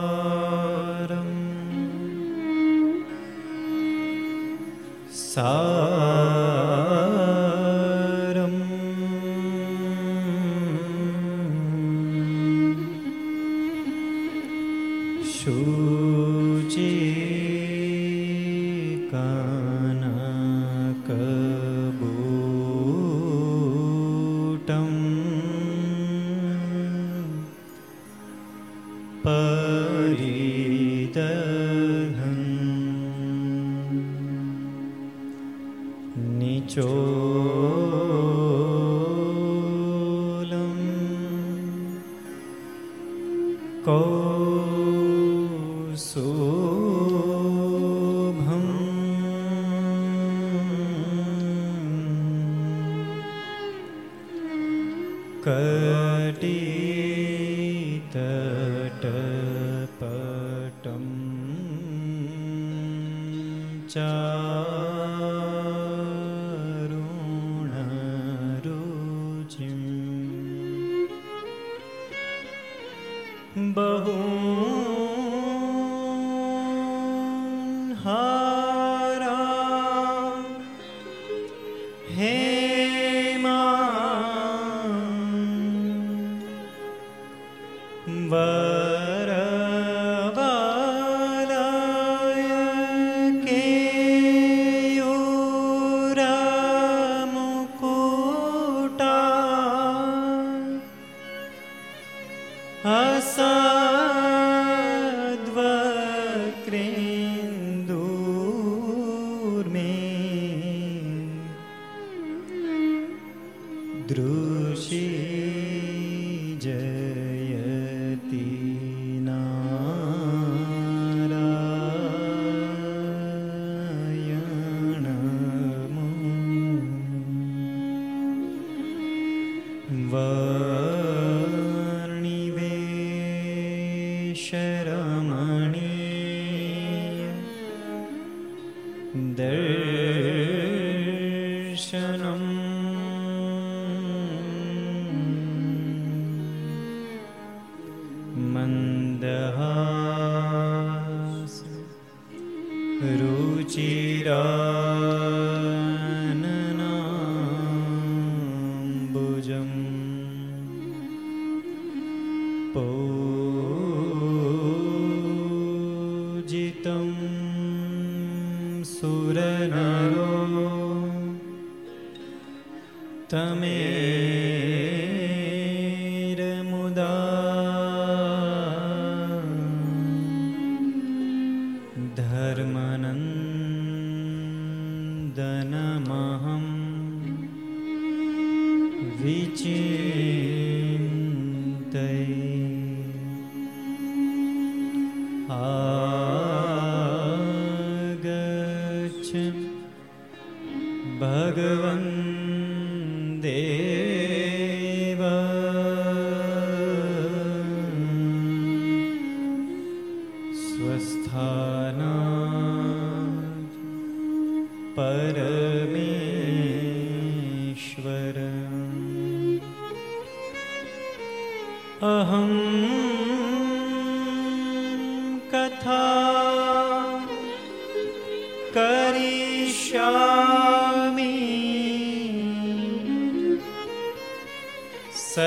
सुनीशारम् सारम्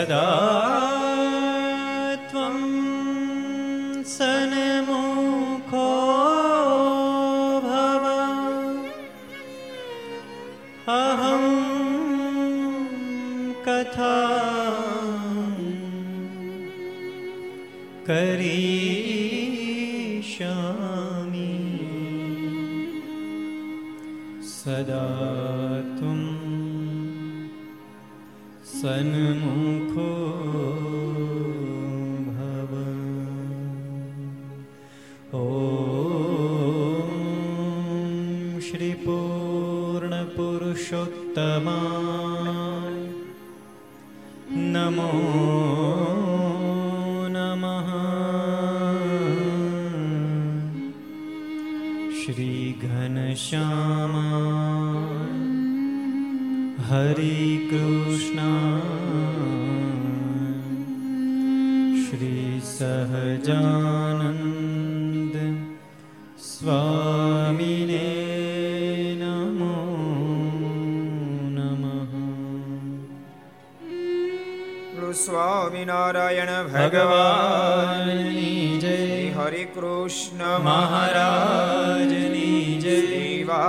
ಸದಾ श्याम हरि कृष्ण श्रीसहजानन्द स्वामिने नमो नमः स्वामिनारायण भगवान् जय हरि कृष्ण महाराज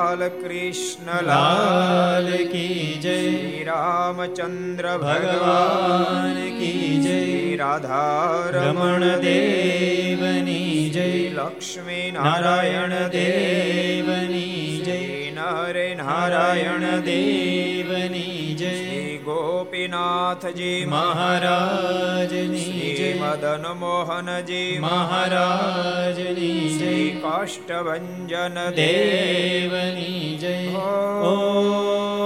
શ્રી બાલકૃષ્ણ લાલ કી જય રામચંદ્ર ભગવાન કી જય રાધા રમણ દેવની જય લક્ષ્મી નારાયણ દેવની જય નરે નારાયણ દેવની ગોપીનાથજી મહારાજની શ્રી મદન મોહનજી મહારાજની શ્રી કાષ્ટભન દેવ દેવની જય ઓ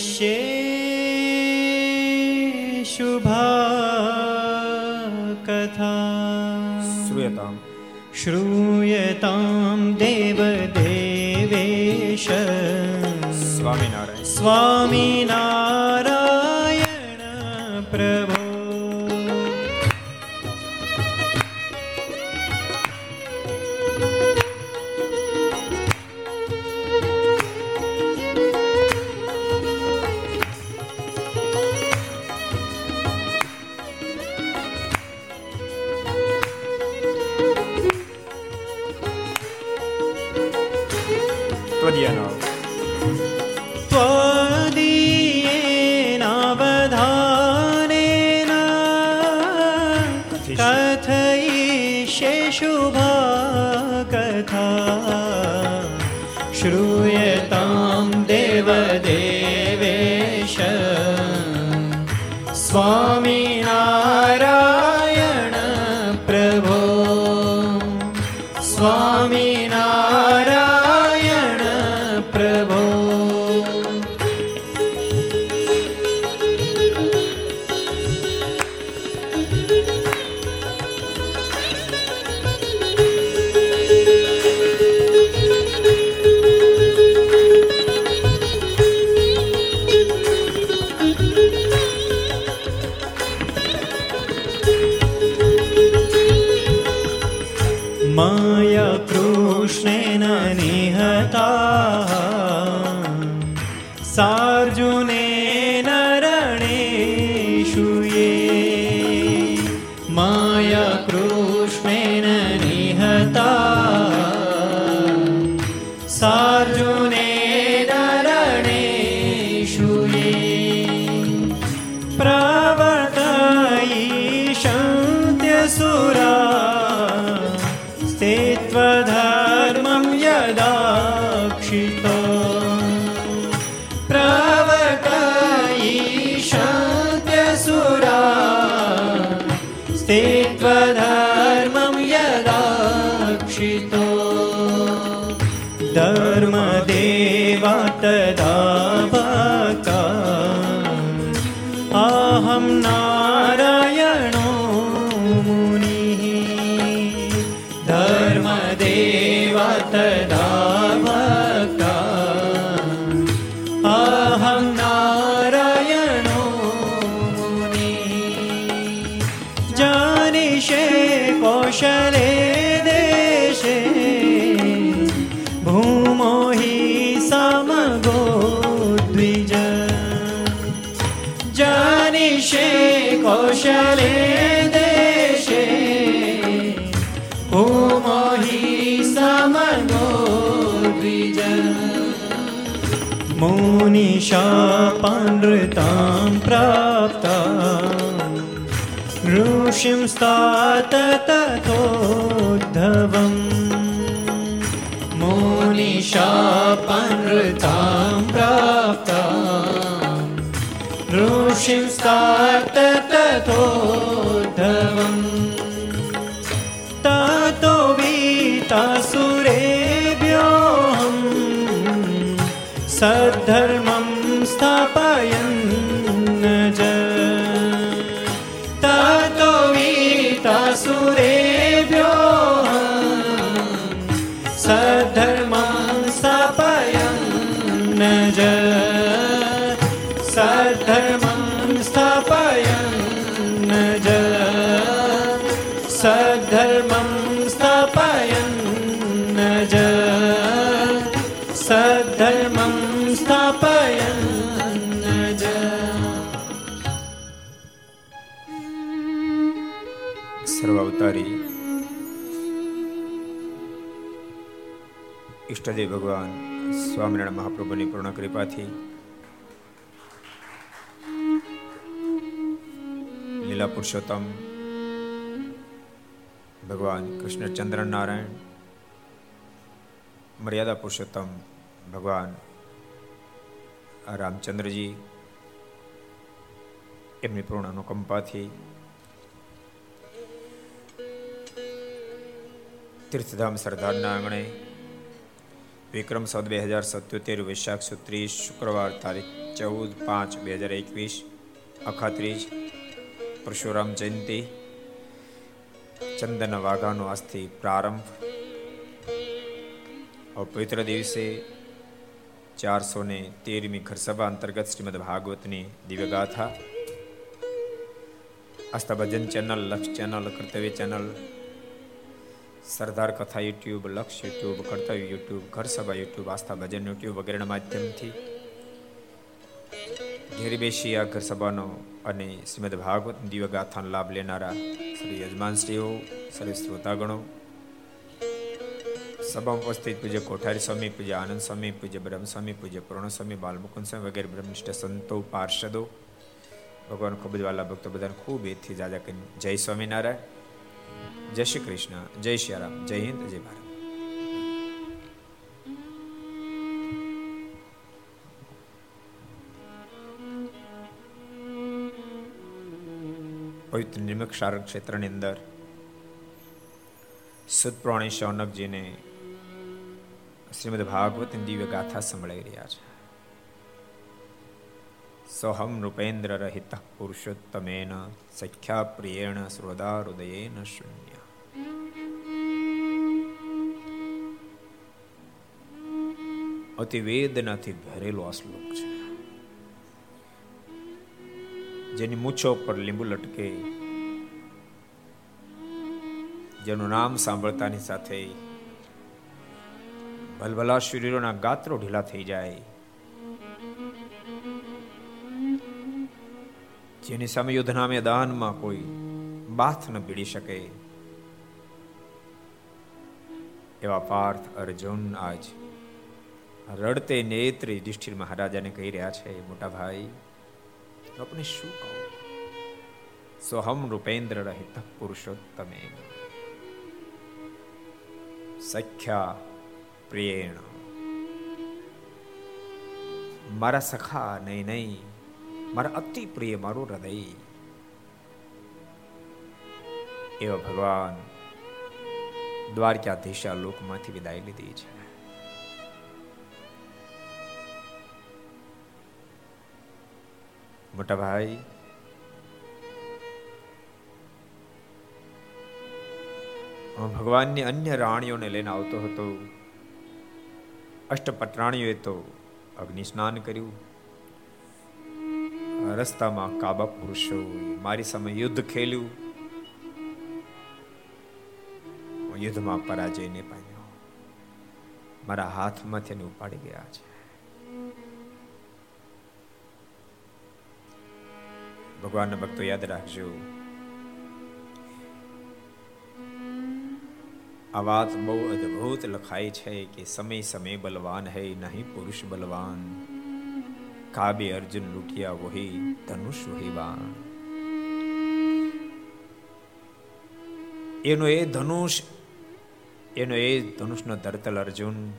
विश्ये शुभा कथा श्रूयताम् श्रूयतां देवदेवेश स्वामिनारायण स्वामी Krishna. मुनिशापानृतां प्राप्ता ऋषिं स्तात तथोद्धवम् मुनिशापानृतां प्राप्ता ऋषिं स्तात तथोद्धवम् ભગવાન સ્વામિનારાયણ મહાપ્રભુની પૂર્ણ કૃપાથી લીલા પુરુષોત્તમ, ભગવાન કૃષ્ણચંદ્ર નારાયણ, મર્યાદા પુરુષોત્તમ, ભગવાન રામચંદ્રજી, એમની પૂર્ણ અનુકંપાથી તીર્થધામ સરદારના આંગણે વિક્રમ સદ બે હજાર સત્યોતેર, વૈશાખ સુત્રીસ, શુક્રવાર તારીખ ચૌદ પાંચ બે હજાર એકવીસ, અખાત્રીજ, પરશુરામ જયંતિ, ચંદન વાઘાનો આજથી પ્રારંભ. પવિત્ર દિવસે ચારસો ને તેરમી ઘરસભા અંતર્ગત શ્રીમદ ભાગવતની દિવ્યગાથા. Aastha Bhajan channel, Laksh channel, Kartavya channel Sardar Katha YouTube, Laksh YouTube, કર્તવ્ય યુટ્યુબ ઘર સભા યુટ્યુબ, આસ્થા ભજન યુટ્યુબ વગેરેના માધ્યમથી ઘેર બેસી આ ઘર સભાનો અને શ્રીમદ ભાગવત દિવ્ય ગાથાનો લાભ લેનારા શ્રી યજમાનશ્રીઓ, શ્રી શ્રોતાગણો, સભા ઉપસ્થિત પૂજ્ય કોઠારી સ્વામી, પૂજ્ય આનંદ સ્વામી, પૂજ્ય બ્રહ્મ સ્વામી પૂજ્ય પૂર્ણ સ્વામી બાલમુકુંદ સ્વામી વગેરે બ્રહ્મિષ્ઠ સંતો, પાર્ષદો, ભગવાન ખૂબ જ વાલા ભક્તો બધાને ખૂબ એથી જાજા કરીને જય સ્વામિનારાયણ. જય શ્રી કૃષ્ણ, જય શ્રી રામ, જય હિન્દ, જય ભારત. પવિત્ર નિમક્ષાર ક્ષેત્રની અંદર સુદપ્રાણી શૌનકજીને શ્રીમદ ભાગવતની દિવ્ય ગાથા સંભળાઈ રહ્યા છે. સોહમ નૃપેન્દ્ર રહિત પુરુષોત્તમેન સખ્યા પ્રિયેણ શ્રોદા હૃદયેન શૂન્ય અતિ વેદનાથી ભરેલો આ શ્લોક છે જેની મૂછો પર લીંબુ લટકે જેનું નામ સાંભળતાની સાથે ભલભલા શરીરોના ગાત્રો ઢીલા થઈ જાય જેની સામે યુદ્ધના મેદાનમાં કોઈ બાથ ન ભીડી શકે. એવા પાર્થ અર્જુન આજ રડતે નેત્રે યુધિષ્ઠિર મહારાજાને કહી રહ્યા છે, મોટા ભાઈ આપણે શું કહું? સોહમ રૂપેન્દ્ર રહિત પુરુષોત્તમે સખ્યા પ્રિયેણ, મારા સખા, નહીં નહીં મારા અતિ પ્રિય મારું હૃદય. એવા ભગવાન દ્વારકાધીશા લોકમાંથી વિદાય લીધી છે. મોટા ભાઈ ભગવાનની અન્ય રાણીઓને લઈને આવતો હતો. અષ્ટપટરાણીઓએ તો અગ્નિ સ્નાન કર્યું. રસ્તામાં કાબા પુરુષો મારી સામે યુદ્ધ ખેલ્યું. યુદ્ધમાં પરાજયને પામ્યો મારા હાથમાંથી એને ઉપાડી ગયા છે. ભગવાનના ભક્તો યાદ રાખજો. આ વાત બહુ અદ્ભુત લખાઈ છે કે સમય સમય બલવાન હૈ નહીં પુરુષ બલવાન. કાબે અર્જુન લૂટિયા વોહી ધનુષ વહીવા એનો એ ધનુષ, એનો એ ધનુષનો ધરતલ અર્જુન,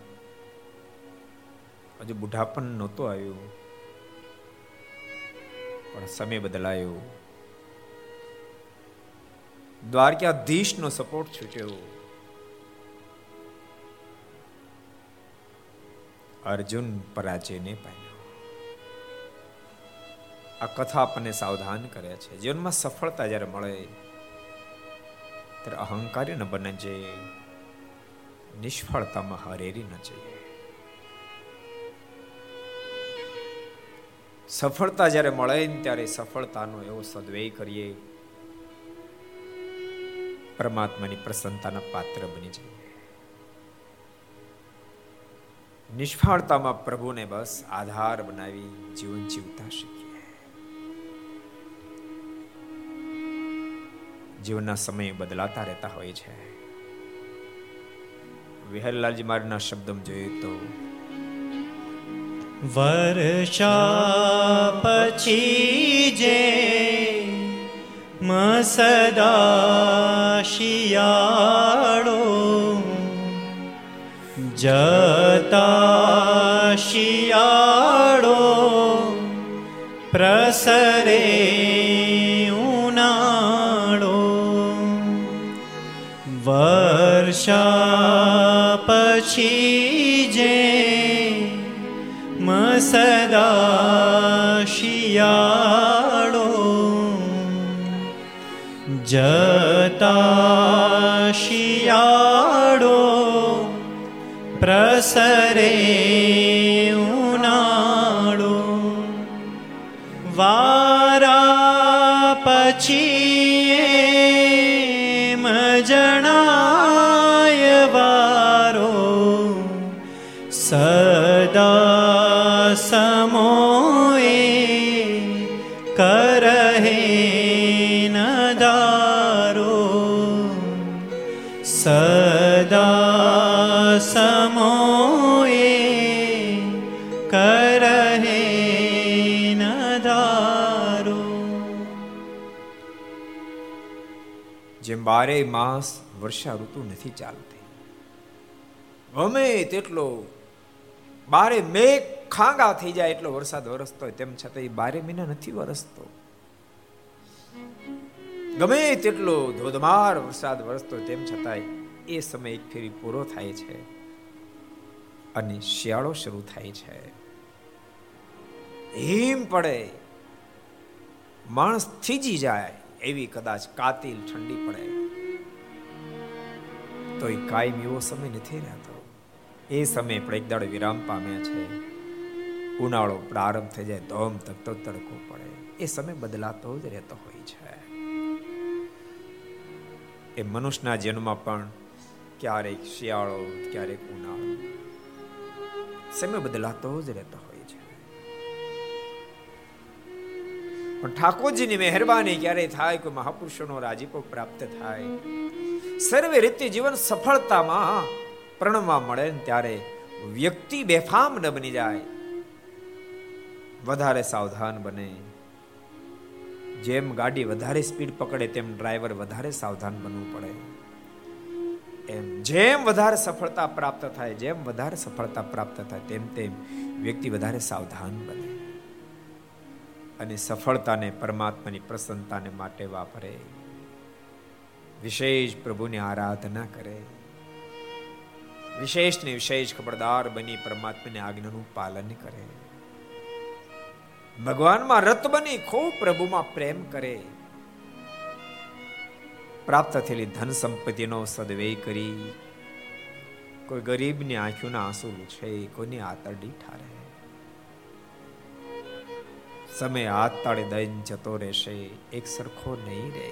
હજુ બુઢાપન નહોતો આવ્યો, પણ સમય બદલાયો. દ્વારકાધીશનો સપોર્ટ છૂટ્યો. અર્જુન પરાજયને પામ્યો. આ કથા આપણને સાવધાન કરે છે. જીવનમાં સફળતા જ્યારે મળે, ત્યારે અહંકારી ન બને જે, નિષ્ફળતામાં હરેરી ન જઈએ. સફળતા જ્યારે મળે ને ત્યારે સફળતાનો એવો સદવેય કરીએ, પરમાત્માની પ્રસન્નતાના પાત્ર બની જઈએ. નિષ્ફળતામાં પ્રભુને બસ આધાર બનાવી જીવન જીવતા શીખીએ. જીવનના સમય બદલાતા રહેતા હોય છે. વિહરલાલજી મારના શબ્દમાં જોઈએ તો, વર્ષા પછી જે મસદા શિયાળો જતા શિયાળો પ્રસરે વર્ષા પછી જે મસદા શિયાળો જતા શિયાળો પ્રસરે ઉનાળો વારા પછી બારે માસ વર્ષા ઋતુ નથી ચાલતી. ગમે તેટલો બારે મેઘ ખાંગા થઈ જાય એટલો વરસાદ વરસતો હોય, તેમ છતાં એ બારે મહિના નથી વરસતો. ગમે તેટલો ધોધમાર વરસાદ વરસતો તેમ છતાંય એ સમય એક ફેરી પૂરો થાય છે અને શિયાળો શરૂ થાય છે. હિમ પડે, માણસ થીજી જાય એવી કદાચ કાતિલ ઠંડી પડે. તો એ કાયમ એવો સમય નથી રહેતો. એ સમય પણ એક દાડો વિરામ પામ્યા છે. ઉનાળો પ્રારંભ થઈ જાય, ધોમ તકતો તડકો પડે. એ સમય બદલાતો જ રહેતો હોય છે. એ મનુષ્યના જન્મમાં પણ ક્યારેક શિયાળો, ક્યારેક ઉનાળો, સમય બદલાતો જ રહેતો પણ ઠાકોરજીની મહેરબાની ક્યારે થાય કોઈ મહાપુરુષોનો રાજીપો પ્રાપ્ત થાય સર્વે રીતે જીવન સફળતામાં પ્રણવા મળે ને ત્યારે વ્યક્તિ બેફામ ન બની જાય વધારે સાવધાન બને જેમ ગાડી વધારે સ્પીડ પકડે તેમ ડ્રાઈવર વધારે સાવધાન બનવું પડે એમ જેમ વધારે સફળતા પ્રાપ્ત થાય જેમ વધારે સફળતા પ્રાપ્ત થાય તેમ તેમ વ્યક્તિ વધારે સાવધાન બને અને સફળતાને, પરમાત્માની પ્રસન્નતાને માટે વાપરે. વિશેષ પ્રભુની આરાધના કરે. વિશેષ ને વિશેષ ખબરદાર બની પરમાત્માની આજ્ઞાનું પાલન કરે. ભગવાનમાં રત બની ખૂબ પ્રભુમાં પ્રેમ કરે. પ્રાપ્ત થયેલી ધન સંપત્તિનો સદવ્યય કરી. કોઈ ગરીબની આંખોના આંસુ છે કોઈની આતરડી ઠારે. સમય હાથ તાળે દઈને જતો રહેશે, એક સરખો નહીં રહે.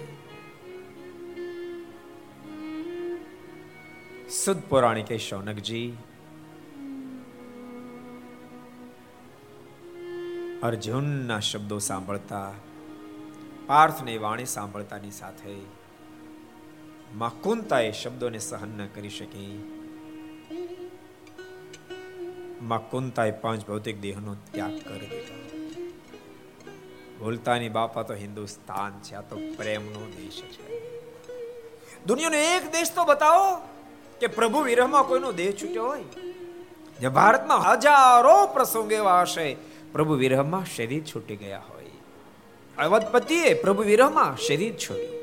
સુદ પૌરાણિકે શૌનકજી, અર્જુનના શબ્દો સાંભળતા, પાર્થની વાણી સાંભળતાની સાથે માં કુંતા એ શબ્દોને સહન ન કરી શકી. માકુંતાએ પાંચ ભૌતિક દેહનો ત્યાગ કરી દીધો. ભૂલતાની બાપા તો હિન્દુસ્તાન છે, આ તો પ્રેમનો દેશ છે. દુનિયાનો એક દેશ તો બતાવો કે પ્રભુ વિરહમાં કોઈનો દેહ છૂટ્યો હોય. જે ભારતમાં હજારો પ્રસંગ એવા હશે, પ્રભુ વિરહમાં શરીર છૂટી ગયા હોય. અવધપતિએ પ્રભુ વિરહમાં શરીર છોડ્યું.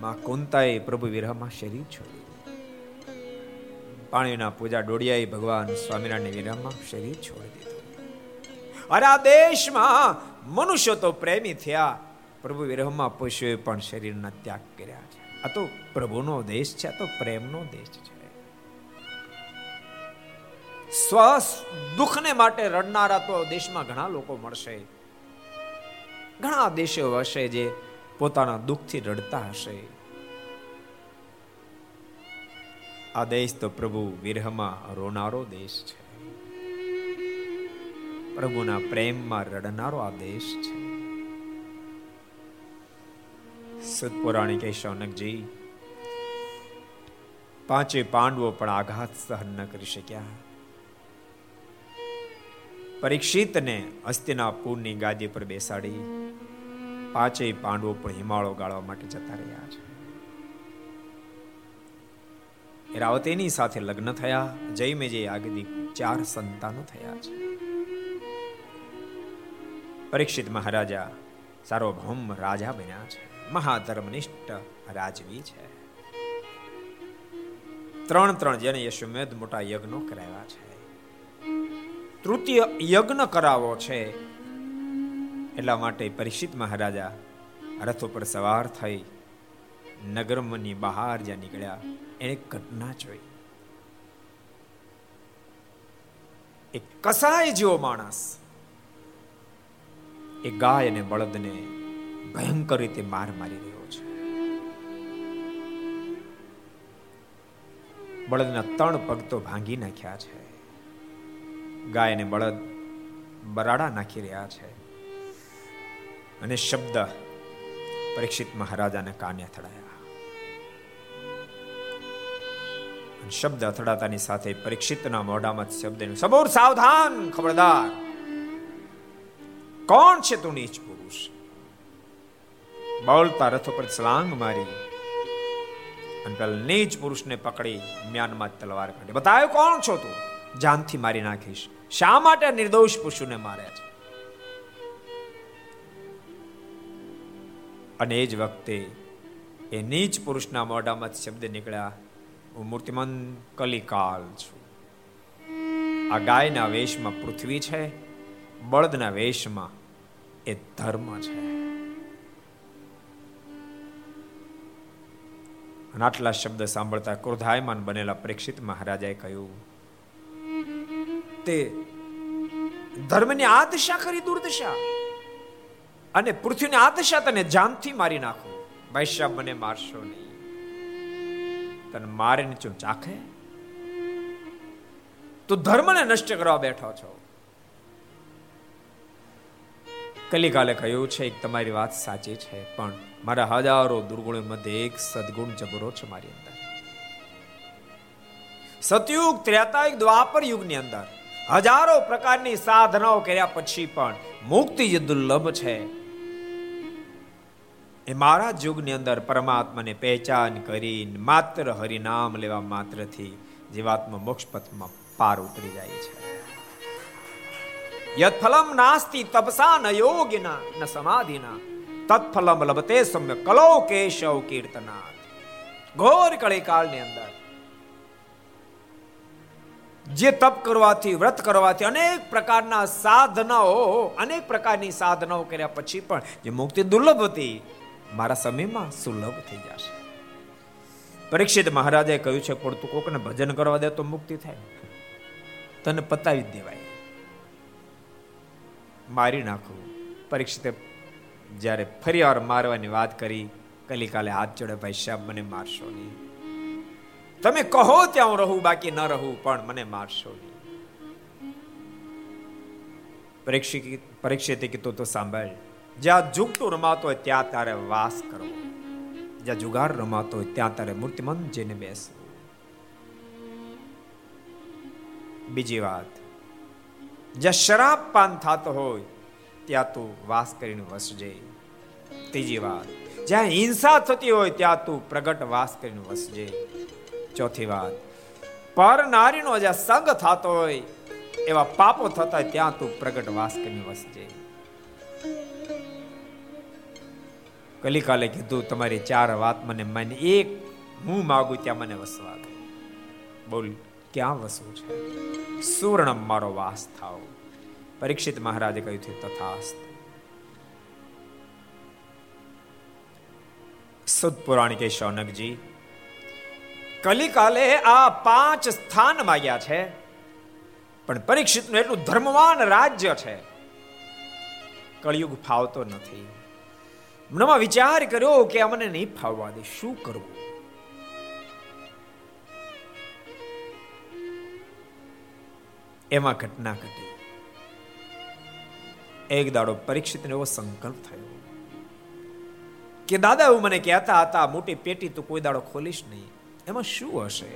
માં કુંતાએ પ્રભુ વિરહમાં શરીર છોડ્યું. પાણીના પૂજા ડોડિયાએ ભગવાન સ્વામિનારાયણ વિરહમાં શરીર છોડી દીધું. અરે આ દેશમાં મનુષ્ય તો પ્રેમી થયા. પ્રભુ વિરહમાં પશુએ પણ શરીરના ત્યાગ કર્યા છે. આ તો પ્રભુનો દેશ છે, આ તો પ્રેમનો દેશ છે. સ્વ દુઃખને માટે રડનારા તો દેશમાં ઘણા લોકો મળશે. ઘણા દેશો હશે જે પોતાના દુઃખથી રડતા હશે. આ દેશ તો પ્રભુ વિરહમાં રોનારો દેશ છે. પ્રભુના પ્રેમમાં રડનારો આ દેશ છે. સતપુરાણી કેશવનકજી પાંચે પાંડવો પણ આઘાત સહન ન કરી શક્યા. પરીક્ષિતને હસ્તિનાપુરની ગાદી પર બેસાડી પાંચેય પાંડવો પણ હિમાળો ગાળવા માટે જતા રહ્યા છે. રાવતેની સાથે લગ્ન થયા, જય મેજે આગદી ચાર સંતાનો થયા છે. પરીક્ષિત મહારાજા, સાર્વભૌમ રાજા બન્યા છે. મહાધર્મનિષ્ઠ રાજવી છે. ત્રણ ત્રણ જેને યશુમેદ મોટા યજ્ઞો કરાવ્યા છે. તૃતીય યજ્ઞ કરાવો છે. એટલા માટે પરીક્ષિત મહારાજા રથ ઉપર સવાર થઈ નગરમની બહાર જ્યાં નીકળ્યા એને ઘટના જોઈ. એક કસાય જેવો માણસ એ ગાય અને બળદને ભયંકર રીતે માર મારી રહ્યો છે. બળદના ત્રણ પગ તો ભાંગી નાખ્યા છે. ગાય અને બળદ બરાડા નાખી રહ્યા છે. અને શબ્દ પરીક્ષિત મહારાજાને કાને અથડાયા. શબ્દ અથડાતાની સાથે પરીક્ષિતના મોઢામાં શબ્દ સબોર સાવધાન, ખબરદાર કોણ છે તું નીચ પુરુષ બોલતા રથ ઉપર છલાંગ મારી અને પેલા નીચ પુરુષને પકડી મ્યાનમાં તલવાર કાઢી બતાવ્યો કોણ છો તું જાનથી મારી નાખીશ શા માટે નિર્દોષ પશુને માર્યા છે અને એ જ વખતે એ નીચ પુરુષના મોઢામાં શબ્દ નીકળ્યા હું મૂર્તિમંત કલિકાલ છું આ ગાયના વેશમાં પૃથ્વી છે બળદના વેશમાં એ ધર્મ છે. આટલા શબ્દ સાંભળતા ક્રોધાયમાન બનેલા પ્રેક્ષિત મહારાજાએ કહ્યું, તે ધર્મની આ કરી દુર્દશા? અને પૃથ્વીની આ દશા તને જાનથી મારી નાખો? ભાઈ સાહેબ, મને મારશો નહીં. તને મારે નીચું ચાખે તું ધર્મને નષ્ટ કરવા બેઠો છો. કલિકાલે કહ્યું છે, એક તમારી વાત સાચી છે, પણ મારા હજારો દુર્ગુણો મધ્ય એક સદગુણ જબરો છે મારી અંદર. સતયુગ, ત્રેતાયુગ, દ્વાપર યુગની અંદર હજારો પ્રકારની સાધનાઓ કર્યા પછી પણ મુક્તિ જે દુર્લભ છે, એ મારા યુગની અંદર પરમાત્માને પહેચાન કરી માત્ર હરિનામ લેવા માત્રથી જીવાત્મા મોક્ષ પથમાં પાર ઉતરી જાય છે. યત ફલમ નાસ્તિ તપસા ન યોગિના ન સમાધિના તત્ફલમ લભતે સમ્ય કલો કેશવ કીર્તનાથ ઘોર કળી કાળની અંદર જે તપ કરવાથી વ્રત કરવાથી અનેક પ્રકારના સાધનાઓ અનેક પ્રકારની સાધનાઓ કર્યા પછી પણ જે મુક્તિ દુર્લભ હતી મારા સમયમાં સુલભ થઈ જશે પરીક્ષિત મહારાજે કહ્યું છે પણ તું કોકને ભજન કરવા દે તો મુક્તિ થાય તને પતાવી દેવાય મારી નાખું. પરીક્ષિતે જ્યારે ફરી મારવાની વાત કરી કલિકાલે હાથ જોડે, ભાઈ સાહેબ, મને મારશો નહીં. તમે કહો ત્યાં હું રહું, બાકી ન રહું, પણ મને મારશો નહીં. પરીક્ષિત કીધું તો સાંભળ, જ્યાં જુગતું રમાતો હોય ત્યાં તારે વાસ કરવો. જ્યાં જુગાર રમાતો હોય ત્યાં તારે મૂર્તિમંત જઈને બેસવું. બીજી વાત જ્યાં શરાબ પાન થતો હોય, ત્યાં તું વાસ કરીને વસજે. ત્રીજી વાત, જ્યાં હિંસા થતી હોય, ત્યાં તું પ્રગટ વાસ કરીને વસજે. ચોથી વાત, પર નારીનો જ્યાં સંગ થતો હોય, એવા પાપો થતા હોય, ત્યાં તું પ્રગટ વાસ કરીને વસજે. કલિકાલે કીધું, તમારી ચાર વાત મને મને, એક હું માગું, ત્યાં મને વસવા દે. બોલ. ક્યાં વસવું છે? સુવર્ણ મારો વાસ થાવ પરીક્ષિત મહારાજે કહ્યું છે, તથાસ્ત. સુદ પુરાણ કે શૌનકજી, કલિકાલે આ પાંચ સ્થાન માગ્યા છે, પણ પરીક્ષિતનું એટલું ધર્મવાન રાજ્ય છે. કળિયુગ ફાવતો નથી. મનમાં વિચાર કર્યો કે અમને નહીં ફાવવા દે. શું કરવું? એમાં ઘટના ઘટી. એક દાડો પરીક્ષિત એવો સંકલ્પ થયો કે, દાદા, એવું મને કહેતા હતા, મોટી પેટી તું કોઈ દાડો ખોલીશ નહીં. એમાં શું હશે?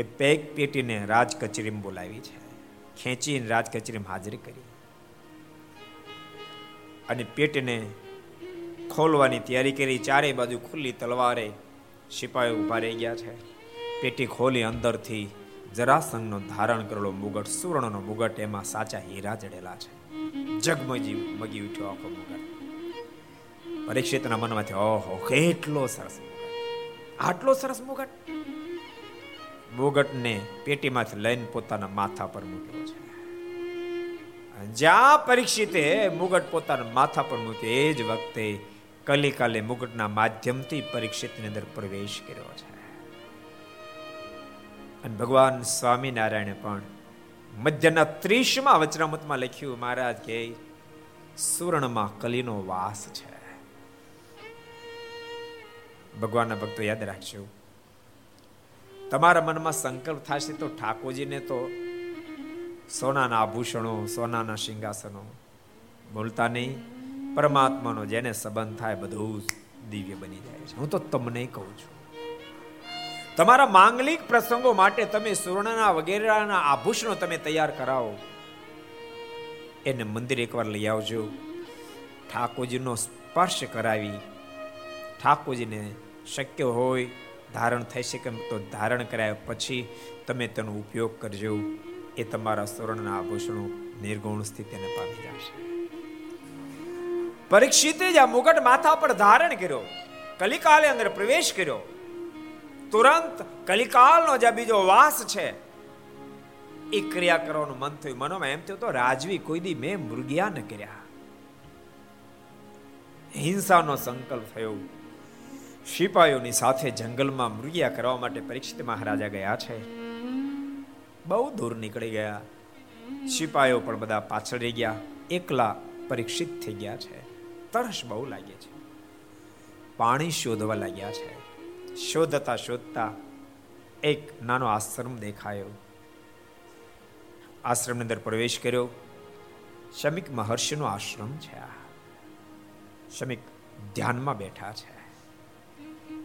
એ પેક પેટીને રાજ કચેરીમાં બોલાવી છે. ખેંચીને રાજ કચેરીમાં હાજરી કરી. અને પેટીને ખોલવાની તૈયારી કરી. ચારે બાજુ ખુલ્લી તલવારે સિપાહીઓ ઊભા રહી ગયા છે. પેટી ખોલી અંદરથી જરાસંઘનો ધારણ કરેલો મુગટ, સુવર્ણનો મુગટ, એમાં સાચા હીરા જડેલા છે. જગમજી મગી ઉઠ્યો આખો મુગટ. પરીક્ષિતના મનમાંથી, ઓહો, કેટલો સરસ આટલો સરસ મુગટ? મુગટને પેટીમાંથી લઈને પોતાના માથા પર મૂક્યો છે. જ્યાં પરીક્ષિતે મુગટ પોતાના માથા પર મૂક્યો, એ જ વખતે કલિકાલે મુગટના માધ્યમથી પરીક્ષિતની અંદર પ્રવેશ કર્યો છે. અને ભગવાન સ્વામિનારાયણે પણ મધ્યના ત્રીસમાં વચનામતમાં લખ્યું, મહારાજ, કે સુવર્ણમાં કલીનો વાસ છે. ભગવાનના ભક્તો, યાદ રાખજો, તમારા મનમાં સંકલ્પ થશે તો ઠાકોરજીને તો સોનાના આભૂષણો, સોનાના સિંહાસનો, બોલતા નહીં, પરમાત્માનો જેને સંબંધ થાય બધું દિવ્ય બની જાય છે. હું તો તમને કહું છું તમારા માંગલિક પ્રસંગો માટે તમે સુવર્ણના વગેરેના આભૂષણો તમે તૈયાર કરાવો. એને મંદિર એકવાર લઈ આવજો. ઠાકોરજીનો સ્પર્શ કરાવી. ઠાકોરજીને શક્ય હોય, ધારણ થઈ શકે તો ધારણ કરાય, પછી તમે તેનો ઉપયોગ કરજો. એ તમારા સુવર્ણના આભૂષણો નિર્ગુણ સ્થિતિને પામી જશે. પરીક્ષિતે જ આ મુગટ માથા પર ધારણ કર્યો. કલિકાલે અંદર પ્રવેશ કર્યો. તુરંત કલિકાલનો જે બીજો વાસ છે એ ક્રિયા કરવાનું મન થયું. મનોમાં એમ થયું તો રાજવી કોઈ દી મેં મૃગિયા ન કર્યા. હિંસાનો સંકલ્પ થયો. સિપાહીઓની સાથે જંગલમાં મૃગિયા કરવા માટે પરીક્ષિત મહારાજા ગયા છે. બહુ દૂર નીકળી ગયા. સિપાહીઓ પણ બધા પાછળ રહી ગયા. એકલા પરીક્ષિત થઈ ગયા છે. તરસ બહુ લાગે છે. પાણી શોધવા લાગ્યા છે. શોધતા શોધતા એક નાનો આશ્રમ દેખાયો. આશ્રમની અંદર પ્રવેશ કર્યો. શમિક મહર્ષિનો આશ્રમ છે આ. શમિક ધ્યાનમાં બેઠા છે.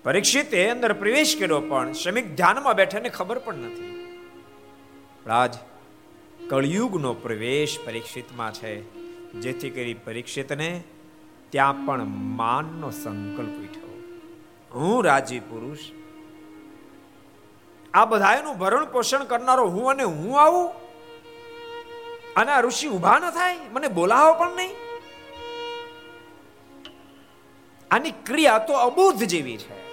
પરીક્ષિતે અંદર પ્રવેશ કર્યો પણ શમિક ધ્યાનમાં બેઠાને ખબર પણ નથી. રાજ, કળિયુગનો પ્રવેશ પરીક્ષિતમાં છે. જેથી કરી પરીક્ષિતને ત્યાં પણ માનનો સંકલ્પ ઉઠ્યો. હું રાજી પુરુષ. આ બધાનું ભરણ પોષણ કરનારો હું અને હું આવું? અને આ ઋષિ ઊભા ન થાય? મને બોલાવો પણ નહીં? આની ક્રિયા તો અબોધ જેવી છે.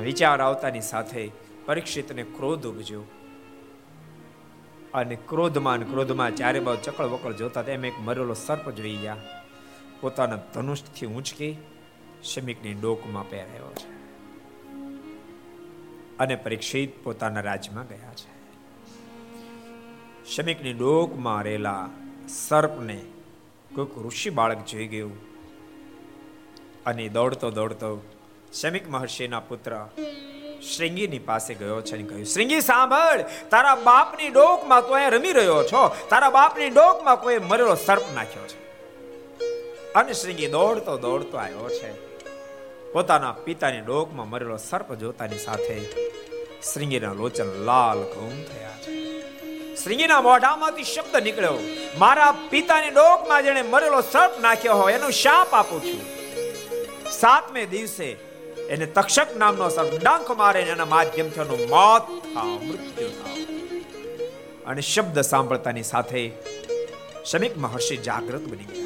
વિચાર આવતાની સાથે પરીક્ષિતને ક્રોધ ઉપજ્યો. અને ક્રોધમાં ક્રોધમાં ચારે બાજુ ચકળ વકળ જોતા તેમ એક મરેલો સર્પ જોઈ ગયા. પોતાના ધનુષથી ઊંચકી શમિકની ડોકમાં પહેરાયો છે. અને પરીક્ષિત પોતાના રાજ્યમાં ગયા છે. શમિકની ડોકમાં રહેલા સર્પને કોઈક ઋષિ બાળક જોઈ ગયું અને દોડતો દોડતો શમિક મહર્ષિના પુત્ર શ્રીંગીની પાસે ગયો છે અને કહ્યું, શ્રીંગી, સાંભળ! તારા બાપની ડોકમાં તો અહીંયા રમી રહ્યો છો. તારા બાપની ડોકમાં કોઈ મરેલો સર્પ નાખ્યો છે. અને શ્રીંગી દોડતો દોડતો આવ્યો છે. પોતાના પિતાની ડોકમાં મરેલો સર્પ જોતાની સાથે શ્રીંગીના લોચન લાલ ઘઉં થયા છે. શ્રીંગીના મોઢામાંથી શબ્દ નીકળ્યો, મારા પિતાની ડોકમાં જેણે મરેલો સર્પ નાખ્યો હોય એનો શાપ આપું છું. સાતમે દિવસે એને તક્ષક નામનો સર્પ ડાંખ મારે એના માધ્યમથી એનું મોત થાવ મૃત્યુ થાવ અને શબ્દ સાંભળતાની સાથે શમિક મહર્ષિ જાગૃત બની ગયા.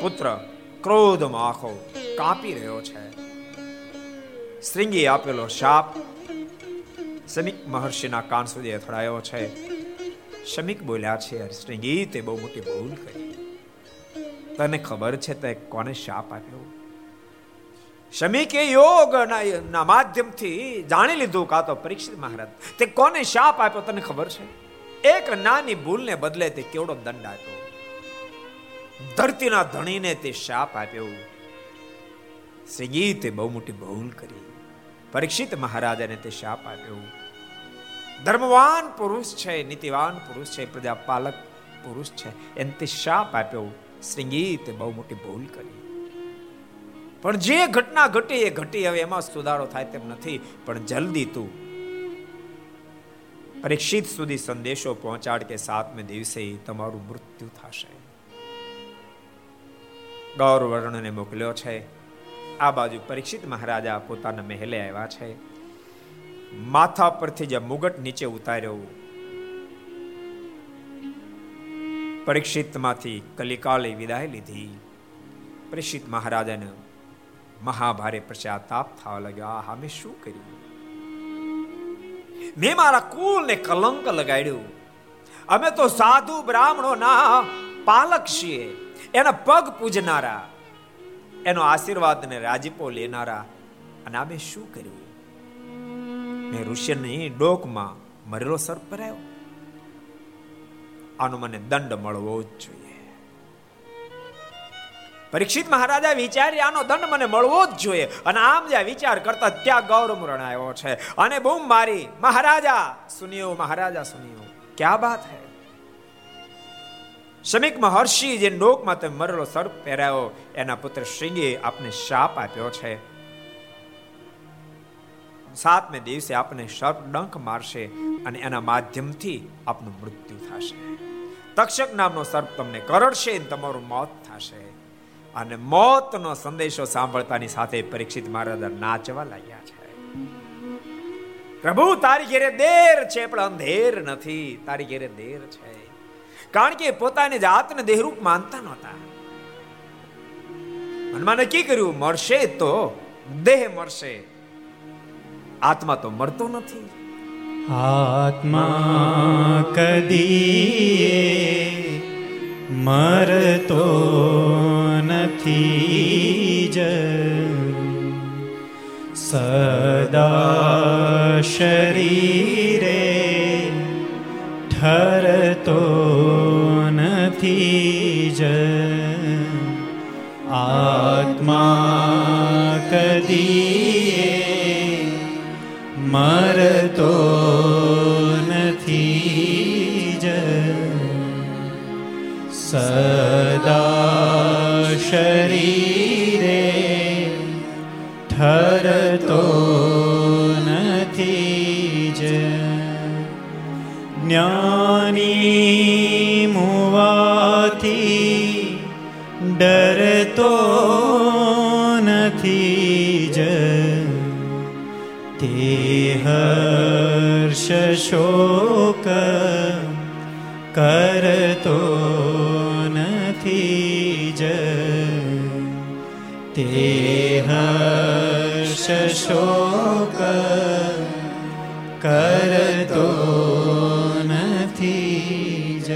પુત્ર ક્રોધમાં આખો કાપી રહ્યો છે. શ્રીંગી આપેલો શાપ શમિક મહર્ષિના કાન સુધી અથડાયો છે. શમિક બોલ્યા છે શ્રીંગી, તે બહુ મોટી ભૂલ કરી. તને ખબર છે તે કોને શાપ આપ્યો? શમિકે યોગ ના માધ્યમથી જાણી લીધું કા તો પરીક્ષિત મહારાજ, તે કોને શાપ આપ્યો તને ખબર છે? એક નાની ભૂલને બદલે તે કેવડો દંડ આપ્યો? ધરતીના ધણીને તે શાપ આપ્યો. શ્રીજી તે બહુ મોટી ભૂલ કરી. પરીક્ષિત મહારાજાને તે શાપ આપ્યો. ધર્મવાન પુરુષ છે, નીતિવાન પુરુષ છે, પ્રજાપાલક પુરુષ છે, એને તે શાપ આપ્યો. શ્રીજી તે બહુ મોટી ભૂલ કરી. પણ જે ઘટના ઘટી એ ઘટી, હવે એમાં સુધારો થાય તેમ નથી, પણ જલ્દી તું પરીક્ષિત સુધી સંદેશો પહોંચાડ કે સાતમે દિવસે તમારું મૃત્યુ થશે. ગૌર વર્ણને મોકલ્યો છે. આ બાજુ પરીક્ષિત મહારાજા પોતાના મહેલે આવ્યા છે. માથા પરથી જે મુગટ નીચે ઉતાર્યો. પરીક્ષિતમાંથી કલિકાલે વિદાય લીધી. પરીક્ષિત મહારાજાને મહાભારે પશ્ચાતાપ થવા લાગ્યો. આ મેં શું કર્યું? મેં મારા કુલને કલંક લગાડ્યું. અમે તો સાધુ બ્રાહ્મણો ના પાલક છીએ. એના પગ પૂજનારા, એનો આશીર્વાદ ને રાજીપો લેનારા. અને આમે શું કર્યું? મેં ઋષિની ડોકમાં મરેલો સર્પ ભરાયો. આનો મને દંડ મળવો જ જોઈએ. પરીક્ષિત મહારાજા વિચારી આનો દંડ મને મળવો જ જોઈએ. અને આમ જે વિચાર કરતા ત્યાં ગૌરવ આવ્યો છે. અને બૂમ મારી, મહારાજા, સુનિયો મહારાજા, સુનિયો, ક્યાં બાત હે? શમિક મહર્ષિ જે ડોકમાં તમે મરેલો સર્પ પહેરાયો, એના પુત્ર શ્રીંગે આપને શાપ આપ્યો છે. સાતમે દિવસે આપને સર્પ ડંખ મારશે અને એના માધ્યમથી આપનું મૃત્યુ થશે. તક્ષક નામનો સર્પ તમને કરડશે તમારું મોત થશે. અને મોતનો સંદેશો સાંભળતાની સાથે પરીક્ષિત મહારાજ નાચવા લાગ્યા છે. પ્રભુ, તારી ઘેરે દેર છે, પણ અંધેર નથી. તારી ઘેરે દેર છે. કારણ કે પોતાની જાતને દેહરૂપ માનતા નહોતા. મનમાં નક્કી કર્યું મળશે તો દેહ મળશે આત્મા તો મળતો નથી. આત્મા કદી મરતો નથી જ. સદા શરીરે ઠરતો નથી જ આત્મા કદી મરતો નથી જ સદા શરીરે શોક કરતો નથી જ. તે હર્ષ શોક કરતો નથી જ.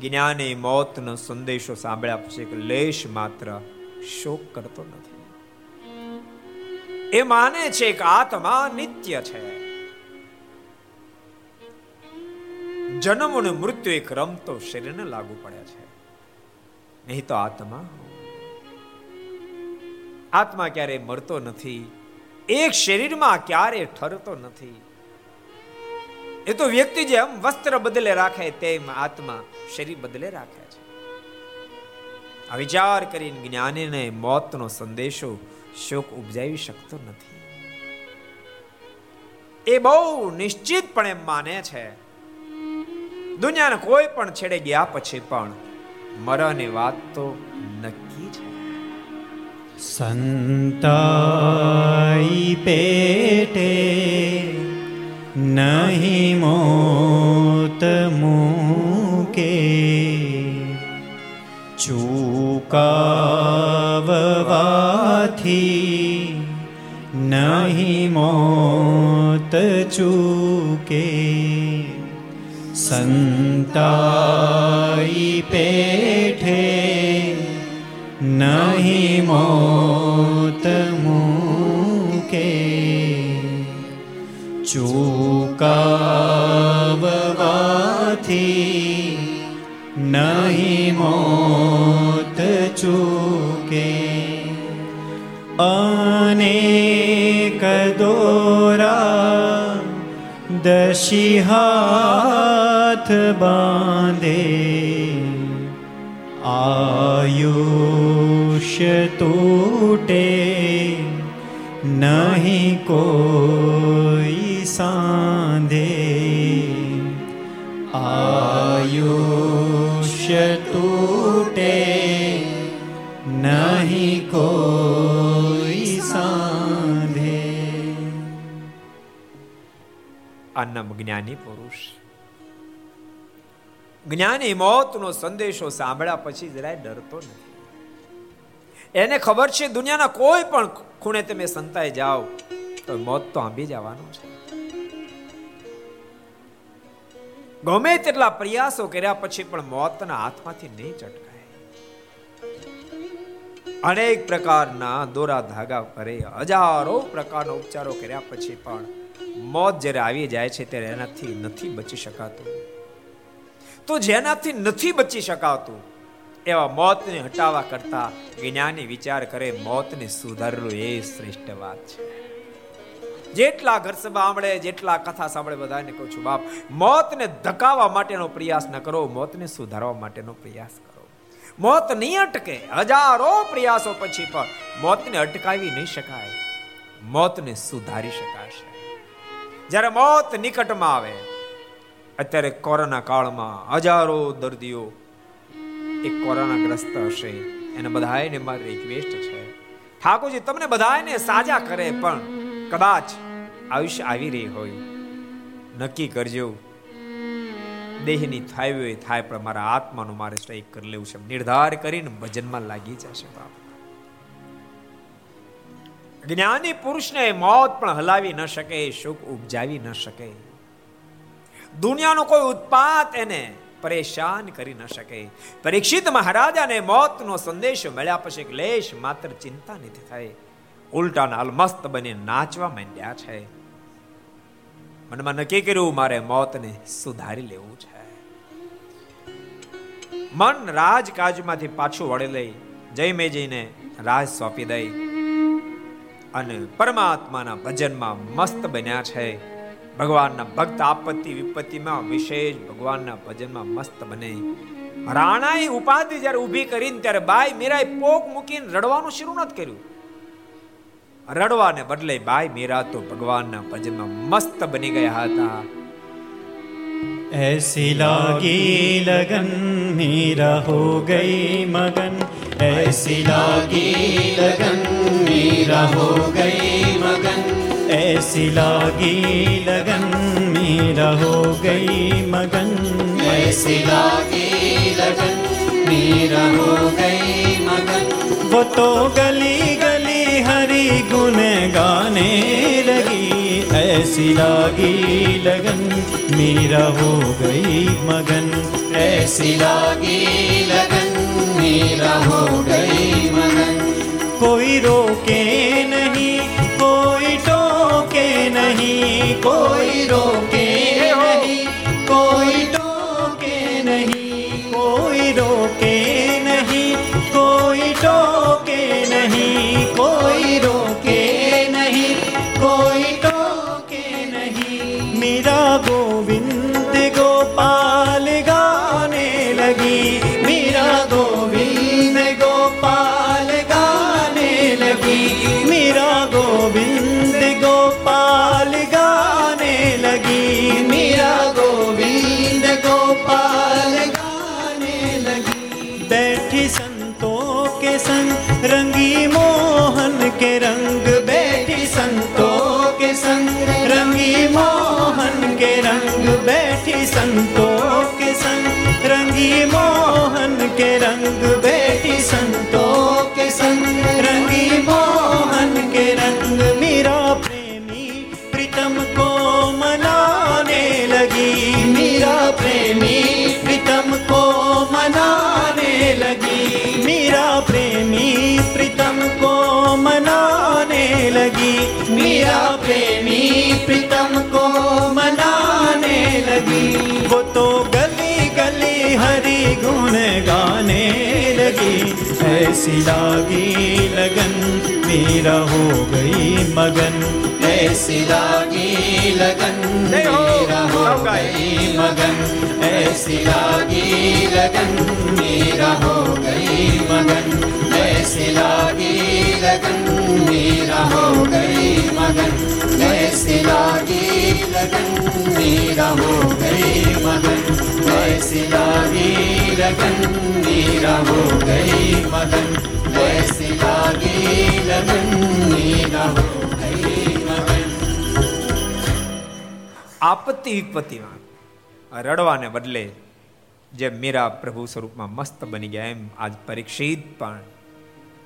જ્ઞાને મોતનો સંદેશો સાંભળ્યા પછી લેશ માત્ર શોક કરતો નથી. એ માને છે કે આત્મા નિત્ય છે. જન્મ અને મૃત્યુ એક રમતો શરીરને લાગુ પડે છે. નહીં તો આત્મા? આત્મા ક્યારે મરતો નથી? એક શરીરમાં ક્યારે ઠરતો નથી? એ તો વ્યક્તિ જેમ વસ્ત્ર બદલે રાખે તેમ આત્મા શરીર બદલે રાખે છે. આ વિચાર કરીને જ્ઞાનીને મોતનો સંદેશો શોક ઉપજાવી શકતો નથી. એ બહુ નિશ્ચિતપણે માને છે. દુનિયાના કોઈ પણ છેડે ગયા પછી પણ મરણની વાત તો નક્કી છે. સંતાઈ પેટે નહીં મોત મૂકે. ચૂકાવવાથી નહીં મોત ચૂકે સંતાઈ પેઠે નહીં મોત મૂકે ચૂકાવવાથી નહીં મોત ચૂકે અનેક દોરા દશી હાથ બાંધે આયુષ્ય તૂટે નહીં કોઈ સાંધે આયુષ્ય તૂટે અન્નમ જ્ઞાની પુરુષ જ્ઞાની મોતનો સંદેશો સાંભળ્યા પછી જરાય ડરતો નથી એને ખબર છે દુનિયાના કોઈ પણ ખૂણે તમે સંતાઈ જાઓ તો મોત તો આંબી જવાનું છે ગમે તેટલા પ્રયાસો કર્યા પછી પણ મોતના હાથમાંથી નહીં ચટકાય અનેક પ્રકારના દોરા ધાગા કરે હજારો પ્રકારના ઉપચારો કર્યા પછી પણ મોત જ્યારે આવી જાય છે ત્યારે એનાથી નથી બચી શકાતું. તો જેનાથી નથી બચી શકાતું, એવા મોતને હટાવવા કરતા જ્ઞાની વિચાર કરે મોતને સુધારવું એ શ્રેષ્ઠ વાત છે. જેટલા ઘર સભા સાંભળે, જેટલા કથા સાંભળે, બધાને કહું છું, બાપ, મોતને ધકાવવા માટેનો પ્રયાસ ન કરો, મોતને સુધારવા માટેનો પ્રયાસ કરો. મોત નહીં અટકે, હજારો પ્રયાસો પછી પણ મોતને અટકાવી નહીં શકાય. મોતને સુધારી શકાશે. જ્યારે મોત નિકટમાં આવે, અત્યારે કોરોના કાળમાં હજારો દર્દીઓ એક કોરોનાગ્રસ્ત હશે. એને બધાને મારી રિક્વેસ્ટ છે. ઠાકોરજી, તમને બધાને સાજા કરે, પણ કદાચ આયુષ્ય આવી રહી હોય. નક્કી કરજો. દેહની થાય થાય, પણ મારા આત્માનું મારે સ્ટ્રાઈક કરી લેવું છે. નિર્ધાર કરીને ભજનમાં લાગી જશે બાપ. જ્ઞાની પુરુષને મોત પણ હલાવી ન શકે, સુખ ઉપજાવી ન શકે. દુનિયાનો કોઈ ઉત્પાત એને પરેશાન કરી ન શકે. પરીક્ષિત મહારાજાને મોતનો સંદેશ મળ્યા પછી ક્લેશ માત્ર ચિંતા નથી થઈ. ઉલટા નાલમસ્ત બની નાચવા માંડ્યા છે. મનમાં નક્કી કર્યું, મારે મોતને સુધારી લેવું છે. મન રાજકાજમાંથી પાછું વળી લઈ, જય મેજીને રાજ સોંપી દઈ. અને પરમાત્માના ભજનમાં મસ્ત બન્યા છે. ભગવાનના ભક્ત આપત્તિ વિપત્તિમાં વિશેષ ભગવાનના ભજનમાં મસ્ત બને. રાણાએ ઉપાધિ જ્યારે ઊભી કરીને ત્યારે બાઈ મીરાએ પોક મૂકીને રડવાનું શરૂ નથી કર્યું. રડવાને બદલે બાઈ મીરા તો ભગવાનના ભજનમાં મસ્ત બની ગયા હતા. એસી લાગી લગન મીરા હો ગઈ મગન. ऐसी लागी लगन मीरा हो गई मगन। ऐसी लागी लगन मीरा हो गई मगन। ऐसी लागी लगन मीरा हो गई मगन। वो तो गली गली हरी गुन गाने लगी। ऐसी लागी लगन मीरा हो गई मगन। ऐसी लागी लगन मीरा हो गई मगन कोई रोके नहीं कोई टोके नहीं कोई रोके संतों के संग रंगी मोहन के रंग बैठी संतों के संग रंगी मोहन के रंग मेरा प्रेमी प्रीतम को मनाने लगी मेरा प्रेमी प्रीतम को मनाने लगी मेरा प्रेमी प्रीतम को मनाने लगी मेरा प्रेमी प्रीतम को मनाने लगी। वो तो गली गली हरी गुण गाने लगी। ऐसी लागी लगन मेरा हो गई मगन। ऐसी लागी लगन मेरा हो गई मगन। ऐसी लागी लगन मेरा हो गई मगन। ऐसी लागी लगन मेरा हो गई मगन। ऐसी लागी लगन मेरा हो गई मगन ऐसी लागी लगन मेरा हो गई मगन ऐसी लागी लगन मेरा हो गई मगन આપત્તિ વિપત્તિમાં રડવાને બદલે જે મીરા પ્રભુ સ્વરૂપમાં મસ્ત બની ગયા એમ આજ પરીક્ષિત પણ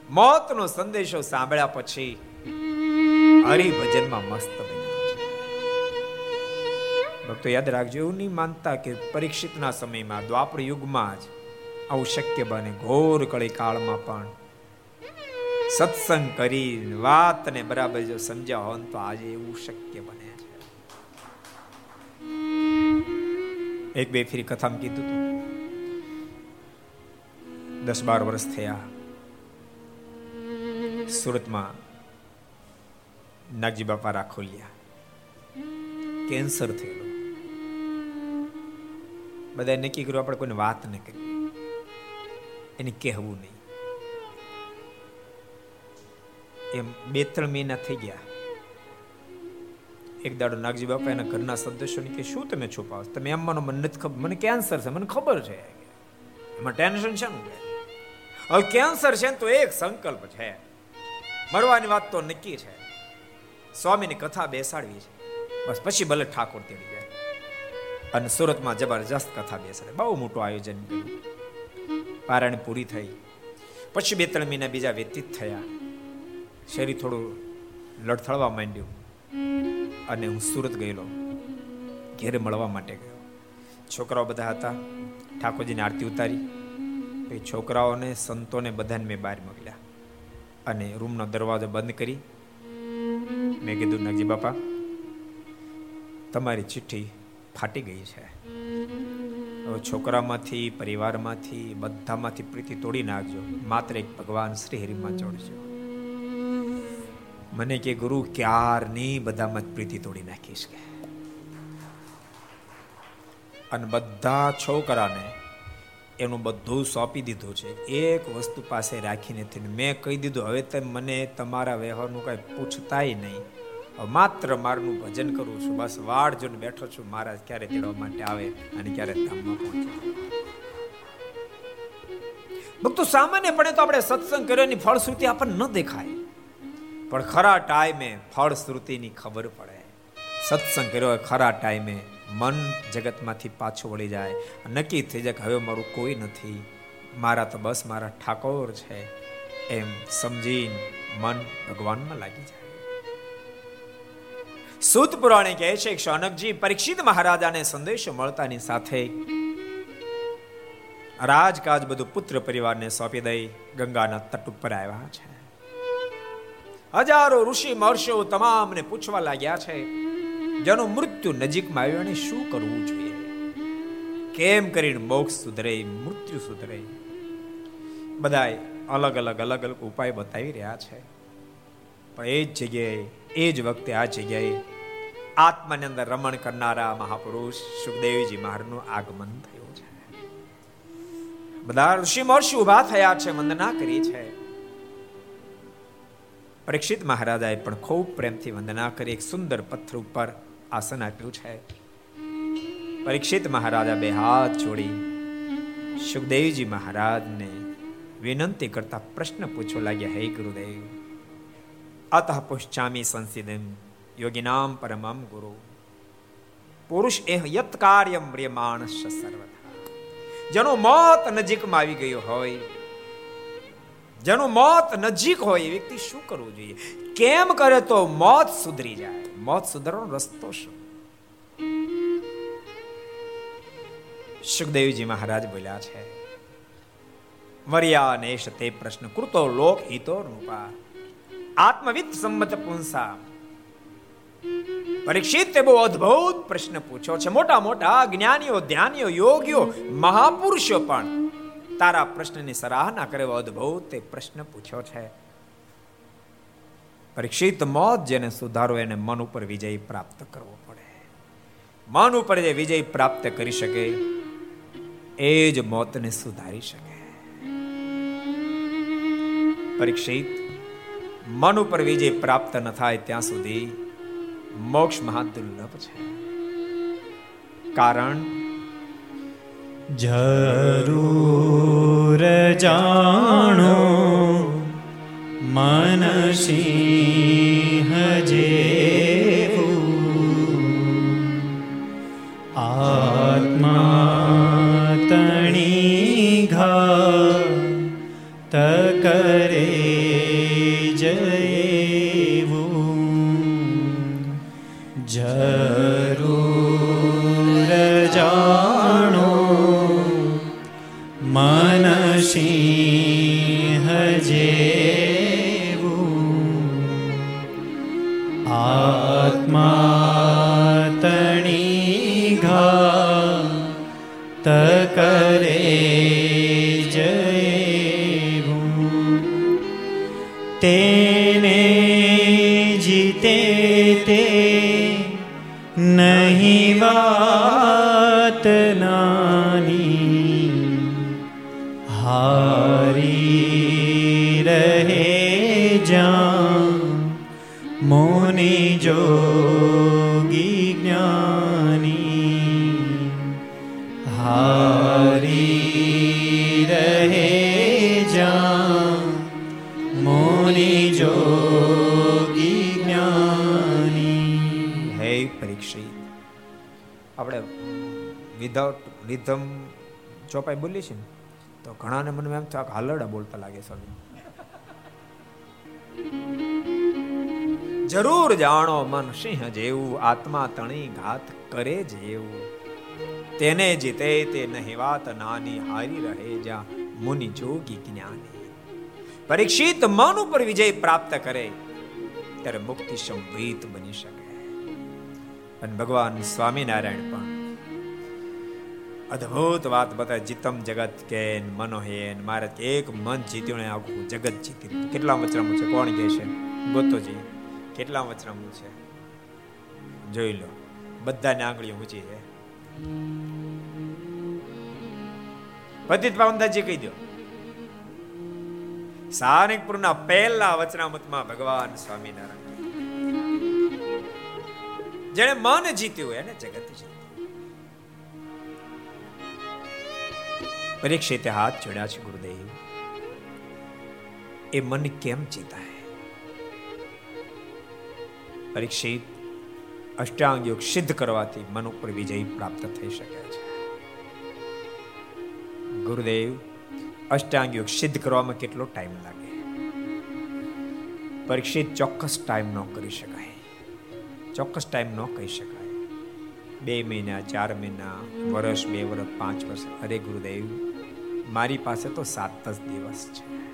મોતનો સંદેશો સાંભળ્યા પછી હરિભજનમાં મસ્ત બન્યા છે ભક્તો યાદ રાખજો, એવું નહીં માનતા કે પરીક્ષિતના સમયમાં, દ્વાપર યુગમાં જ આવું શક્ય બને. ઘોર કળી કાળમાં પણ સત્સંગ કરી વાતને બરાબર જો સમજ્યા હોય તો આજે એવું શક્ય બને છે. એક બે ફેરી કથામાં કીધું હતું દસ બાર વર્ષ થયા. સુરતમાં નાગજી બાપા રાખોલિયા. કેન્સર થયેલો. બધા નક્કી કર્યું, આપણે કોઈને વાત ન કરી એને કહેવું નહીં. એમ બે ત્રણ મહિના થઈ ગયા. એક દાડો નાગજી બાપા એના ઘરના સદસ્યોને કે, શું તમે છુપાવો તમે એમ માનો મને નથી ખબર. મને કેન્સર છે, મને ખબર છે. એમાં ટેન્શન છે? ને હવે કેન્સર છે તો એક સંકલ્પ છે. મરવાની વાત તો નક્કી છે. સ્વામીની કથા બેસાડવી છે. બસ, પછી ભલે ઠાકોર તેડી અને સુરતમાં જબરજસ્ત કથા બેસાડે બહુ મોટું આયોજન કર્યું. પારાયણ પૂરી થઈ. પછી બે ત્રણ મહિના બીજા વ્યતીત થયા. શરીર થોડું લડથળવા માંડ્યું અને હું સુરત ગયેલો. ઘેર મળવા માટે ગયો. છોકરાઓ બધા હતા. ઠાકોરજીની આરતી ઉતારી. એ છોકરાઓને, સંતોને બધાને મેં બહાર મોકલ્યા. અને રૂમનો દરવાજો બંધ કરી. મેં કીધું, નગજી બાપા, તમારી ચિઠ્ઠી ફાટી ગઈ છે. છોકરામાંથી, પરિવારમાંથી, બધામાંથી પ્રીતિ તોડી નાખજો. માત્ર એક ભગવાન શ્રી હરિમાં જોડજો. મને કે, ગુરુ, ક્યારની બધામાં પ્રીતિ તોડી નાખીશ કે? અને બધા છોકરાને એનું બધું સોંપી દીધું છે. એક વસ્તુ પાસે રાખી નથી મેં કહી દીધું, હવે તમે મને તમારા વ્યવહારનું કઈ પૂછતાય નહીં. માત્ર મારનું ભજન કરું છું. બસ વાડ જોઈને બેઠો છું. મહારાજ ક્યારે તેડવા માટે આવે અને ક્યારે ધામમાં પહોંચે. ભક્તો, સામાન્યપણે તો આપણે સત્સંગ કર્યોની ફળશ્રુતિ આપણને ન દેખાય. પણ ખરા ટાઈમે ફળશ્રુતિની ખબર પડે. સત્સંગ કર્યો ખરા ટાઈમે મન જગતમાંથી પાછું વળી જાય. નક્કી થઈ જાય કે હવે મારું કોઈ નથી. મારા તો બસ મારા ઠાકોર છે. એમ સમજીને મન ભગવાનમાં લાગી જાય. સૂત પુરાણે કહે છે કે શૌનકજી પરીક્ષિત મહારાજાને સંદેશો મળતાની સાથે રાજકાજ બધું પુત્ર પરિવારને સોંપી દઈ ગંગાના તટ ઉપર આવ્યા છે. હજારો ઋષિ મહર્ષિઓ તમામને પૂછવા લાગ્યા છે, જેનું મૃત્યુ નજીકમાં આવ્યું અને શું કરવું જોઈએ? કેમ કરીને મોક્ષ સુધરે, મૃત્યુ સુધરે? બધાય અલગ અલગ અલગ અલગ ઉપાય બતાવી રહ્યા છે. પણ એ જ જગ્યાએ, એ જ વખતે આ જગ્યાએ આત્માની અંદર રમણ કરનારા મહાપુરુષ સુખદેવજી મહારાજનું આગમન થયું છે. બધા ઋષિ મહર્ષિ ઊભા થયા છે, વંદના કરી છે. પરીક્ષિત મહારાજાએ પણ ખૂબ પ્રેમથી વંદના કરી, એક સુંદર પથ્થર ઉપર આસન આપ્યું છે. પરીક્ષિત મહારાજા બે હાથ જોડી સુખદેવજી મહારાજને વિનંતી કરતા પ્રશ્ન પૂછવા લાગ્યા, હે ગુરુદેવ, અતઃ પુષ્ચામી સંસિદમ યોગિનામ પરમમ ગુરુ પુરુષ એ યત કાર્યમ માણસ સર્વથા જેનો મોત નજીકમાં આવી ગયો હોય જેનું મોત નજીક હોય, એ વ્યક્તિ શું કરવું જોઈએ? કેમ કરે તો મોત સુધરી જાય? મોત સુધરવાનો રસ્તો શું? સુખદેવજી મહારાજ બોલ્યા છે મર્યાનેશ તે પ્રશ્ન કૃતો લોક હિતો રૂપા આત્મવિદ સંમત પુંસા પરીક્ષિત બહુ અદ્ભુત પ્રશ્ન પૂછ્યો છે. મોટા મોટા જ્ઞાનીઓ, ધ્યાનીઓ, યોગીઓ, મહાપુરુષો પણ તારા પ્રશ્નની સરાહના કરે અદ્ભુત તે પ્રશ્ન પૂછ્યો છે. પરીક્ષિત મોત જેને સુધારો એને મન ઉપર વિજય પ્રાપ્ત કરવો પડે. મન ઉપર જે વિજય પ્રાપ્ત કરી શકે એ જ મોતને સુધારી શકે. પરીક્ષિત મન ઉપર વિજય પ્રાપ્ત ન થાય ત્યાં સુધી મોક્ષ મહા દુર્લભ છે. કારણ? જરૂર જાણો મન સિંહ વિધાઉટ રિધમ ચોપાઈ બોલીએ છીએ ને, તો ઘણાને મને એમ થાય હાલરડા બોલતા લાગે સ્વામી. જરૂર જાણો મન સિંહ જેવું, આત્મા તણી ઘાત કરે જેવું. તેને જીતે તે નહીં વાત નાની હારી રહે જા, મુનિ જોગી જ્ઞાની. પરીક્ષિત મન ઉપર વિજય પ્રાપ્ત કરે, ત્યારે મુક્તિ સંભવિત બની શકે. અને ભગવાન સ્વામિનારાયણ પણ અદ્ભુત વાત બતાવે જીતમ જગત કે મનોહેન મારે એક મન જીત્યું ને આખું જગત જીત્યું. કેટલા વચરામું છે? કોણ કહે છે? ગોતોજી, કેટલા વચરામું છે? જોઈ લો. બધાને આંગળીઓ ઊંચી છે. પતિત પાવનદાસજી કહી દો. સારંગપુરના પહેલા વચનામૃતમાં ભગવાન સ્વામિનારાયણ. જેણે મન જીત્યું, એને જગત જીત્યું. પરીક્ષિતે હાથ જોડ્યા છે ગુરુદેવ એ મન કેમ જીતાય પરીક્ષિત અષ્ટાંગ યોગ સિદ્ધ કરવાથી મન ઉપર વિજય પ્રાપ્ત થઈ શકે છે ગુરુદેવ અષ્ટાંગ યોગ સિદ્ધ કરવામાં કેટલો ટાઈમ લાગે પરીક્ષિત ચોક્કસ ટાઈમ ન કરી શકાય ચોક્કસ ટાઈમ ન કહી શકાય બે મહિના, ચાર મહિના, વર્ષ, બે વર્ષ, પાંચ વર્ષ. અરે ગુરુદેવ, મારી પાસે તો સાત જ દિવસ છે.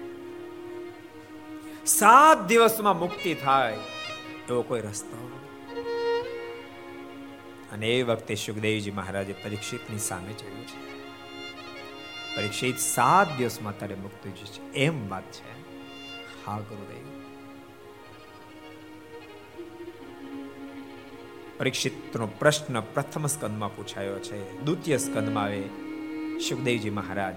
સાત દિવસમાં મુક્તિ થાય એવો કોઈ રસ્તો. અને એ વખતે સુખદેવજી મહારાજે પરીક્ષિતની સામે જોયું છે. પરીક્ષિત સાત દિવસમાં તારે મુક્તિ છે. એમ વાત છે. હા, ગુરુદેવ. પરીક્ષિતનો પ્રશ્ન પ્રથમ સ્કંદમાં પૂછાયો છે. દ્વિતીય સ્કંદમાં આવે, સુખદેવજી મહારાજ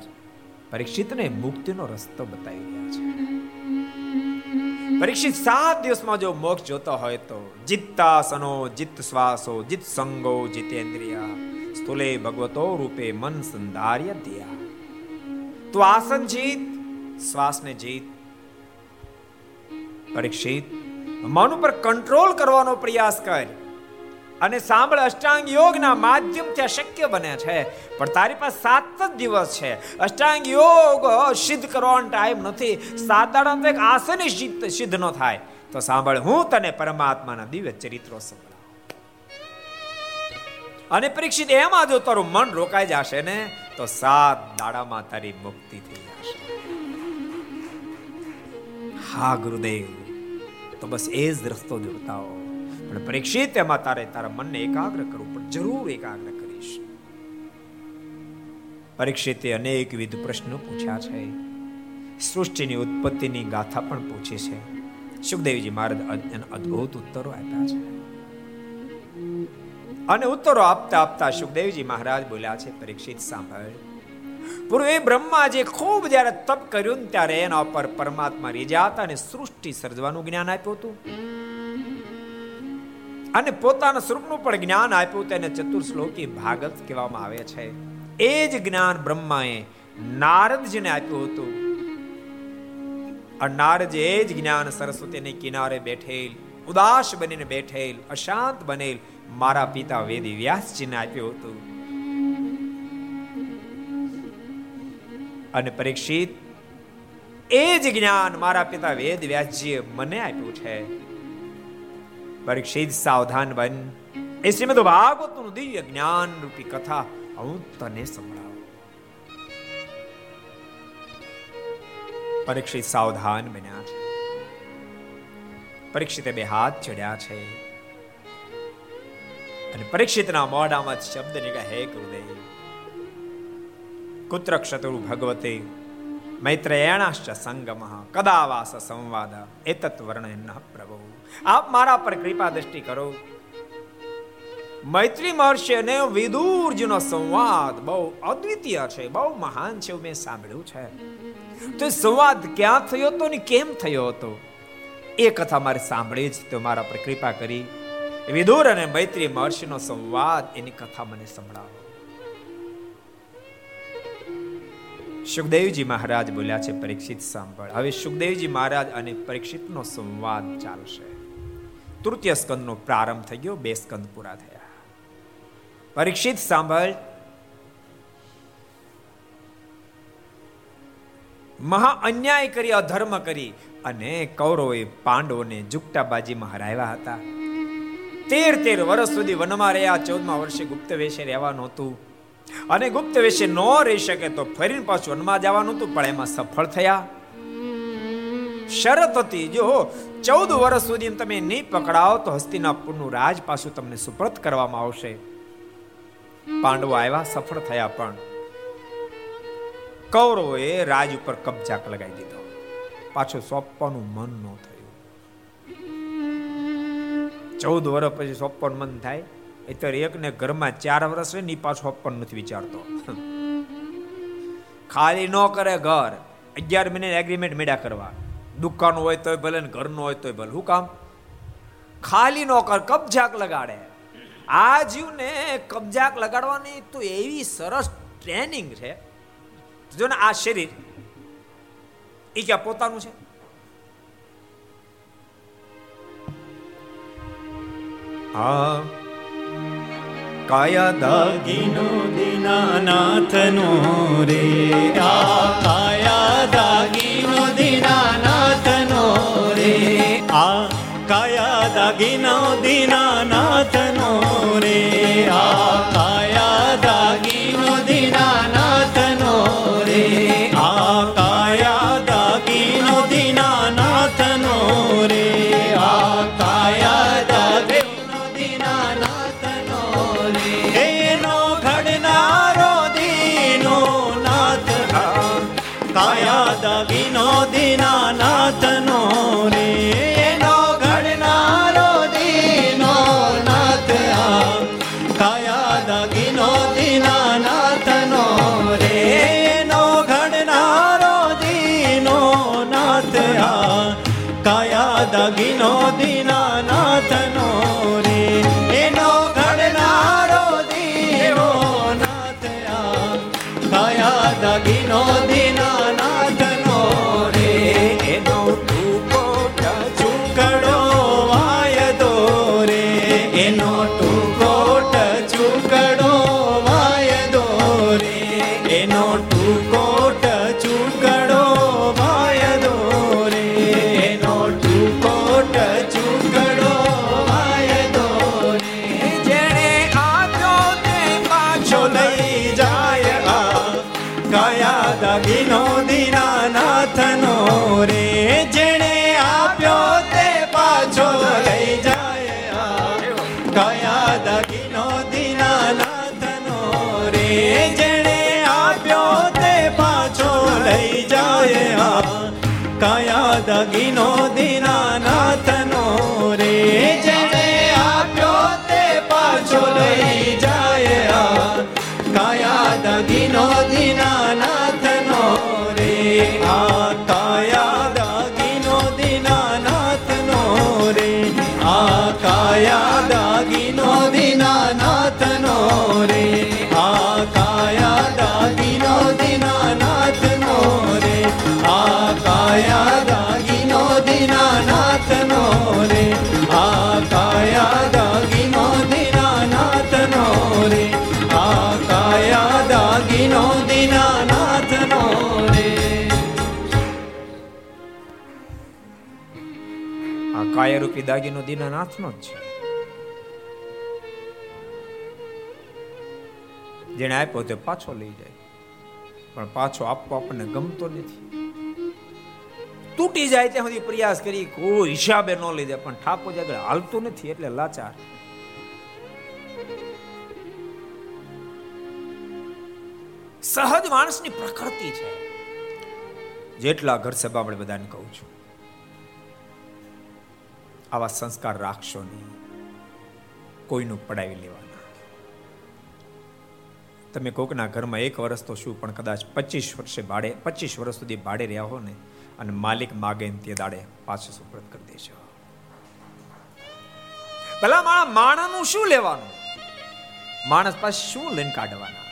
પરીક્ષિતને મુક્તિનો રસ્તો બતાવી રહ્યા છે. પરીક્ષિત સાત દિવસમાં જો મોક્ષ જોતો હોય તો જીત્તાસનો, જીત શ્વાસો, જીત સંગો, જીતેન્દ્રિય, સ્થુલે ભગવતો રૂપે મન સંધાર્ય દિયા તો આસન જીત, શ્વાસને જીત. પરીક્ષિત, મન ઉપર કંટ્રોલ કરવાનો પ્રયાસ કર. અને સાંભળ, અષ્ટાંગ યોગના માધ્યમથી અશક્ય બને છે. પણ તારી પાસે સાત જ દિવસ છે. અષ્ટાંગ યોગ સિદ્ધ કરવાનો ટાઈમ નથી. સાત દાડા એક આસન સિદ્ધ ન થાય. તો સાંભળ, હું તને પરમાત્માના દિવ્ય ચરિત્રો સંભળાવ. અને પરીક્ષિત એમાં જો તારું મન રોકાઈ જશે ને, તો સાત દાડામાં તારી મુક્તિ થઈ જશે. હા, ગુરુદેવ. તો બસ એ જ રસ્તો જોતા હો પણ પરીક્ષિત એમાં તારે તારા મનને એકાગ્ર કરવું પણ જરૂર એકાગ્ર કરીશ. પરીક્ષિતે અનેકવિધ પ્રશ્નો પૂછ્યા છે. સૃષ્ટિની ઉત્પત્તિની ગાથા પણ પૂછી છે. સુખદેવજી મહારાજ અદ્ભુત ઉત્તરો આપ્યા છે. અને ઉત્તરો આપતા આપતા સુખદેવજી મહારાજ બોલ્યા છે, પરીક્ષિત, સાંભળ. પૂર્વે બ્રહ્માજી ખૂબ જ્યારે તપ કર્યું ત્યારે એના ઉપર પરમાત્મા રીજાતા અને સૃષ્ટિ સર્જવાનું જ્ઞાન આપ્યું હતું. અને પોતાના સ્વરૂપનું પણ જ્ઞાન આપ્યું તેને ચતુર્શ્લોકી ભાગત કહેવામાં આવે છે. એ જ જ્ઞાન બ્રહ્માએ નારદજીને આપ્યું હતું. અને નારદજી એ જ જ્ઞાન સરસ્વતીને કિનારે બેઠેલ, ઉદાસ બનીને બેઠેલ, અશાંત બનેલ મારા પિતા વેદી વ્યાસજીને આપ્યું હતું. અને પરીક્ષિત, એ જ જ્ઞાન મારા પિતા વેદ વ્યાસજીએ મને આપ્યું છે. પરીક્ષિત સાવધાન બન એ શ્રીમદ ભાગવતનું દિવ્ય જ્ઞાન રૂપી કથા હું તને સંભળાવું પરીક્ષિત સાવધાન બન્યા છે પરીક્ષિતે બે હાથ ચડ્યા છે અને પરીક્ષિતના મોઢામાં શબ્દ નીકળે હે ગુરુદેવ કુત્ર ક્ષતુર ભગવતે મૈત્રેયણાશ્ચ સંગમ કદાવાસ સંવાદ એતત વર્ણન પ્રભુ આપ મારા પર કૃપા દ્રષ્ટિ કરો. મૈત્રી મહર્ષિ અને વિદુરજીનો સંવાદ બહુ અદ્વિતીય છે, બહુ મહાન છે મેં સાંભળ્યું છે. તો સંવાદ ક્યાં થયો હતો ને કેમ થયો હતો? એ કથા મારે સાંભળી જ તો મારા પર કૃપા કરી. વિદુર અને મૈત્રી મહર્ષિનો સંવાદ એની કથા મને સંભળાવો. સુખદેવજી મહારાજ બોલ્યા છે, પરીક્ષિત સાંભળ. હવે સુખદેવજી મહારાજ અને પરીક્ષિતનો સંવાદ ચાલશે. તૃતીય સ્કંદનો પ્રારંભ થઈ ગયો, બે સ્કંદ પૂરા થયા. પરીક્ષિત સાંભળ. મહા અન્યાય કરી, અધર્મ કરી અને કૌરવે પાંડવોને જુકટાબાજીમાં હરાવ્યા હતા. તેર તેર વર્ષ સુધી વનમાં રહ્યા, ચૌદમા વર્ષે ગુપ્ત વેશે રહેવાનું હતું અને ગુપ્ત વેશે ન રહી શકે તો ફરીને પાછું વનમાં જવાનું હતું, પણ એમાં સફળ થયા. શરત હતી, જો ચૌદ વર્ષ સુધી તમે નહીં પકડાવો તો હસ્તિનાપુરનું રાજ પાછું તમને સુપ્રત કરવામાં આવશે. પાંડવો આવ્યા, સફળ થયા પણ. કૌરવોએ રાજ ઉપર કબજા લગાવી દીધો. પાછું સોંપવાનું મન ન થયું. ચૌદ વર્ષ પછી સોંપવાનું મન થાય. અત્યારે એક ને ઘરમાં ચાર વર્ષ ને પાછો સોંપવાનું નથી વિચારતો. ખાલી ન કરે ઘર. અગિયાર મહિને એગ્રીમેન્ટ મેળા કરવા. દુકાન હોય તોય ભલે ને ઘરનું હોય તોય ભલે. શું કામ? ખાલી નો કર કબજાક લગાડે. આ જીવને કબજાક લગાડવાની તો એવી સરસ ટ્રેનિંગ છે. જો ને આ શરીર, એ ક્યાં પોતાનું છે? આ કાયા દાગીનો દીનાનાથનો રે. આ કાયા દાગીનો દાગીનો દીનાનાથનો રે આ કાયારૂપી દાગીનો દીનાનાથનો જ છે જેણે આપ્યો તે પાછો લઈ જાય પણ પાછો આપવો આપણને ગમતો નથી તૂટી જાય ત્યાં સુધી પ્રયાસ કરી કોઈ હિસાબે ન લઈ જાય પણ ઠાકોર આગળ હાલતું નથી એટલે લાચાર સહજ માણસની પ્રકૃતિ છે જેટલા ઘર સભા આપણે બધાને કહું છું આવા સંસ્કાર રાખશો નહીં. કોઈનું પડાવી લેવાના તમે કોકના ઘરમાં એક વર્ષ તો શું, પણ કદાચ પચીસ વર્ષે ભાડે, પચીસ વર્ષ સુધી ભાડે રહ્યા હો ને, અને માલિક માગે તે દાડે પાછું સુપ્રત કરી દેજો. પેલા માણા માણાનું શું લેવાનું? માણસ પાસે શું લઈને કાઢવાના?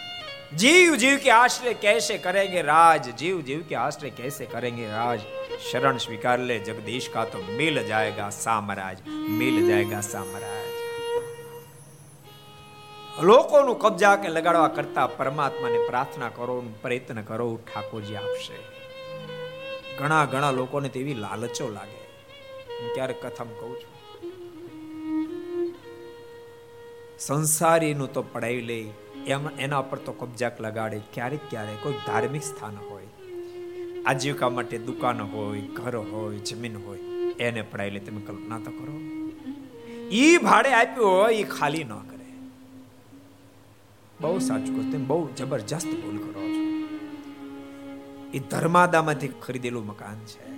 जीव जीव के आश्रय कैसे करेंगे राज जीव जीव के आश्रय कैसे करेंगे राज शरण स्वीकार ले जगदीश का तो मिल जाएगा साम्राज मिल जाएगा साम्राज લોકોનું કબજા કે લગાડવા કરતા પરમાત્માને પ્રાર્થના કરો પ્રયત્ન કરો ઠાકોરજી આપશે ઘણા ઘણા લોકોને તેવી લાલચો લાગે હું ક્યારેક કથામાં કહું છું સંસારીનું તો પડાવી લે એમ એના પર તો કબજાક લગાડે, ક્યારેક ક્યારેક કોઈ ધાર્મિક સ્થાન હોય, આજીવિકા માટે દુકાન હોય, ઘર હોય, જમીન હોય, એને પડાવી લે તમે કલ્પના તો કરો. ઈ ભાડે આપ્યું હોય એ ખાલી ન કરે. બહુ સાચું કહો, તમે બહુ જબરજસ્ત ભૂલ કરો છો. એ ધર્માદામાંથી ખરીદેલું મકાન છે.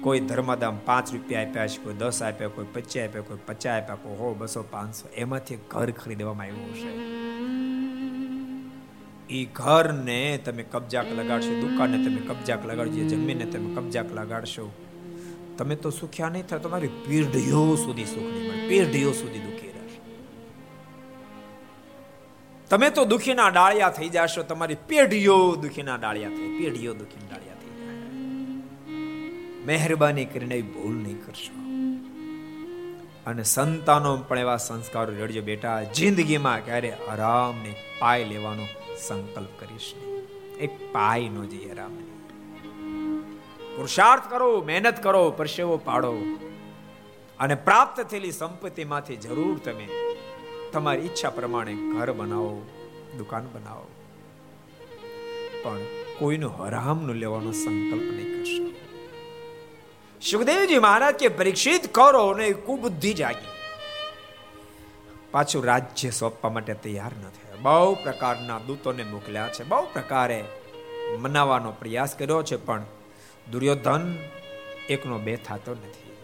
કોઈ ધર્માદામ પાંચ રૂપિયા આપ્યા છે, કોઈ દસ આપ્યા, કોઈ પચીસ આપ્યા, કોઈ પચાસ આપ્યા, કોઈ હો બસો, પાંચસો, એમાંથી ઘર ખરીદવામાં આવ્યું છે એ ઘરને તમે કબજાક લગાડશો, દુકાનને તમે કબજાક લગાડશો જમીનને તમે કબજાક લગાડશો. તમે તો સુખ્યા નહીં થાય, તમારી પેઢીઓ સુધી સુખ નહીં મળે, પેઢીઓ સુધી દુખી રહેશો તમે તો દુખીના ડાળિયા થઈ જશો, તમારી પેઢીઓ દુખીના ડાળિયા થઈ, પેઢીઓ દુખીના ડાળિયા થઈ જાય. મહેરબાની કરીને ભૂલ નહીં કરશો. અને સંતાનો પણ એવા સંસ્કારો રેડજો બેટા, જિંદગીમાં ક્યારે આરામને પાય લેવાનો સંકલ્પ કરીશ એક પાય નો જઈએ રામ પુરુષાર્થ કરો, મહેનત કરો, પરસેવો પાડો. અને પ્રાપ્ત થયેલી સંપત્તિમાંથી જરૂર તમે તમારી ઈચ્છા પ્રમાણે ઘર બનાવો, દુકાન બનાવો. પણ કોઈનું હરામનું લેવાનો સંકલ્પ નહીં કરશો. સુખદેવજી મહારાજ કે, પરીક્ષિત કરો ને કુબુદ્ધિ જાગી. પાછું રાજ્ય સોંપવા માટે તૈયાર ન થયા બહુ પ્રકારના દૂતોને મોકલ્યા છે. બહુ પ્રકારે મનાવવાનો પ્રયાસ કર્યો છે, પણ દુર્યોધન એકનો બે થતો નથી.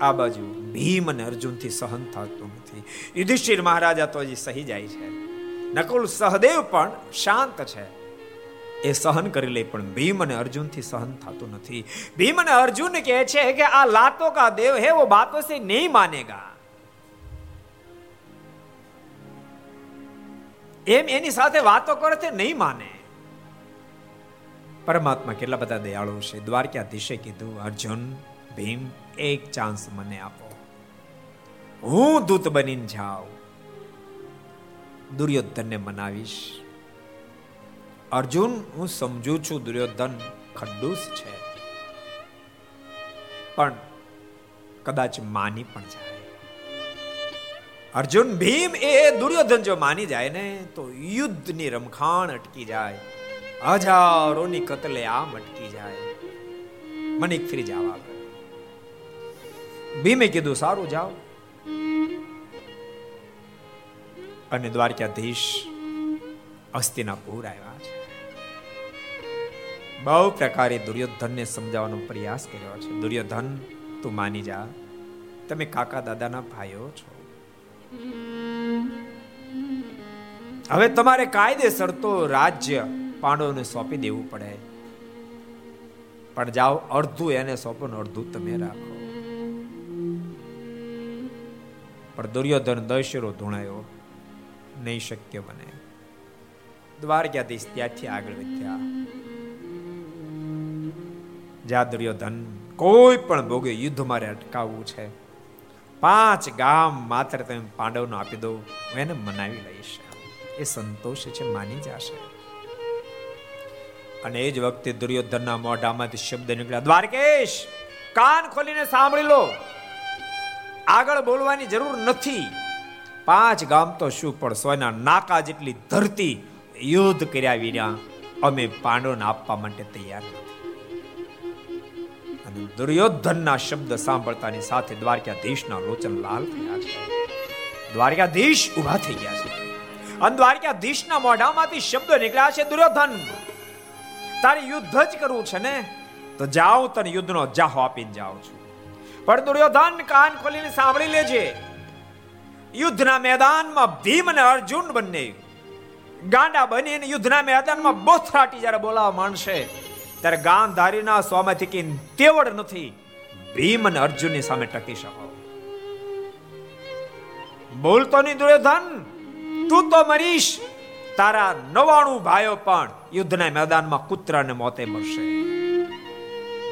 આ બાજુ ભીમ અને અર્જુનથી સહન થતું નથી. યુધિષ્ઠિર મહારાજા તો હજી સહી જાય છે. નકુલ સહદેવ પણ શાંત છે. એ સહન કરી લે, પણ ભીમ અને અર્જુનથી સહન થતું નથી. ભીમ અને અર્જુન કહે છે કે આ લાતો કા દેવ હે, વો બાતો સે નહીં માનેગા. એમ એની સાથે વાતો કરે છે નહીં માને. પરમાત્મા કેટલા બધા દયાળુ છે. દ્વારકાધીશે કીધું, અર્જુન, ભીમ, એક ચાન્સ મને આપો. હું દૂત બનીને જાઉં. દુર્યોધનને મનાવીશ, અર્જુન, હું સમજુ છું દુર્યોધન ખડ્ડુસ છે, પણ કદાચ માની પણ જાય. અર્જુન ભીમ એ દુર્યોધન જો માની જાય ને, તો યુદ્ધની રમખાણ અટકી જાય. હજારોની કતલે આમ અટકી જાય. મને એક ફરી જવા ભીમે કીધું, સારું જાઓ. અને દ્વારકાધીશ અસ્તિનાપુર આવ્યા છે. બહુ પ્રકારે દુર્યોધનને સમજાવવાનો પ્રયાસ કર્યો છે. દુર્યોધન, તું માની જા. તમે કાકા દાદાના ભાઈઓ છો. હવે તમારે કાયદેસર તો રાજ્ય પાંડવોને સોંપી દેવું પડે. પણ જાઓ, અડધું એને સોંપો ને અડધું તમે રાખો. પણ દુર્યોધન દશરો ધૂણાયો. નહીં શક્ય બને. દ્વારકાધીશ ત્યાંથી આગળ વધ્યા. જા દુર્યોધન, કોઈ પણ ભોગે યુદ્ધ મારે અટકાવવું છે. પાંચ ગામ માત્ર તમે પાંડવનો આપી દો હું એને મનાવી લઈશ. એ સંતોષ છે, માની જશે. અને એ જ વખતે દુર્યોધનના મોઢામાંથી શબ્દ નીકળ્યા, દ્વારકેશ, કાન ખોલીને સાંભળી લો. આગળ બોલવાની જરૂર નથી. પાંચ ગામ તો શું પણ સોના નાકા જેટલી ધરતી યુદ્ધ કર્યા વિના અમે પાંડવને આપવા માટે તૈયાર દુર્યોધનના શબ્દ સાંભળતાની સાથે દ્વારકાધીશના લોચન લાલ થયા છે. દ્વારકાધીશ ઊભા થઈ ગયા છે. અને દ્વારકાધીશના મોઢામાંથી શબ્દ નીકળ્યા છે, દુર્યોધન, તારે યુદ્ધ જ કરવું છે ને? તો જાઓ, તને યુદ્ધનો જાહો આપીને જાઉં છું. પણ દુર્યોધન, કાન ખોલીને સાંભળી લેજે. યુદ્ધના મેદાનમાં ભીમ અને અર્જુન બંને ગાંડા બનીને યુદ્ધના મેદાનમાં બોથરાટી જ્યારે બોલાવા માંડશે ત્યારે ગાંધારીના સ્વામીથી કે તેવડ નથી ભીમ અને અર્જુનની સામે ટકી શકો. બોલતો નહીં દુર્યોધન તું તો મરીશ, તારા નવાણું ભાઈઓ પણ યુદ્ધના મેદાનમાં કૂતરાને મોતે મરશે.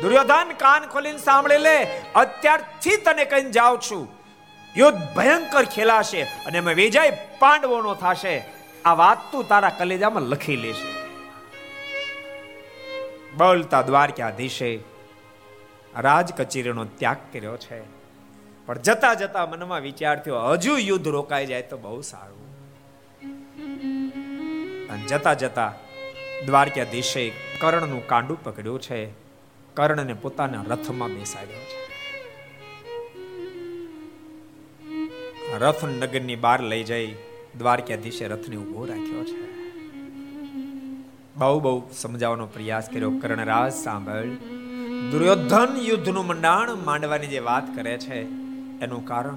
દુર્યોધન, કાન ખોલીને સાંભળી લે, અત્યારથી તને કહીને જાઉં છું. યુદ્ધ ભયંકર ખેલાશે અને એમાં વિજય પાંડવોનો થશે. આ વાત તું તારા કલેજામાં લખી લેશે બોલતા દ્વારકાધીશે રાજ કચેરીનો ત્યાગ કર્યો છે. પણ જતા જતા મનમાં વિચાર થયો, હજુ યુદ્ધ રોકાઈ જાય તો બહુ સારું. અને જતા જતા દ્વારકાધીશે કર્ણનું કાંડું પકડ્યું છે. કર્ણને પોતાના રથમાં બેસાડ્યો છે. રથ નગરની બહાર લઈ જઈ દ્વારકાધીશે રથને ઊભો રાખ્યો છે. બહુ બહુ સમજાવવાનો પ્રયાસ કર્યો. કર્ણરાજ સાંભળ. દુર્યોધન યુદ્ધનું મંડાણ માંડવાની જે વાત કરે છે, એનું કારણ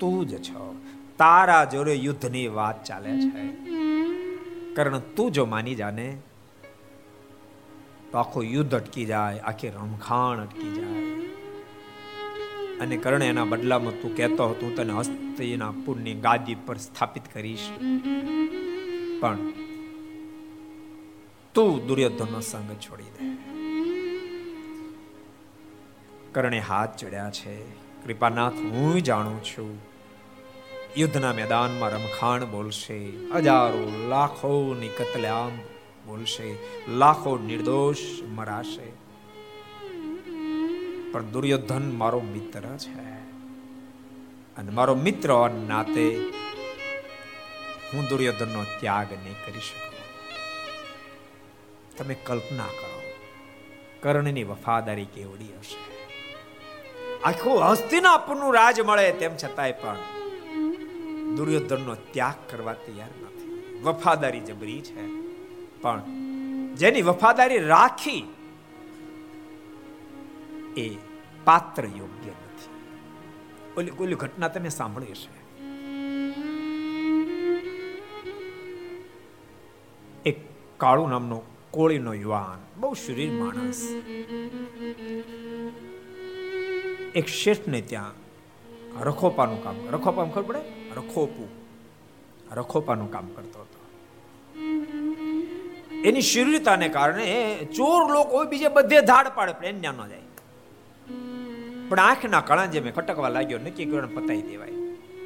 તું જ છો. તારા જોડે યુદ્ધની વાત ચાલે છે. કર્ણ, તું જો માની જાને, તો આખું યુદ્ધ અટકી જાય, આખી રમખાણ અટકી જાય. અને કર્ણ એના બદલામાં તું કહેતો હતો તને હસ્તીના પુણ્ય ગાદી પર સ્થાપિત કરીશ. પણ તું દુર્યોધનનો સંગ છોડી દે. કર્ણે હાથ ચડ્યા છે. કૃપાનાથ, હું જાણું છું, યુદ્ધના મેદાનમાં રમખાણ બોલશે. હજારો લાખોની કતલેઆમ બોલશે. લાખો નિર્દોષ મરાશે. પણ દુર્યોધન મારો મિત્ર છે અને મારો મિત્ર નાતે હું દુર્યોધનનો ત્યાગ નહીં કરી શકું. તમે કલ્પના કરો. કર્ણની વફાદારી કેવડી હશે? આખું હસ્તિનાપુરનું રાજ મળે તેમ છતાંય પણ દુર્યોધનનો ત્યાગ કરવા તૈયાર નથી. વફાદારી જબરી છે. પણ જેની વફાદારી રાખી એ પાત્ર યોગ્ય નથી. ઓલી ઓલી ઘટના તમે સાંભળી હશે. એક કાળુ નામનો કોળીનો યુવાન, બહુ શરીર માણસ. એક શેઠને ત્યાં રખોપાનું કામ રખોપાનું ખબર પડે? રખોપું. રખોપાનું કામ કરતો હતો. એની શરીરતાને કારણે ચોર લોકો બીજે બધે ધાડ પાડે, પણ ન જાય. પણ આંખના કણા જે મેં ખટકવા લાગ્યો, નક્કી કર્યો પતાવી દેવાય.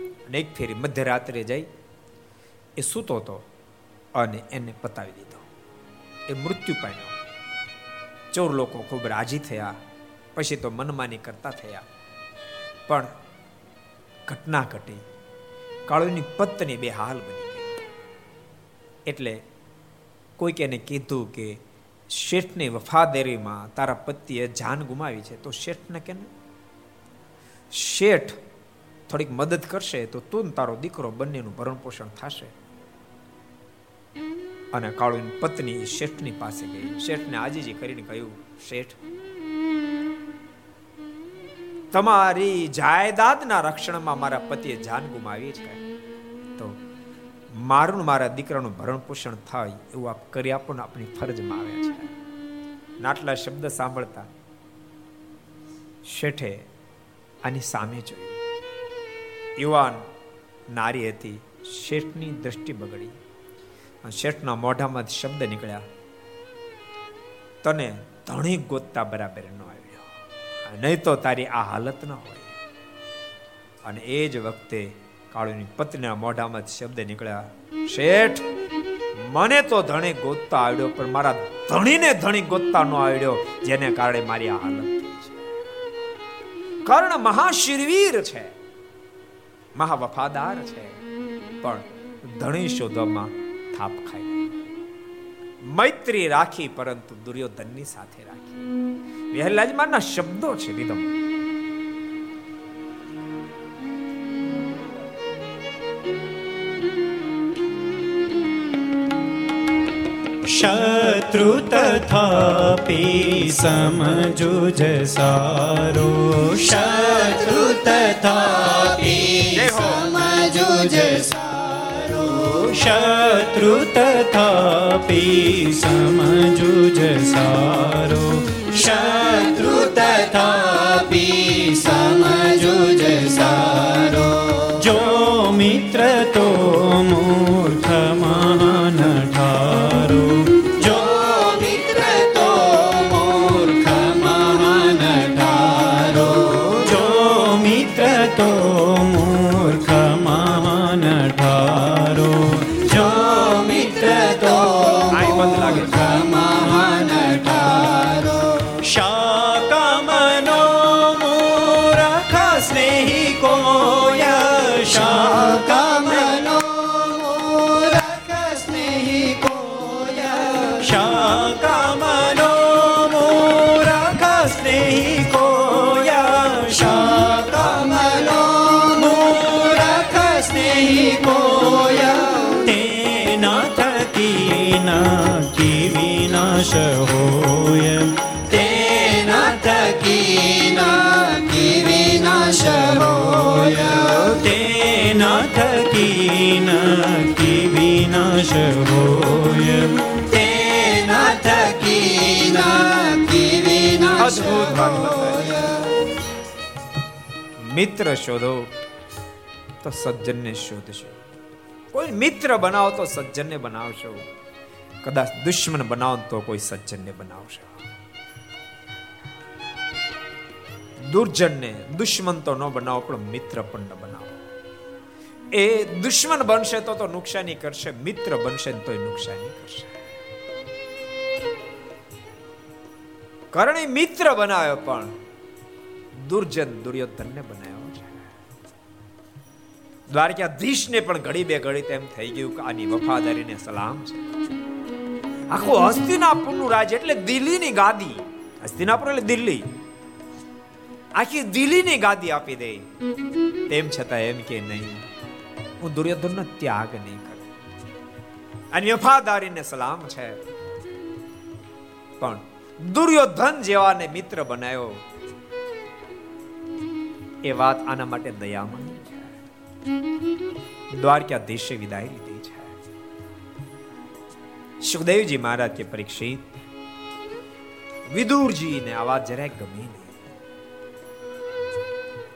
અને એક ફેરી મધ્યરાત્રે જઈ, એ સૂતો હતો અને એને પતાવી દીધો. એ મૃત્યુ પામ્યો. ચોર લોકો ખૂબ રાજી થયા, પછી તો મનમાની કરતા થયા. પણ ઘટના ઘટી. કાળુની પત્ની બે હાલ બની ગઈ. એટલે કોઈક એને કીધું કે, શેઠની વફાદારીમાં તારા પતિએ જાન ગુમાવી છે, તો શેઠને કે શેઠ થોડીક મદદ કરશે, તો તું તારો દીકરો બંનેનું ભરણ પોષણ થશે અને કાળુની પત્ની શેઠની પાસે ગઈ. શેઠને આજીજી કરીને કહ્યું, શેઠ, તમારી જાયદાદના રક્ષણમાં મારા પતિએ જાન ગુમાવી છે. તો મારું મારા દીકરાનું ભરણ પોષણ થાય એવું આપ કરી આપો ને આપણી ફરજમાં આવે છે. નાટલા શબ્દ સાંભળતા શેઠે આની સામે જોયું. યુવાન નારી હતી, શેઠની દ્રષ્ટિ બગડી. શેઠના મોઢામાં શબ્દ નીકળ્યા. તને ધણી ગોતતા બરાબર ન આવ્યો. નહીં તો તારી આ હાલત ન હોય. અને એ જ વખતે કાળુની પત્નીના મોઢામાં શબ્દ નીકળ્યા, શેઠ, મને તો ધણી ગોતતા આવડ્યો, પણ મારા ધણીને ધણી ગોતતા ન આવડ્યો, જેને કારણે મારી આ હાલત કર્ણ મહાશિરવીર છે મહા વફાદાર છે, પણ ધણી શોધવામાં થાપ ખાઈ મૈત્રી રાખી પરંતુ દુર્યોધનની સાથે રાખી. વહેલાજમાના શબ્દો છે રીધમ શત્રુ તથાપી સમજુજ સારો. શત્રુ તથાપી સમજુજ સારો. શત્રુ તથાપી સમજુજ સારો શત્રુ તથાપી વિનાશ હોય તેના થકી વિનાશ અદ્ભુત મિત્ર શોધો તો સજ્જનને શોધશો કોઈ મિત્ર બનાવો તો સજ્જનને બનાવશો. કદાચ દુશ્મન બનાવો તો કોઈ સજ્જનને બનાવશો. દુર્જનને દુશ્મન તો ન બનાવો, પણ મિત્ર પણ ન બનાવો. એ દુશ્મન બનશે તો તો નુકસાની કરશે, મિત્ર બનશે તો નુકસાની કરશે. કરણે મિત્ર બનાવ્યો પણ દુર્જન દુર્યોધનને બનાવ્યો છે. દ્વારકાધીશને પણ ઘડી બે ઘડી તેમ થઈ ગયું કે આની વફાદારીને સલામ છે. આખું હસ્તિનાપુરનું રાજ એટલે દિલ્હીની ગાદી. હસ્તિનાપુર એટલે દિલ્હી. આખી દિલ્હીની ગાદી આપી દે. તેમ છતાં એમ કે નહીં. હું દુર્યોધનનો ત્યાગ નહીં કરું. અને વફાદારીને સલામ છે. પણ દુર્યોધન જેવાને મિત્ર બનાવ્યો એ વાત આના માટે દયામણી છે. દ્વારકાધીશે વિદાય લીધી છે. સુખદેવજી મહારાજ કે પરીક્ષિત વિદુરજીને આ વાત જરાય ગમી નહીં.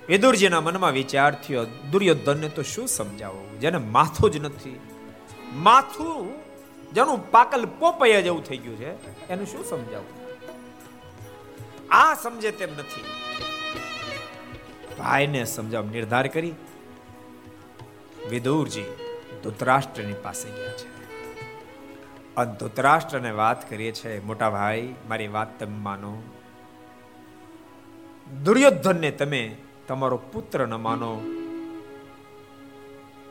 વિદુરજીના મનમાં વિચાર થયો, દુર્યોધનને તો શું સમજાવવું જેને માથું જ નથી. માથું? જેનું પાકલ પોપૈયા જેવું થઈ ગયું છે, એનું શું સમજાવવું આ સમજે તેમ નથી. ભાઈને સમજાવ નિર્ધાર કરી. વિદુરજી ધૃતરાષ્ટ્રની પાસે ગયા છે. અને ધૃતરાષ્ટ્રને વાત કરીએ છે, મોટા ભાઈ, મારી વાત તમે માનો. દુર્યોધનને તમે તમારો પુત્ર ન માનો.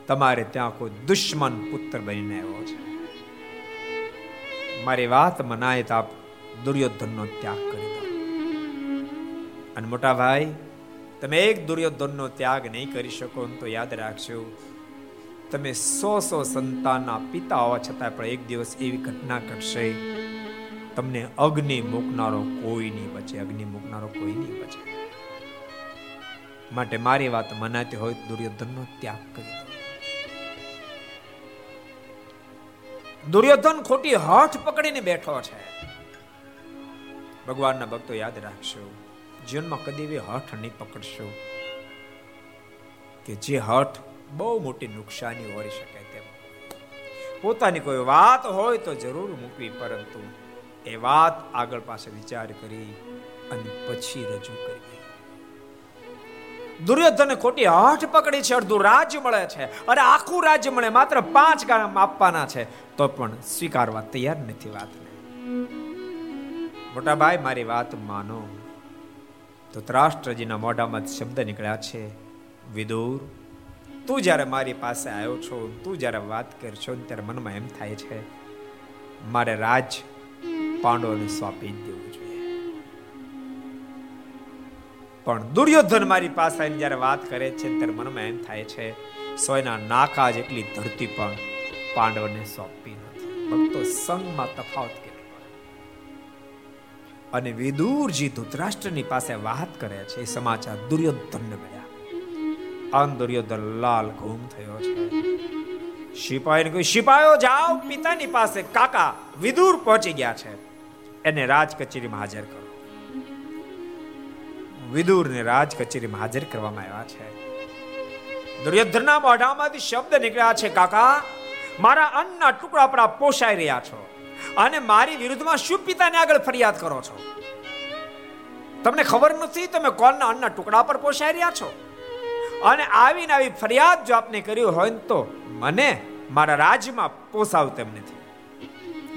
તમારે ત્યાં કોઈ દુશ્મન પુત્ર બનીને આવ્યો છે. મારી વાત મનાય તો આપ દુર્યોધનનો ત્યાગ કરી દો. અને મોટા ભાઈ, તમે એક દુર્યોધનનો ત્યાગ નહીં કરી શકો તો યાદ રાખજો. તમે સો સો સંતાનના પિતા હોવા છતાં પણ એક દિવસ એવી ઘટના ઘટશે. તમને અગ્નિ મૂકનારો કોઈ નહીં બચે, અગ્નિ મૂકનારો કોઈ નહીં બચે. માટે મારી વાત મનાતી હોય, દુર્યોધનનો ત્યાગ કરી દુર્યોધન ખોટી હઠ પકડીને બેઠો છે. ભગવાનના ભક્તો યાદ રાખશો, જીવનમાં કદી એવી હઠ નહીં પકડશો કે જે હઠ બહુ મોટી નુકસાની હોઈ શકે તેમ. પોતાની કોઈ વાત હોય તો જરૂર મૂકવી, પરંતુ એ વાત આગળ પાસે વિચાર કરી અને પછી રજૂ કરી. દુર્યોધને ખોટી હઠ પકડી છે, અડધું રાજ્ય મળે છે અને આખું રાજ્ય મળે માત્ર પાંચ ગામ આપવાના છે, તો પણ સ્વીકારવા તૈયાર નથી વાતને. મોટા ભાઈ મારી વાત માનો. તો ત્રાષ્ટ્રજીના મોઢામાં શબ્દ નીકળ્યા છે, વિદુર, તું જ્યારે મારી પાસે આવ્યો છો, તું જ્યારે વાત કરશો, ત્યારે મનમાં એમ થાય છે, મારે રાજ પાંડવોને સોંપી દેવું પણ દુર્યોધન મારી પાસે આવીને જ્યારે વાત કરે છે ત્યારે મનમાં એમ થાય છે, સોયના નાકા જેટલી ધરતી પણ પાંડવને સોંપી નથી. ભક્તો સંગમાં તફાવત કેટલો અને વિદુરજી ધૃતરાષ્ટ્રની પાસે વાત કરે છે, એ સમાચાર દુર્યોધનને મળ્યા. અન દુર્યોધન લાલ ઘૂમ થયો છે. સિપાહીને કહ્યું સિપાયો જાઓ, પિતાની પાસે કાકા વિદુર પહોંચી ગયા છે. એને રાજ કચેરીમાં હાજર કરો. વિદુરને રાજ કચેરીમાં હાજર કરવામાં આવ્યા છે. દુર્યોધનના મોઢામાંથી શબ્દ નીકળ્યા છે, કાકા, મારા અન્નના ટુકડા પર પોષાઈ રહ્યા છો અને મારી વિરુદ્ધમાં શું પિતાને આગળ ફરિયાદ કરો છો? તમને ખબર નથી તમે કોણના અન્નના ટુકડા પર પોષાઈ રહ્યા છો? અને આવીને આવી ફરિયાદ જો આપને કર્યું હોય તો મને મારા રાજ્યમાં પોસાવ તેમ નથી.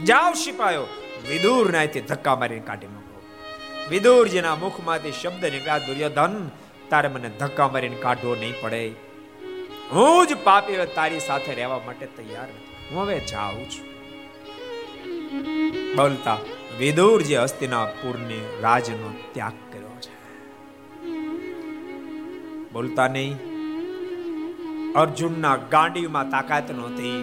જાઓ સિપાયો વિદુર નાયથી ધક્કા મારીને કાઢી વિદુરજીના મુખમાંથી શબ્દ નીકળ્યા, દુર્યોધન, તારે મને ધક્કા મારીને કાઢવો નહીં પડે. હું જ પાપી તારી સાથે રહેવા માટે તૈયાર હું હવે જાઉં છું. બોલતા વિદુરજી હસ્તિનાપુરની રાજનો ત્યાગ કર્યો છે. બોલતા નહીં, અર્જુનના ગાંડીમાં તાકાત નહોતી,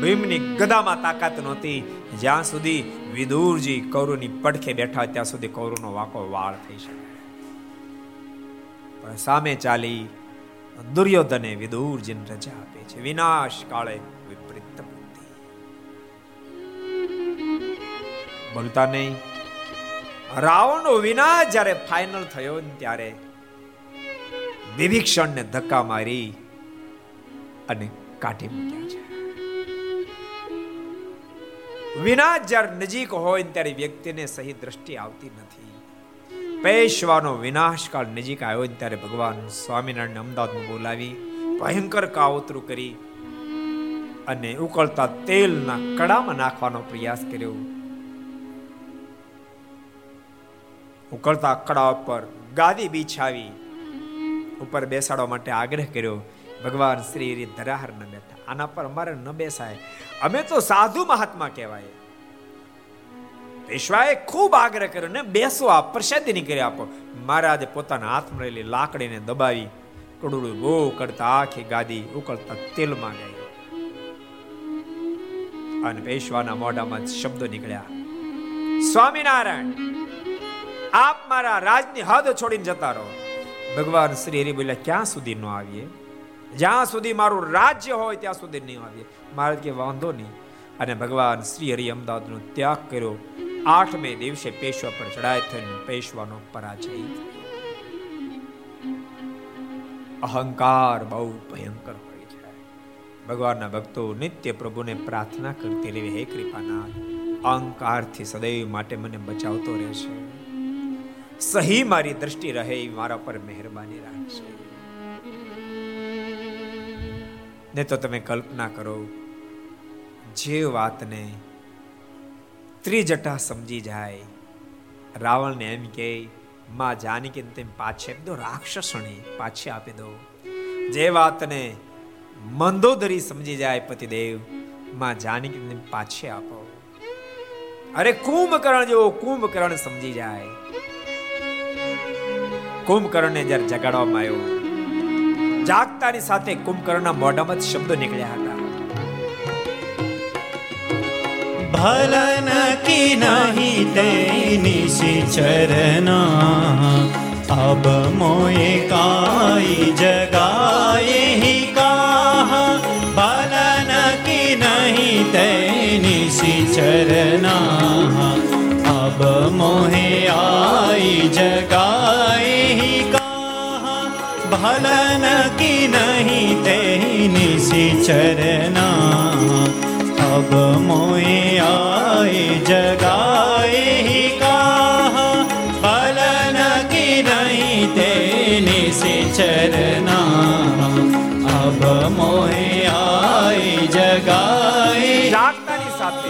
ભીમની ગદામાં તાકાત નહોતી જ્યાં સુધી વિદુરજી કૌરવની પડખે બેઠા ત્યાં સુધી કૌરવનો વાકો વાળ થઈ શકે. પણ સામે ચાલી દુર્યોધને વિદુરજીને રજા આપે છે. વિનાશ કાળે વિપરીત બોલતા નહીં. રાવણનો વિનાશ જ્યારે ફાઇનલ થયો ત્યારે વિભીક્ષણને ધક્કા મારી અને કાઢી મૂક્યા છે. વિનાશ જ્યારે નજીક હોય ત્યારે વ્યક્તિને સહી દ્રષ્ટિ આવતી નથી. પેશવાનો વિનાશકાળ નજીક આવ્યો ત્યારે ભગવાન સ્વામિનારાયણ અમદાવાદમાં બોલાવી, ભયંકર કાવતરું કરી અને ઉકળતા તેલના કડામાં નાખવાનો પ્રયાસ કર્યો. ઉકળતા કડા ઉપર ગાદી બિછાવી, ઉપર બેસાડવા માટે આગ્રહ કર્યો. ભગવાન શ્રી ધરાહર ન આના પર અમારે ન બેસાય. અમે તો સાધુ મહાત્મા કહેવાય. પેશવાએ ખૂબ આગ્રહ કર્યો ને બેસો આ પ્રસાદી કરી આપો. મહારાજે પોતાના હાથમાં રહેલી લાકડીને દબાવી કડુડું બહુ કરતા આખી ગાદી ઉકળતા તેલમાં ગઈ. અને પેશવાના મોઢામાં શબ્દો નીકળ્યા. સ્વામિનારાયણ, આપ મારા રાજની હદ છોડીને જતા રહો. ભગવાન શ્રી હરિ બોલ્યા, ક્યાં સુધી ન આવીએ? જ્યાં સુધી મારું રાજ્ય હોય, ત્યાં સુધી નહીં આવીએ. મહારાજ કે, વાંધો નહીં. અને ભગવાન શ્રી હરિ અમદાવાદનો ત્યાગ કર્યો. આઠમે દિવસે પેશવા પર ચડાય થઈને પેશવાનો પરાજય. અહંકાર બહુ ભયંકર હોય છે. ભગવાનના ભક્તો નિત્ય પ્રભુને પ્રાર્થના કરતી રહેવી હે કૃપાનાથ, અહંકારથી સદૈવ માટે મને બચાવતો રહેશે. સહી મારી દ્રષ્ટિ રહે મારા પર મહેરબાની રાખશે. ને તો તમે કલ્પના કરો, જે વાતને ત્રિજટા સમજી જાય, રાવણને એમ કે, માં જાનકી તેમ પાછે દો રાક્ષસણી પાછી આપી દો. જે વાતને મંદોદરી સમજી જાય, પતિદેવ, માં જાનકી તેમ પાછી આપો. અરે કુંભકર્ણ જેવો કુંભકર્ણ સમજી જાય. કુંભકર્ણને જ્યારે જગાડવામાં આવ્યો જાગતાની સાથે કુંભકર્ણના મોઢામાં શબ્દો નીકળ્યા હતા. ભલન કી નહીં તેની ચરના અબ મોએ કાઈ જગાએ હી કાહ. ભલન કી નહીં તેની સી ચરના અબ મોહે આઈ જગાએ હી કાહ ભલન કી નહીં તેની ચરના अब मोए आए जगाए ही कहा फलन की नहीं तेने से चरना अब मोए आए जगाए જાગતાની સાથે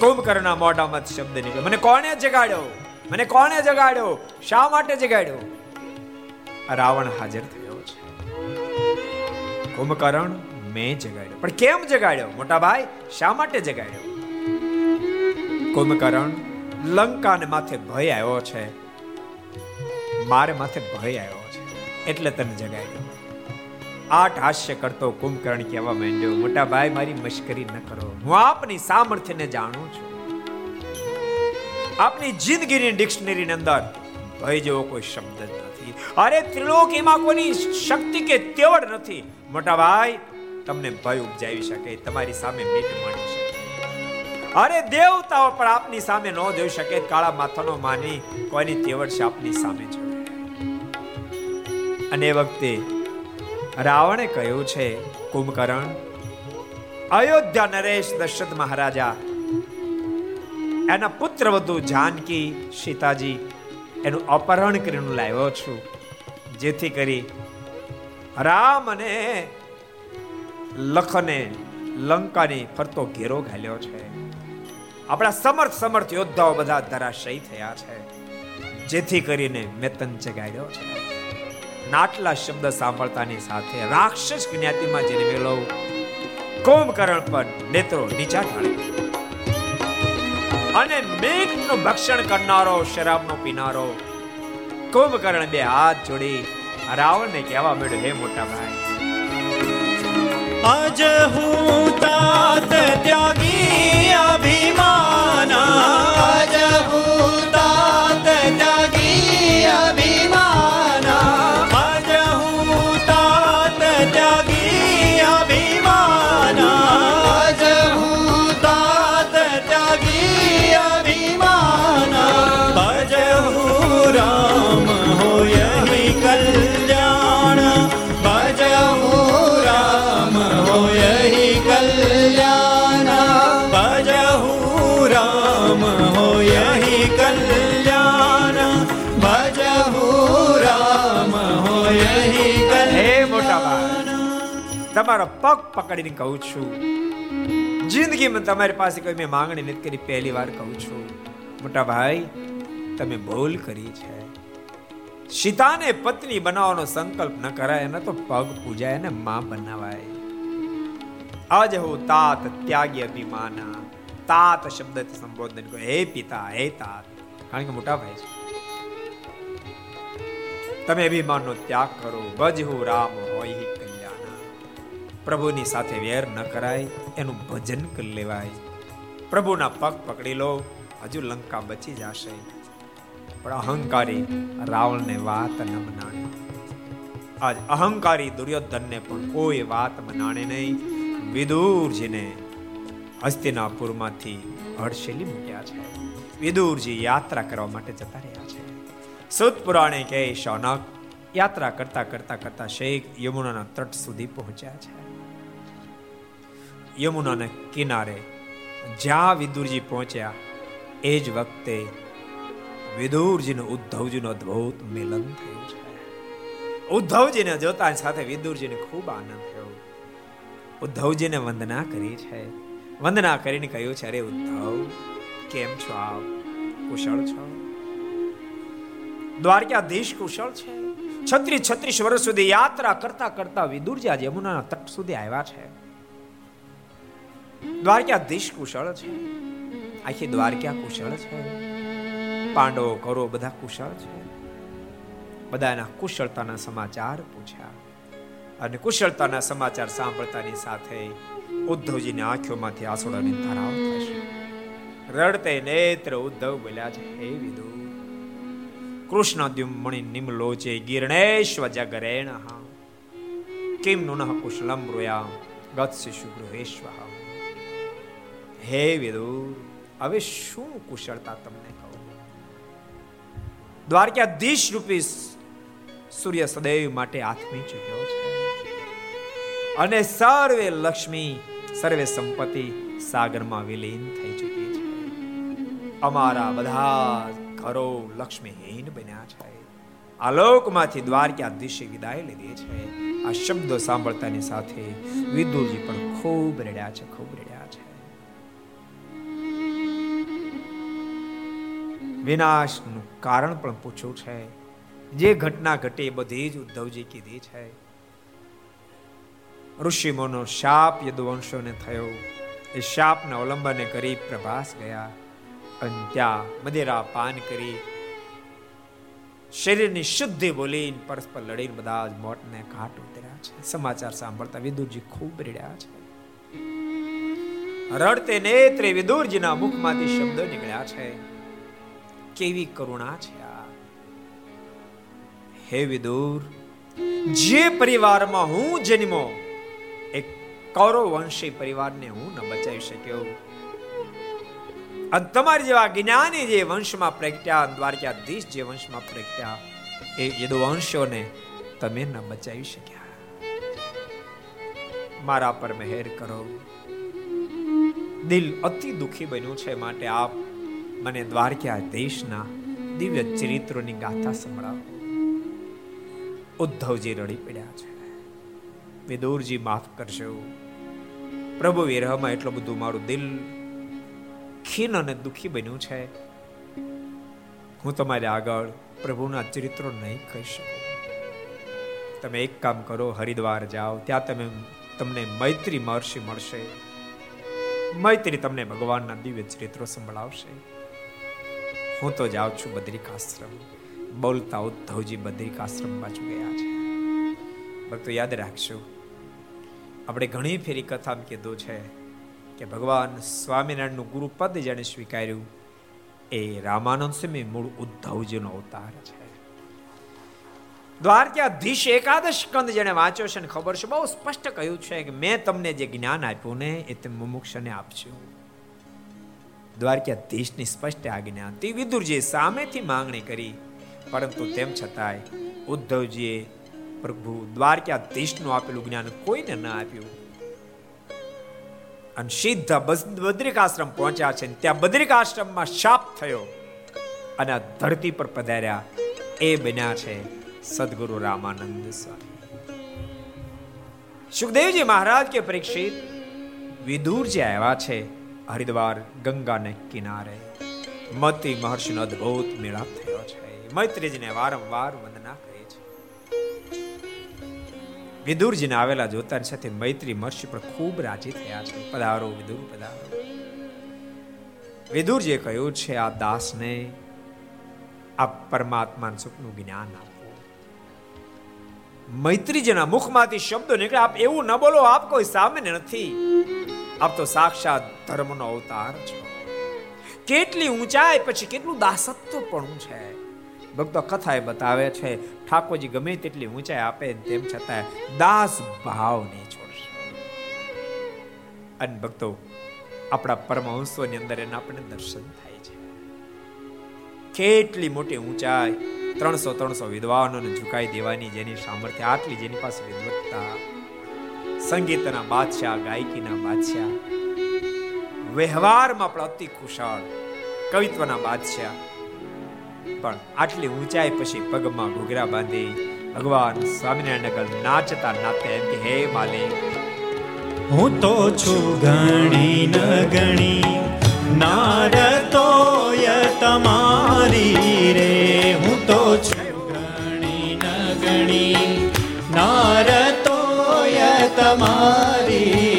કુંભકર્ણના મોઢામાં શબ્દ નીકળ્યો મને કોણે જગાડ્યો મને કોણે જગાડ્યો શા માટે જગાડ્યો રાવણ હાજર થયો છે. કુંભકર્ણ મેં જગાડ્યો. પણ કેમ જગાડ્યો? મોટા ભાઈ, શા માટે જગાડ્યો? કુંભકર્ણ લંકાને માથે ભય આવ્યો છે. મારે માથે ભય આવ્યો છે. એટલે તને જગાડ્યો. આઠ હાસ્ય કરતો કુંભકર્ણ કહેવા માંડ્યો, મોટા ભાઈ, મારી મશ્કરી ન કરો. હું આપની સામર્થ્યને જાણું છું. આપની જિંદગીની ડિક્શનરીની અંદર ભય જેવો કોઈ શબ્દ નથી. અરે ત્રિલોકીમાં કોની શક્તિ કે તેવડ નથી. મોટા ભાઈ, તમને ભય ઉપજાવી શકે, તમારી સામે મીટ માણી શકે. અરે દેવતાઓ પણ આપની સામે ન જોઈ શકે, કાળા માથાનો માની કોઈની તેવડ છે આપની સામે છે અને એ વખતે રાવણે કહ્યું છે, કુંભકર્ણ, અયોધ્યા નરેશ દશરથ મહારાજા, એના પુત્ર વધુ જાનકી, સીતાજી એનું અપહરણ કરીને લાવ્યો છું. જેથી કરી રામ અને લખને લંકાની ફરતો ઘેરો ઘાલ્યો છે. આપણા સમર્થ સમર્થ યોદ્ધાઓ બધા ધરાશયી થયા છે. જેથી કરીને મેતન જગાડ્યો છે. નાટલા શબ્દ સાંભળતાની સાથે રાક્ષસ જ્ઞાતિમાં જન્મેલો કુંભકર્ણ પર નેત્રો નીચા ઢાળી. અને મેઘનું ભક્ષણ કરનારો શરાબનો પીનારો. કુંભકર્ણ બે હાથ જોડી રાવણને કહેવા મળ્યો હે મોટા ભાઈ. અજ હું તાત ત્યાગી અભિમાના. અજ હું તમારો પગ પકડીને કહું છું. જિંદગીમાં તમારી પાસે કોઈ મેં માંગણી નથી કરી, પહેલી વાર કહું છું. મોટા ભાઈ, તમે ભૂલ કરી છે. સીતાને પત્ની બનાવવાનો સંકલ્પ ન કરાય એને તો પગ પૂજાય ને માં બનાવાય. આજ હું તાત ત્યાગી અભિમાના, તાત શબ્દથી સંબોધન હે પિતા, હે તાત. કારણ કે મોટા ભાઈ છે. તમે અભિમાનનો ત્યાગ કરો. ભજ હું રામ હોય. પ્રભુની સાથે વેર ન કરાય, એનું ભજન કરી લેવાય. પ્રભુના પગ પકડી લો, હજુ લંકા બચી જશે. પણ અહંકારી રાવણને વાત ન મનાણી. આજ અહંકારી દુર્યોધનને પણ કોઈ વાત મનાણે નહીં. વિદુરજીને હસ્તિનાપુરમાંથી હડશેલી મૂક્યા છે. વિદુરજી યાત્રા કરવા માટે જતા રહ્યા છે. સુત પુરાણે કહે શૌનક યાત્રા કરતા કરતા કરતા શેખ યમુનાના તટ સુધી પહોંચ્યા છે. યમુનાના કિનારે જ્યાં વિદુરજી પહોંચ્યા, એ જ વખતે વિદુરજીનો, ઉદ્ધવજીનો અદ્ભુત મિલન થયું છે. ઉદ્ધવજીને જોતા સાથે વિદુરજીને ખૂબ આનંદ થયો. ઉદ્ધવજીને વંદના કરી છે. વંદના કરીને કહ્યું છે, અરે ઉદ્ધવ, કેમ છો આપ? કુશળ છો? દ્વારકાધીશ કુશળ છે. છત્રીસ છત્રીસ વર્ષ સુધી યાત્રા કરતા કરતા વિદુરજી આજે યમુનાના તટ સુધી આવ્યા છે. દ્વારકાધીશ કુશળ છે. આખી દ્વારકા કુશળ છે. પાંડવો કરો બધા કુશળ છે. બધાના કુશળતાના સમાચાર પૂછ્યા. અને કુશળતાના સમાચાર સાંભળતાની સાથે ઉદ્ધવજીની આંખોમાંથી આસોડાની ધારાઓ થશે. રડતે નેત્ર ઉદ્ધવ બોલ્યા છે, હે વિદુ કૃષ્ણ દ્યુમણિ નિમલોચે ગિરણેશ્વ જગરેણ કિમ નુન કુશલમ રોયા ગત શિશુ ગૃહેશ્વ હે વિદુર હવે શું કુશળતા તમને કહું? દ્વારકાધીશ રૂપી સૂર્ય સદૈવ માટે આથમી ચૂક્યો છે. અને સર્વે લક્ષ્મી, સર્વે સંપત્તિ સાગરમાં વિલીન થઈ ચૂકી છે. અમારા બધા ઘરો લક્ષ્મીહીન બન્યા છે. આલોકમાંથી દ્વારકાધીશે વિદાય લીધી છે. આ શબ્દો સાંભળતાની સાથે વિદુરજી પણ ખૂબ રડ્યા છે, ખૂબ રડ્યા વિનાશનું કારણ પણ પૂછ્યું છે. જે ઘટના ઘટી બધી જ ઉદ્ધવજી કીધી છે. ઋષિમોનો શાપ યદુવંશોને થયો. એ શાપના અવલંબને કરી પ્રભાસ ગયા. અને ત્યાં મદિરા પાન કરી. શરીરની શુદ્ધિ બોલીને પરસ્પર લડીને બધા જ મોટને ઘાટ ઉતર્યા છે. સમાચાર સાંભળતા વિદુરજી ખૂબ રડ્યા છે. રડતે નેત્રે વિદુરજીના મુખમાંથી શબ્દો નીકળ્યા છે. કેવી કરુણા છે હે વિદુર, જે પરિવારમાં હું જન્મો એક કૌરવ વંશી પરિવારને હું ન બચાવી શક્યો. અને તમારી જેવા જ્ઞાની જે વંશમાં પ્રગટ્યા દ્વારકાધીશ જે વંશમાં પ્રગટ્યા, એ યદુવંશોને તમે ન બચાવી શક્યા. મારા પર મહેર કરો. દિલ અતિ દુખી બન્યું છે માટે આપ મને દ્વારકા દેશના દિવ્ય ચરિત્રોની ગાથા સંભળાવો. ઉદ્ધવજી રડી પડ્યા છે. વિદુરજી માફ કરશો પ્રભુ વિરહમાં એટલું બધું મારું દિલ ખીન અને દુખી બન્યું છે. હું તમારે આગળ પ્રભુના ચરિત્રો નહીં કહી શકું. તમે એક કામ કરો, હરિદ્વાર જાઓ. ત્યાં તમે તમને મૈત્રી મહર્ષિ મળશે. મૈત્રી તમને ભગવાનના દિવ્ય ચરિત્રો સંભળાવશે. હું તો જાઉં છું બદ્રિકાશ્રમ બોલતા ઉદ્ધવજી બદ્રિકાશ્રમમાં જ ગયા છે. ભક્તો, યાદ રાખજો, આપણે ઘણી ફેરી કથામાં કીધું છે કે ભગવાન સ્વામિનારાયણનું ગુરુપદ જેને સ્વીકાર્યું એ રામાનંદ સ્વામી મૂળ ઉદ્ધવજીનો અવતાર છે. દ્વારકાધીશ એકાદશ કંદ જેને વાંચ્યો છે ને ખબર છે, બહુ સ્પષ્ટ કહ્યું છે કે મેં તમને જે જ્ઞાન આપ્યું ને એ તે મુમુક્ષને આપજો. દ્વારકાધીશની સ્પષ્ટ આજ્ઞા તે વિદુરજીએ સામેથી માંગણી કરી. પરંતુ તેમ છતાંય ઉદ્ધવજીએ પ્રભુ દ્વારકાધીશનું આપેલું જ્ઞાન કોઈને ન આપ્યું. અને સીધા બદ્રિકાશ્રમ પહોંચ્યા છે ત્યાં બદ્રિકાશ્રમમાં શાપ થયો. અને ધરતી પર પધાર્યા. એ બન્યા છે સદગુરુ રામાનંદ સ્વામી. સુખદેવજી મહારાજ કે પરીક્ષિત, વિદુરજી આવ્યા છે. હરિદ્વાર ગંગાને કિનારે. મતી મહર્ષિનો અદ્ભુત મેળાપ થયો છે. મૈત્રીજીને વારંવાર વંદના કરી છે. વિદુરજીને આવેલા જોતાની સાથે મૈત્રી મહર્ષિ પર ખૂબ રાજી થયા છે. પધારો વિદુર, પધારો. વિદુરજીએ કહ્યું છે, આ દાસને આ પરમાત્મા સુખનું જ્ઞાન આપો. મૈત્રીજીના મુખમાંથી શબ્દો નીકળે, આપ એવું ન બોલો, આપ કોઈ સામાન્ય નથી. આપ તો સાક્ષાત ધર્મનો અવતાર છો. કેટલી ઊંચાઈ પછી કેટલું દાસત્વ પણ છે. ભક્તો કથા એ બતાવે છે, ઠાકોરજી ગમે તેટલી ઊંચાઈ આપે તેમ છતાં દાસ ભાવ નહીં છોડશે. અને ભક્તો, આપણા પરમહંસોની અંદર એના આપણને દર્શન થાય છે. કેટલી મોટી ઊંચાઈ, ત્રણસો ત્રણસો વિદ્વાનોને ઝુકાઈ દેવાની, જેની સામર્થ્ય આટલી જેની પાસે વિદ્વત્તા. સંગીતના બાદશાહ, ગાયકીના બાદશાહ, વ્યવહારમાં પણ અતિ કુશળ, કવિત્વના બાદશાહ. પણ આટલી ઊંચાઈ પછી પગમાં ઘૂઘરા બાંધી ભગવાન સ્વામિનારાયણ નાચતા નાતે હે માલિક, હું તો છું ગણી ન ગણી. નારતોય તમારી રે. હું તો છું ગણી ન ગણી. નારતોય તમારી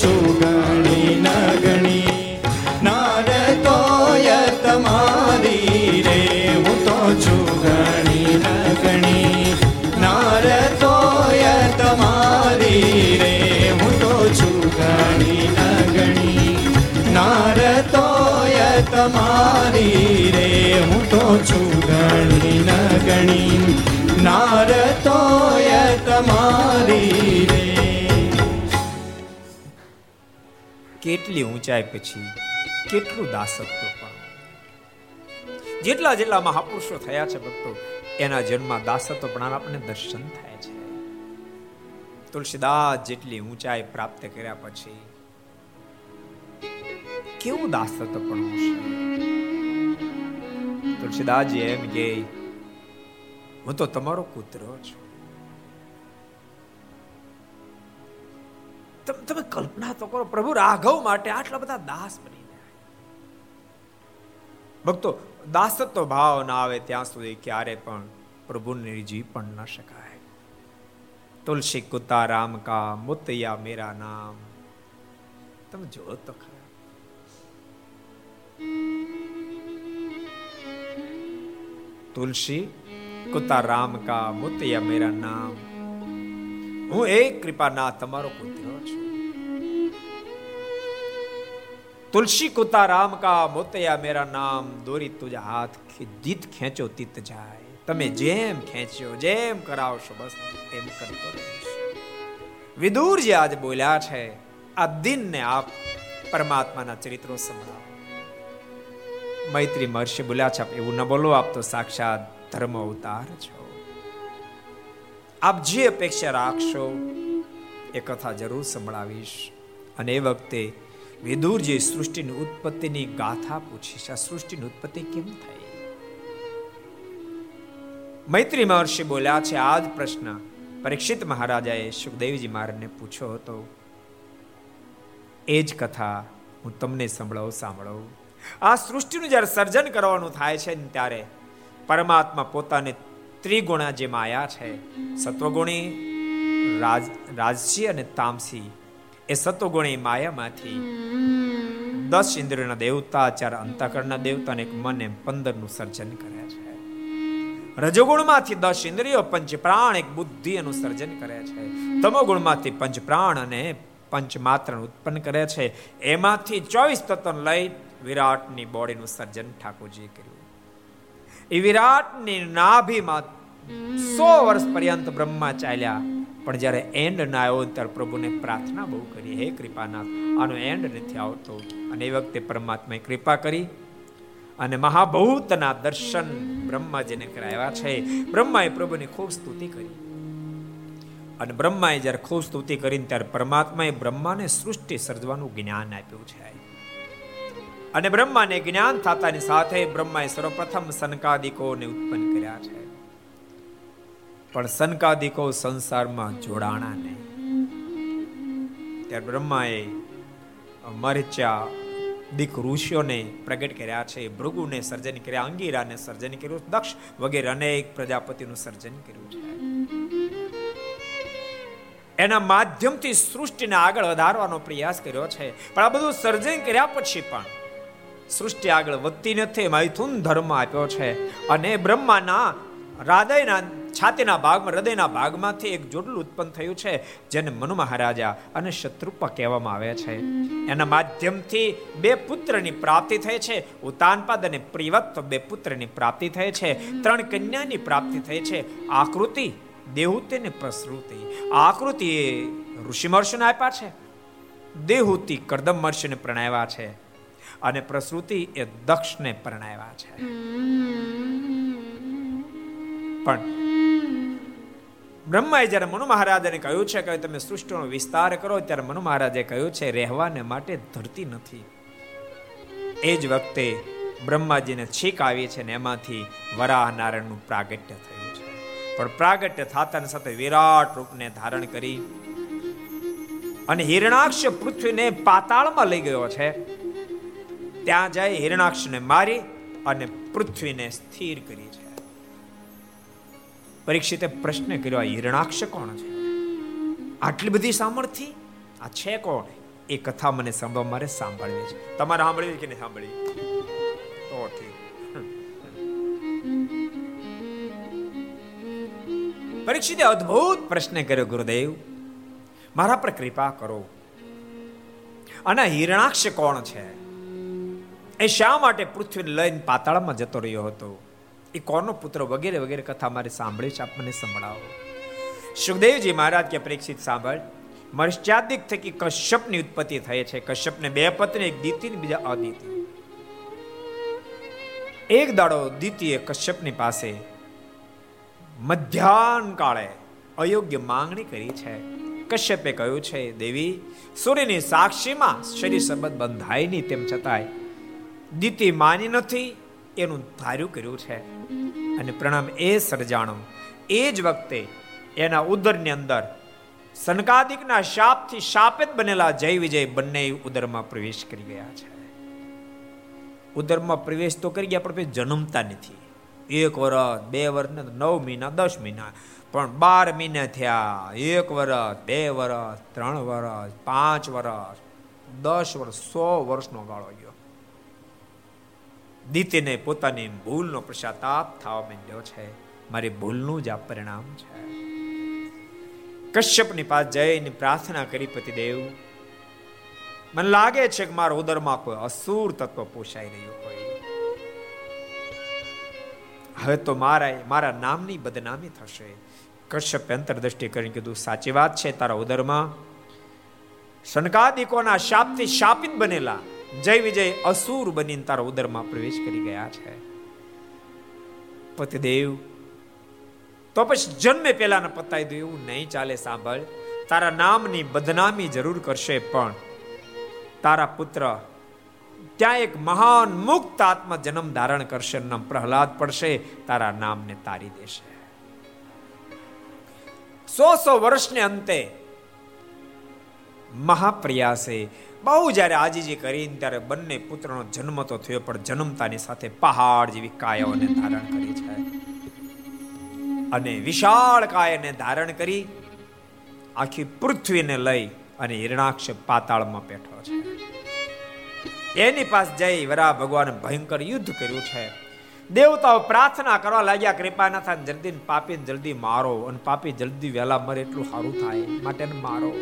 છું ગણી ન ગણી નારતોય તમારી રે હું તો છું ગણી ન ગણી નારતોય તમારી રે હું તો છું ગણી ન ગણી નારતોય તમારી રે હું તો છું ગણી ન ગણી નારતોય તમારી રે કેટલી ઊંચાઈ પછી કેટલું દાસત્વ પણ. જેટલા જેટલા મહાપુરુષો થયા છે ભક્તો, એના જન્મમાં દાસત્વ પણ આપણને દર્શન થાય છે. તુલસીદાસ જેટલી ઊંચાઈ પ્રાપ્ત કર્યા પછી કેવું દાસત્વ પણ હશે? તુલસીદાસજી એમ કે, હું તો તમારો કૂતરો છું. તમ- કલ્પના તો કરો, પ્રભુ રાઘવ માટે આટલા બધા દાસ બની ભક્તો, દાસત્વ ભાવ ના આવે ત્યાં સુધી ક્યારે પણ પ્રભુને રીઝી પણ ન શકાય. તુલસી કુતા રામ કા મુતૈયા મેરા નામ. તમે જો તો ખરા. તુલસી કુતા રામ કા મુતૈયા મેરા નામ. હું એ કૃપાના તમારો પુત્ર છું. તુલસી કુતા રામ કા મોતયા મેરા નામ દોરી તુજા હાથ જીત ખેંચો તિત જાય. તમે જેમ ખેંચ્યો, જેમ કરાવશો બસ એમ કરતો વિદુર જે આજ બોલ્યા છે, આ દિનને આપ પરમાત્માના ચરિત્રો સંભળાવો. મૈત્રી મહર્ષિ બોલ્યા છે એવું ન બોલો, આપ તો સાક્ષાત ધર્મ અવતાર છો. આપ જે અપેક્ષા રાખશો એ કથા જરૂર સંભળાવીશ. અને એ વખતે વિદુરજી સૃષ્ટિની ઉત્પત્તિની ગાથા પૂછી છે આ સૃષ્ટિની ઉત્પત્તિ કેમ થઈ? મૈત્રી મહર્ષિ બોલ્યા છે, આ જ પ્રશ્ન પરીક્ષિત મહારાજાએ સુખદેવજી મહારાજને પૂછ્યો હતો. એ જ કથા હું તમને સંભળાવું, સાંભળવું. આ સૃષ્ટિનું જ્યારે સર્જન કરવાનું થાય છે ત્યારે પરમાત્મા પોતાને ત્રિગુણા જે માયા છે, સત્વગુણી રાજ, રાજસી અને તામસી, એ સત્વગુણી માયામાંથી દસ ઇન્દ્રિયના દેવતા, ચાર અંતકરણના દેવતા અને એક મન એમ પંદરનું સર્જન કરે છે. રજોગુણમાંથી દસ ઇન્દ્રિયો પંચ પ્રાણ એક બુદ્ધિ એનું સર્જન કરે છે. તમોગુણમાંથી પંચ પ્રાણ અને પંચ માત્ર ઉત્પન્ન કરે છે. એમાંથી ચોવીસ તત્વ લઈ વિરાટની બોડીનું સર્જન ઠાકોરજીએ કર્યું. એ વિરાટની નાભીમાં સો વર્ષ પર્યંત બ્રહ્મા ચાલ્યા. પણ જ્યારે એન્ડ ના આવ્યો ત્યારે પ્રભુને પ્રાર્થના બહુ કરી, હે કૃપાનાથ, આનો એન્ડ નથી આવતો. અને એ વખતે પરમાત્માએ કૃપા કરી અને મહાભૂતના દર્શન બ્રહ્માજીને કરાવ્યા છે. બ્રહ્માએ પ્રભુની ખૂબ સ્તુતિ કરી. અને બ્રહ્માએ જ્યારે ખૂબ સ્તુતિ કરીને ત્યારે પરમાત્માએ બ્રહ્માને સૃષ્ટિ સર્જવાનું જ્ઞાન આપ્યું છે. અને બ્રહ્માને જ્ઞાન થતાની સાથે બ્રહ્માએ સર્વપ્રથમ સનકાદિકોને ઉત્પન્ન કર્યા છે. પણ સનકાદિકો સંસારમાં જોડાણા નહીં. ત્યારે બ્રહ્માએ મરચા, દીક ઋષિઓને પ્રગટ કર્યા છે, ભૃગુને સર્જન કર્યા, અંગીરાને સર્જન કર્યું, દક્ષ વગેરે અનેક પ્રજાપતિનું સર્જન કર્યું છે. એના માધ્યમથી સૃષ્ટિને આગળ વધારવાનો પ્રયાસ કર્યો છે. પણ આ બધું સર્જન કર્યા પછી પણ સૃષ્ટિ આગળ વધતી નથી. મૈથુન ધર્મ આપ્યો છે. અને બ્રહ્માના હૃદયના, છાતીના ભાગમાં, હૃદયના ભાગમાંથી એક જોડલું ઉત્પન્ન થયું છે, જેને મનુ મહારાજા અને શત્રુપા કહેવામાં આવે છે. એના માધ્યમથી બે પુત્રની પ્રાપ્તિ થઈ છે. ઉતાનપાદ અને પ્રિવત્વ બે પુત્રની પ્રાપ્તિ થઈ છે. ત્રણ કન્યાની પ્રાપ્તિ થઈ છે. આકૃતિ, દેહુતિ ને પ્રસૃતિ. આકૃતિ ઋષિ મહર્ષિને આપ્યા છે. દેહુતિ કરદમ મહર્ષિને પ્રણાવ્યા છે. અને પ્રસૃતિ એ દક્ષને પરણાવ્યા છે. પણ બ્રહ્માએ જ્યારે મનુ મહારાજાને કહ્યું છે કે તમે સૃષ્ટિનો વિસ્તાર કરો, ત્યારે મનુ મહારાજે કહ્યું છે, રહેવાને માટે ધરતી નથી. એ જ વખતે બ્રહ્માજીને છીક આવી છે ને એમાંથી વરાહ નારાયણનું પ્રાગટ્ય થયું છે. પણ પ્રાગટ્ય થતાની સાથે વિરાટ રૂપને ધારણ કરી અને હિરણાક્ષ પૃથ્વીને પાતાળમાં લઈ ગયો છે. ત્યાં જાય, હિરણાક્ષને મારી અને પૃથ્વીને સ્થિર કરી છે પરીક્ષિતે પ્રશ્ન કર્યો, આ હિરણાક્ષ કોણ છે? આટલી બધી સામર્થ્ય? આ છે કોણ? એ કથા મને સાંભળવા મારે સાંભળવી છે. તમારે સાંભળવી કે નહીં સાંભળી તો ઠીક. પરીક્ષિતે અદ્ભુત પ્રશ્ન કર્યો, ગુરુદેવ, મારા પર કૃપા કરો. અને હિરણાક્ષ કોણ છે? એ શા માટે પૃથ્વીને લઈને પાતાળમાં જતો રહ્યો હતો? એ કોનો પુત્ર વગેરે વગેરે કથા મારે સાંભળી છે? આપ સંભળાવો. સુખદેવજી મહારાજ કે પરીક્ષિત સાંભળ મર્ષ્યાદિક થકી કશ્યપની ઉત્પત્તિ થઈ છે. કશ્યપને બે પત્ની, એક દીતિ ને બીજા અદિતિ. એક દાડો દીતીએ કશ્યપની પાસે મધ્યાહન કાળે અયોગ્ય માંગણી કરી છે. કશ્યપે કહ્યું છે, દેવી, સૂર્યની સાક્ષીમાં શરીર સંબંધ બંધાય નહીં, તેમ છતાંય દીતી માની નથી, એનું ધાર્યું કર્યું છે. અને પ્રણામ એ સર્જાણો એ જ વખતે એના ઉદરની અંદર સનકાદિકના શાપથી શાપિત બનેલા જય વિજય બંને ઉદરમાં પ્રવેશ કરી ગયા છે. ઉદરમાં પ્રવેશ તો કરી ગયા, પણ જન્મતા નથી. એક વર્ષ બે વર્ષ નવ મહિના, દસ મહિના. પણ બાર મહિના થયા. એક વર્ષ બે વર્ષ ત્રણ વર્ષ પાંચ વર્ષ દસ વર્ષ સો વર્ષનો ગાળો ગયો. દીતીને પોતાની ભૂલનો પશ્ચાતાપ થવા માંડ્યો છે. મારી ભૂલનું જ આ પરિણામ છે. કશ્યપની પાસે જઈને પ્રાર્થના કરી પતિદેવ, મને લાગે છે કે મારા ઉદરમાં કોઈ અસુર તત્વ પોષાઈ રહ્યું હોય. હવે તો મારા મારા નામની બદનામી થશે. કશ્યપ અંતરદ્રષ્ટિ કરીને કીધું, સાચી વાત છે, તારા ઉદરમાં શનકાદિકોના શાપથી શાપિત બનેલા જય વિજય અસુર બનીને તારા ઉદરમાં પ્રવેશ કરી ગયા છે. પતિદેવ તો પછી જન્મે પહેલાના પતાવી દઉં એવું નહીં ચાલે સાંભળ. તારા નામની બદનામી જરૂર કરશે પણ તારા પુત્ર ત્યાં એક મહાન મુક્ત આત્મા જન્મ ધારણ કરશે નામ પ્રહલાદ પડશે, તારા નામને તારી દેશે. સો સો વર્ષને અંતે મહાપ્રયાસે બહુ જ્યારે આજીજી કરીને ત્યારે બંને પુત્રનો જન્મ તો થયો, પણ જન્મતાની સાથે પહાડ જેવી કાયાઓને ધારણ કરી છે. અને વિશાળ કાયને ધારણ કરી આખી પૃથ્વીને લઈ અને હિરણાક્ષ પાતાળમાં બેઠો છે. એની પાસે જઈ વરા ભગવાન ભયંકર યુદ્ધ કર્યું છે. દેવતાઓ પ્રાર્થના કરવા લાગ્યા, કૃપા થાય જલ્દી પાપી જલ્દી મારો, અને પાપી જલ્દી વહેલા મરે એટલું સારું થાય, માટે મારો.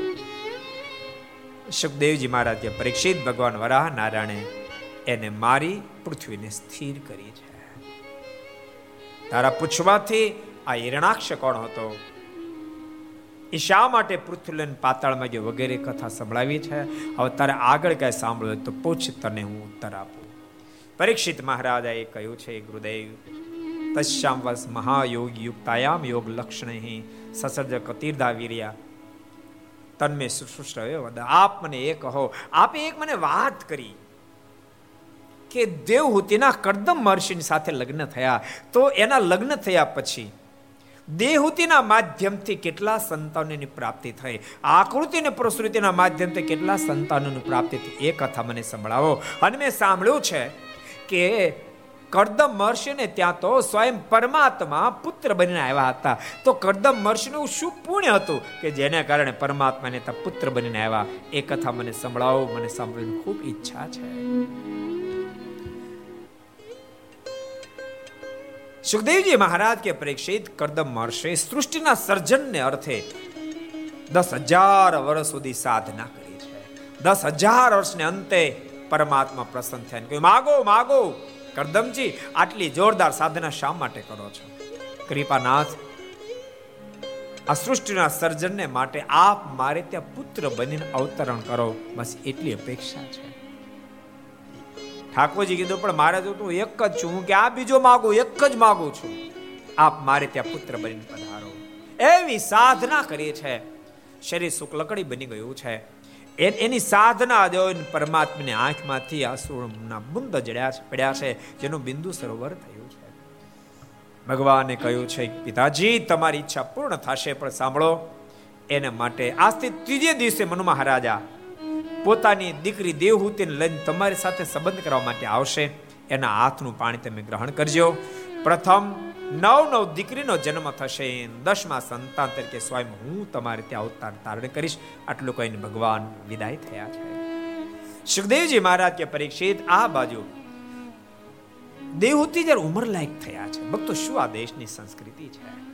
સુખદેવજી મહારાજ કે પરીક્ષિત ભગવાન વરાહ નારાયણે એને મારી પૃથ્વીને સ્થિર કરી છે. તારા પૂછવાથી આ હિરણાક્ષ કોણ હતો? એ શા માટે પૃથ્વીલન પાતાળમાં ગયો વગેરે કથા સંભળાવી છે? હવે તારે આગળ કઈ સાંભળ્યું તો પૂછ, તને હું ઉત્તર આપું. પરીક્ષિત મહારાજાએ કહ્યું છે, ગુરુદેવ તશ્યામ વસ મહાયોગ યુક્તાયામ યોગ લક્ષણ સસર્જ કતીર્ધા વીર્યા તન્મે શુશ્રુષ આપ મને એ કહો. આપે એક મને વાત કરી કે દેવહૂતિના કરદમ મહર્ષિની સાથે લગ્ન થયા. તો એના લગ્ન થયા પછી દેહૂતિના માધ્યમથી કેટલા સંતાનોની પ્રાપ્તિ થઈ? આકૃતિ અને પ્રસૃતિના માધ્યમથી કેટલા સંતાનોની પ્રાપ્તિ થઈ? એ કથા મને સંભળાવો. અને મેં સાંભળ્યું છે કે કરદમ મહર્ષિને ત્યાં તો સ્વયં પરમાત્મા પુત્ર બનીને આવ્યા હતા. તો કરદમ મહર્ષિનું શું પુણ્ય હતું કે જેને કારણે પરમાત્માને ત્યાં પુત્ર બનીને આવ્યા? એ કથા મને સંભળાવો, મને સાંભળવાની ખૂબ ઈચ્છા છે. સુખદેવજી મહારાજ કે પરીક્ષિત કરદમ મહર્ષિ સૃષ્ટિના સર્જનને અર્થે દસ હજાર વર્ષ સુધી સાધના કરી છે. દસ હજાર વર્ષને અંતે પરમાત્મા પ્રસન્ન થયા. માગો માગો. કરદમજી, આટલી જોરદાર સાધના શા માટે કરો છો? કૃપાનાથ, આ સૃષ્ટિના સર્જનને માટે આપ મારે ત્યાં પુત્ર બનીને અવતરણ કરો. બસ એટલી અપેક્ષા છે. ઠાકોરજી કીધું, પણ મારે તો તું એક જ છું. કે આ બીજો માગું? એક જ માગું છું. આપ મારે ત્યાં પુત્ર બનીને પધારો. એવી સાધના કરી છે. શરીર શુક્લકડી બની ગયું છે. એની સાધના જોઈને પરમાત્માની આંખમાંથી આંસુના બુંદ જડ્યા પડ્યા છે, જેનું બિંદુ સરોવર થયું છે. ભગવાને કહ્યું છે, પિતાજી, તમારી ઈચ્છા પૂર્ણ થશે, પણ સાંભળો, એને માટે આજથી ત્રીજે દિવસે મનુ મહારાજા પોતાની દીકરી દેવહૂતિને લઈને તમારી સાથે સંબંધ કરવા માટે આવશે. એના હાથનું પાણી તમે ગ્રહણ કરજો. પ્રથમ નવ નવ દીકરીનો જન્મ થશે દસમા સંતાન તરીકે સ્વયં હું તમારે ત્યાં અવતાર ધારણ કરીશ. આટલું કહીને ભગવાન વિદાય થયા છે. સુખદેવજી મહારાજ કે પરીક્ષિત, આ બાજુ. દેવહૂતિ જ્યારે ઉંમર લાયક થયા છે. ભક્તો શું આ દેશની સંસ્કૃતિ છે?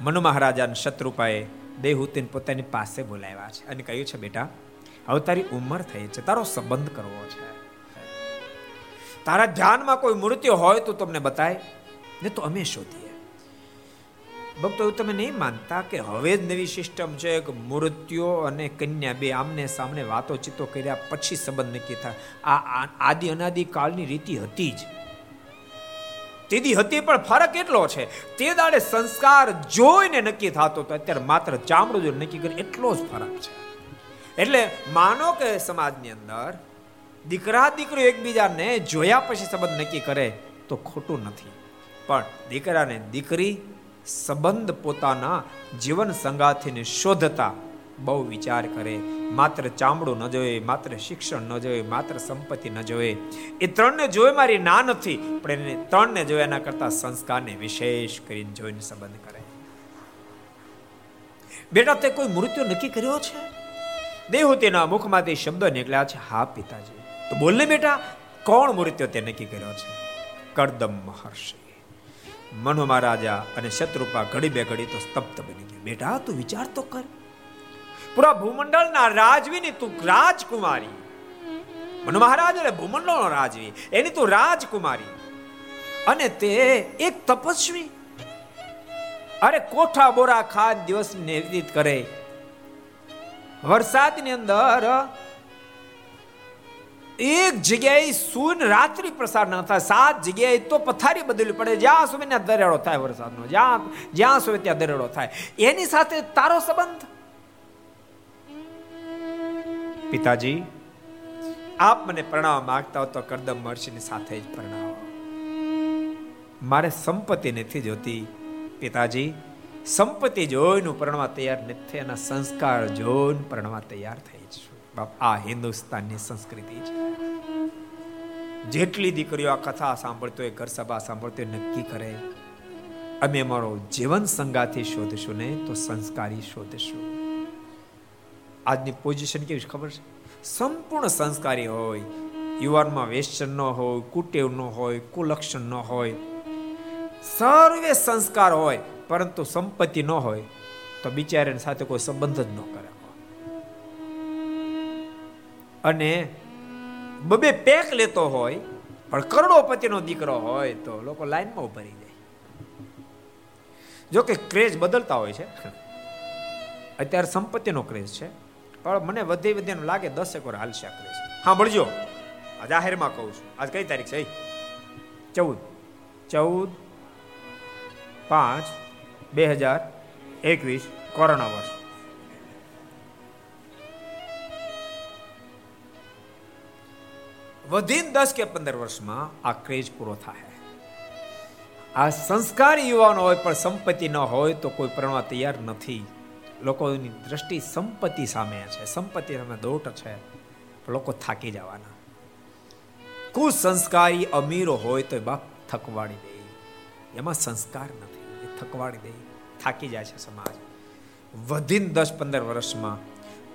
મનુ મહારાજા શત્રુપાએ દેવહૂતિને પોતાની પાસે બોલાવ્યા છે અને કહ્યું છે, બેટા, હવે તારી ઉંમર થઈ છે. તારો સંબંધ કરવો છે. તારા ધ્યાનમાં કોઈ મૃત્યુ હોય તો તમને બતાય? ને તો અમે શોધીએ ભક્તો, એવું તમે નહીં માનતા કે હવે જ નવી સિસ્ટમ છે કે મૃત્યુ અને કન્યા બે આમને સામને વાતો ચિત્તો કર્યા પછી સંબંધ નક્કી થાય. આ આદિ અનાદિ કાળની રીતિ હતી જ. તેદી હતી પણ ફરક એટલો છે. તે દાડે સંસ્કાર જોઈને નક્કી થતો તો અત્યારે માત્ર ચામડું જો નક્કી કરે એટલો જ ફરક છે. એટલે માનો કે સમાજની અંદર દીકરા દીકરો એકબીજાને જોયા પછી સંબંધ નક્કી કરે તો ખોટું નથી. પણ દીકરાને દીકરી સંબંધ પોતાના જીવન સંગાથીને શોધતા બહુ વિચાર કરે. માત્ર ચામડું ન જોઈએ માત્ર શિક્ષણ ન જોઈએ માત્ર સંપત્તિ ન જોઈએ એ ત્રણને જોઈ મારી ના નથી, પણ એને ત્રણને જોયા એના કરતા સંસ્કારને વિશેષ કરીને જોઈને સંબંધ કરે. બેટા, તે કોઈ મૃત્યુ નક્કી કર્યો છે? દેહુતીના મુખમાંથી શબ્દો નીકળ્યા છે, હા, પિતાજી. તો બોલને બેટા, કોણ મૃત્યુ તે નક્કી કર્યો છે? કરદમ મહર્ષિ. મનો મહારાજા અને શત્રુપા ઘડી બે ઘડી તો સ્તબ્ધ બની ગયા. બેટા, તું વિચાર તો કર. પૂરા ભૂમંડળના રાજવીની તું રાજકુમારી. મનો મહારાજ અને ભૂમંડળનો રાજવી. એની તું રાજકુમારી. અને તે એક તપસ્વી. અરે કોઠા બોરા ખાન દિવસ વ્યતીત કરે. વરસાદની અંદર એક જગ્યાએ સૂન રાત્રિ પ્રસાર ન થાય સાત જગ્યાએ તો પથારી બદલવી પડે. જ્યાં સુધી ત્યાં દરેડો થાય વરસાદનો જ્યાં જ્યાં સુધી ત્યાં દરેડો થાય. એની સાથે તારો સંબંધ? પિતાજી આપ મને પ્રણામ માંગતા હો તો કરદમ મહર્ષિની સાથે જ પ્રણામ. મારે સંપત્તિ નથી જોતી. પિતાજી સંપત્તિ જોઈને પરણવા તૈયાર નથી એના સંસ્કાર જોઈને પરણવા તૈયાર થઈ આ હિન્દુસ્તાનની સંસ્કૃતિ છે. જેટલી દીકરીઓ આ કથા સાંભળતો ઘર સભા સાંભળતો નક્કી કરે. અમે અમારો જીવન સંગાથી શોધશું ને તો સંસ્કારી શોધશું. આજની પોઝિશન કેવી ખબર છે? સંપૂર્ણ સંસ્કારી હોય. યુવાનમાં વેસ્ટર્ન ન હોય, કુટેવ ન હોય, કુલક્ષણ ન હોય. સર્વે સંસ્કાર હોય, પરંતુ સંપત્તિ ન હોય, તો બિચારાની સાથે કોઈ સંબંધ જ ન કરે. અને બબે પેક લેતો હોય, પણ કરોડોપતિનો દીકરો હોય તો લોકો લાઈનમાં ઉભરી જાય. જો કે ક્રેઝ બદલતા હોય છે. અત્યારે સંપત્તિનો ક્રેઝ છે. પણ મને વધે વધે લાગે દસ એક વાર હાલશે આ ક્રેઝ. હા મળજો જાહેરમાં કહું છું. આજ કઈ તારીખ છે? ચૌદ. ચૌદ પાંચ બે હજાર એકવીસ કોરોના વર્ષ. વધીને દસ કે પંદર વર્ષમાં આ ક્રેઝ પૂરો થાય આ સંસ્કારી યુવાન હોય પણ સંપત્તિ ન હોય તો કોઈ પ્રણવા તૈયાર નથી લોકોની દ્રષ્ટિ સંપત્તિ સામે છે સંપત્તિ સામે દોટ છે લોકો થાકી જવાના કુસંસ્કારી અમીરો હોય તો બાપ થકવાડી દે એમાં સંસ્કાર નથી એ થકવાડી દે થાકી જાય છે સમાજ વધીને દસ પંદર વર્ષમાં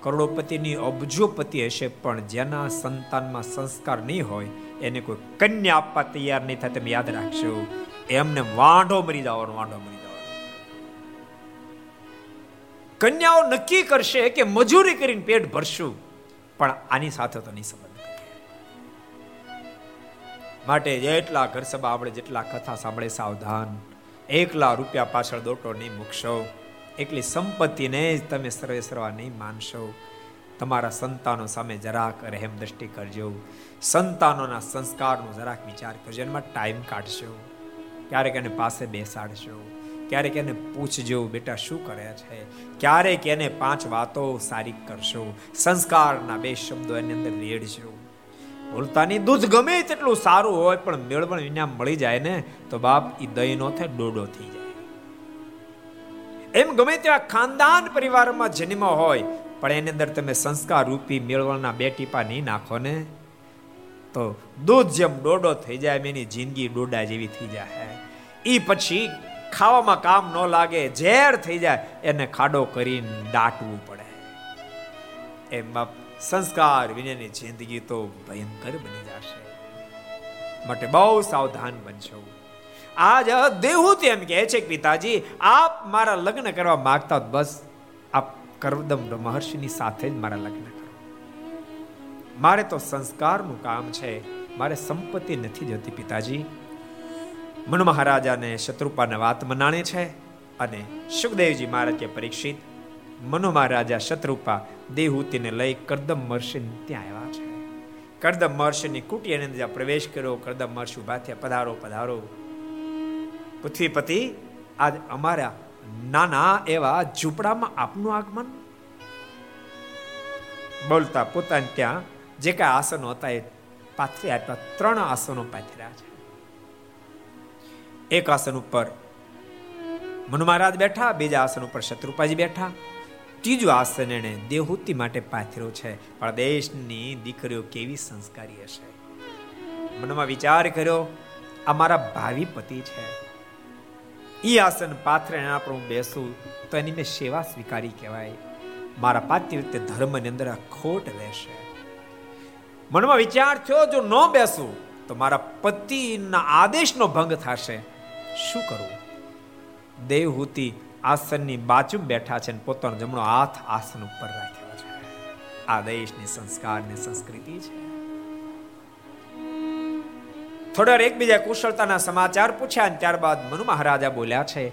કરોડોપતિની અબજોપતિ હશે, પણ જેના સંતાનમાં સંસ્કાર નહીં હોય, એને કોઈ કન્યા આપવા તૈયાર નહીં થાય, તમે યાદ રાખશો એમને વાંઢો મરી જવાનો, વાંઢો મરી જવાનો. કન્યાઓ નક્કી કરશે કે મજૂરી કરીને પેટ ભરશું, પણ આની સાથે તો નહીં સંબંધ માટે જેટલા ઘર સભા આપણે જેટલા કથા સાંભળે, સાવધાન. એકલા રૂપિયા પાછળ દોટો નહીં મૂકશો. એકલી સંપત્તિને જ તમે સર્વેસર્વા નહીં માનશો. તમારા સંતાનો સામે જરાક રહેમ દ્રષ્ટિ કરજો. સંતાનોના સંસ્કારનો જરાક વિચાર કરજો. એમાં ટાઈમ કાઢશો. ક્યારેક એને પાસે બેસાડશો. ક્યારેક એને પૂછજો, બેટા, શું કરે છે? ક્યારેક એને પાંચ વાતો સારી કરશો. સંસ્કારના બે શબ્દો એની અંદર રેડજો ભૂલતાની દૂધ ગમે તેટલું સારું હોય, પણ મેળવણ વિના મળી જાય ને, તો બાપ એ દહીં નો થાય, ડોડો થઈ જાય. એમ ગમે તેવા ખાનદાન પરિવારમાં જન્મ હોય, પણ એની અંદર તમે સંસ્કાર રૂપી મેળવણના બે ટીપા નહીં નાખો ને? તો દૂધ જેમ ડોડો થઈ જાય એની જિંદગી ડોડા જેવી થઈ જાય. એ પછી ખાવામાં કામ ન લાગે, ઝેર થઈ જાય, એને ખાડો કરીને દાટવું પડે. એમ સંસ્કાર વિનાની જિંદગી તો ભયંકર બની જશે. માટે બહુ સાવધાન બનશો. આજ દેહૂત એમ કહે છે કે પિતાજી, આપ મારા લગ્ન કરવા માંગતા બસ આપ કરદમ મહર્ષિની સાથે જ મારા લગ્ન કરો. મારે તો સંસ્કારનું કામ છે, મારે સંપત્તિ નથી જોતી પિતાજી. મન મહારાજાને શત્રુપાને વાત મનાણે છે અને સુખદેવજી મહારાજ કે પરીક્ષિત. મનો મહારાજા શત્રુપા દેહૂતિને લઈ કરદમ મહર્ષિ ત્યાં આવ્યા છે. કરદમ મહર્ષિની કુટીની અંદર પ્રવેશ કર્યો, કરદમ મહર્ષિ ઊભા થયા, પધારો પધારો. પૃથ્વીપતિ આજ અમારા નાના એવા ઝૂંપડામાં આપનું આગમન? બોલતા પોતાને ત્યાં જે કઈ આસનો હતા એ પાથરી આપ્યા. ત્રણ આસનો પાથર્યા છે. એક આસન ઉપર મનુ મહારાજ બેઠા, બીજા આસન ઉપર શત્રુપાજી બેઠા. ત્રીજું આસન એને દેહૂતિ માટે પાથર્યો છે. પણ દેશની દીકરીઓ કેવી સંસ્કારી હશે? મનમાં વિચાર કર્યો, આ મારા ભાવિ પતિ છે. ઈ આસન પાથરે પર હું બેસું, તો એની મેં સેવા સ્વીકારી કહેવાય. મારા પાત્ય રીતે ધર્મની અંદર ખોટ રહેશે. મનમાં વિચાર થયો, જો ન બેસું, તો મારા પતિના આદેશનો ભંગ થશે. શું કરવું દેવહૂતિ આસનની બાજુ બેઠા છે અને પોતાનો જમણો હાથ આસન ઉપર રાખ્યો છે. આ દેશની સંસ્કારની સંસ્કૃતિ છે. થોડા એકબીજા કુશળતાના સમાચાર પૂછ્યા અને ત્યારબાદ મનુ મહારાજા બોલ્યા છે,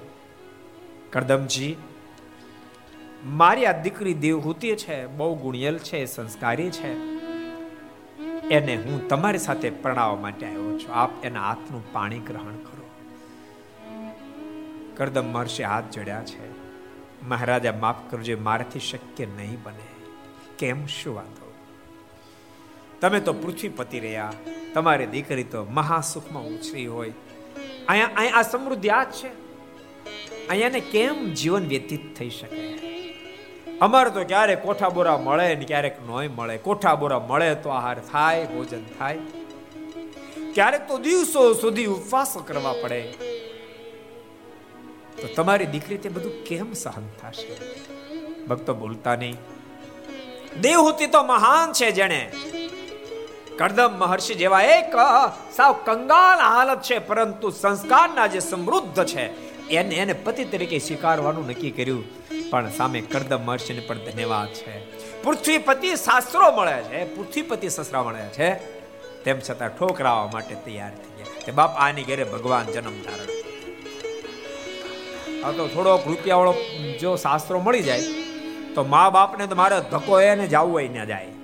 કરદમજી, મારી આ દીકરી દેવહૂતિ છે, બહુ ગુણિયલ છે, સંસ્કારી છે. એને હું તમારી સાથે પ્રણાવવા માટે આવ્યો છું. આપ એના હાથનું પાણી ગ્રહણ કરો. કરદમ મહર્ષિ હાથ જોડ્યા છે, મહારાજા, માફ કરજો મારાથી શક્ય નહીં બને. કેમ શું વાંધો? તમે તો પૃથ્વીપતિ રહ્યા. તમારી દીકરી તો મહાસુખમાં ઉછરી હોય. અહીંયા અહીંયા આ સમૃદ્ધિ આ છે. અહીંયાને કેમ જીવન વ્યતીત થઈ શકે? અમારે તો ક્યારેક કોઠા બોરા મળે ને ક્યારેક નોય મળે. કોઠા બોરા મળે તો આહાર થાય, ભોજન થાય. ક્યારેક તો દિવસો સુધી ઉપવાસ કરવા પડે. તો તમારી દીકરી તે બધું કેમ સહન થશે? ભક્તો બોલતા નહીં. દેવહૂતિ તો મહાન છે જેણે. કરદમ મહર્ષિ જેવા એક સાવ કંગાલ હાલત છે, પરંતુ સંસ્કારના જે સમૃદ્ધ છે, એને એને પતિ તરીકે સ્વીકારવાનું નક્કી કર્યું. પણ સામે કરદમ મહર્ષિને પણ ધન્યવાદ છે. પૃથ્વીપતિ શાસ્ત્રો મળે છે, પૃથ્વીપતિ સસરા મળે છે. તેમ છતાં ઠોકરાવા માટે તૈયાર થઈ ગયા. તે બાપ, આની ઘરે ભગવાન જન્મ ધારણ. આ તો થોડોક રૂપિયાવાળો જો શાસ્ત્રો મળી જાય, તો મા બાપને તો મારે ધક્કો એને જવું હોય ને જાય.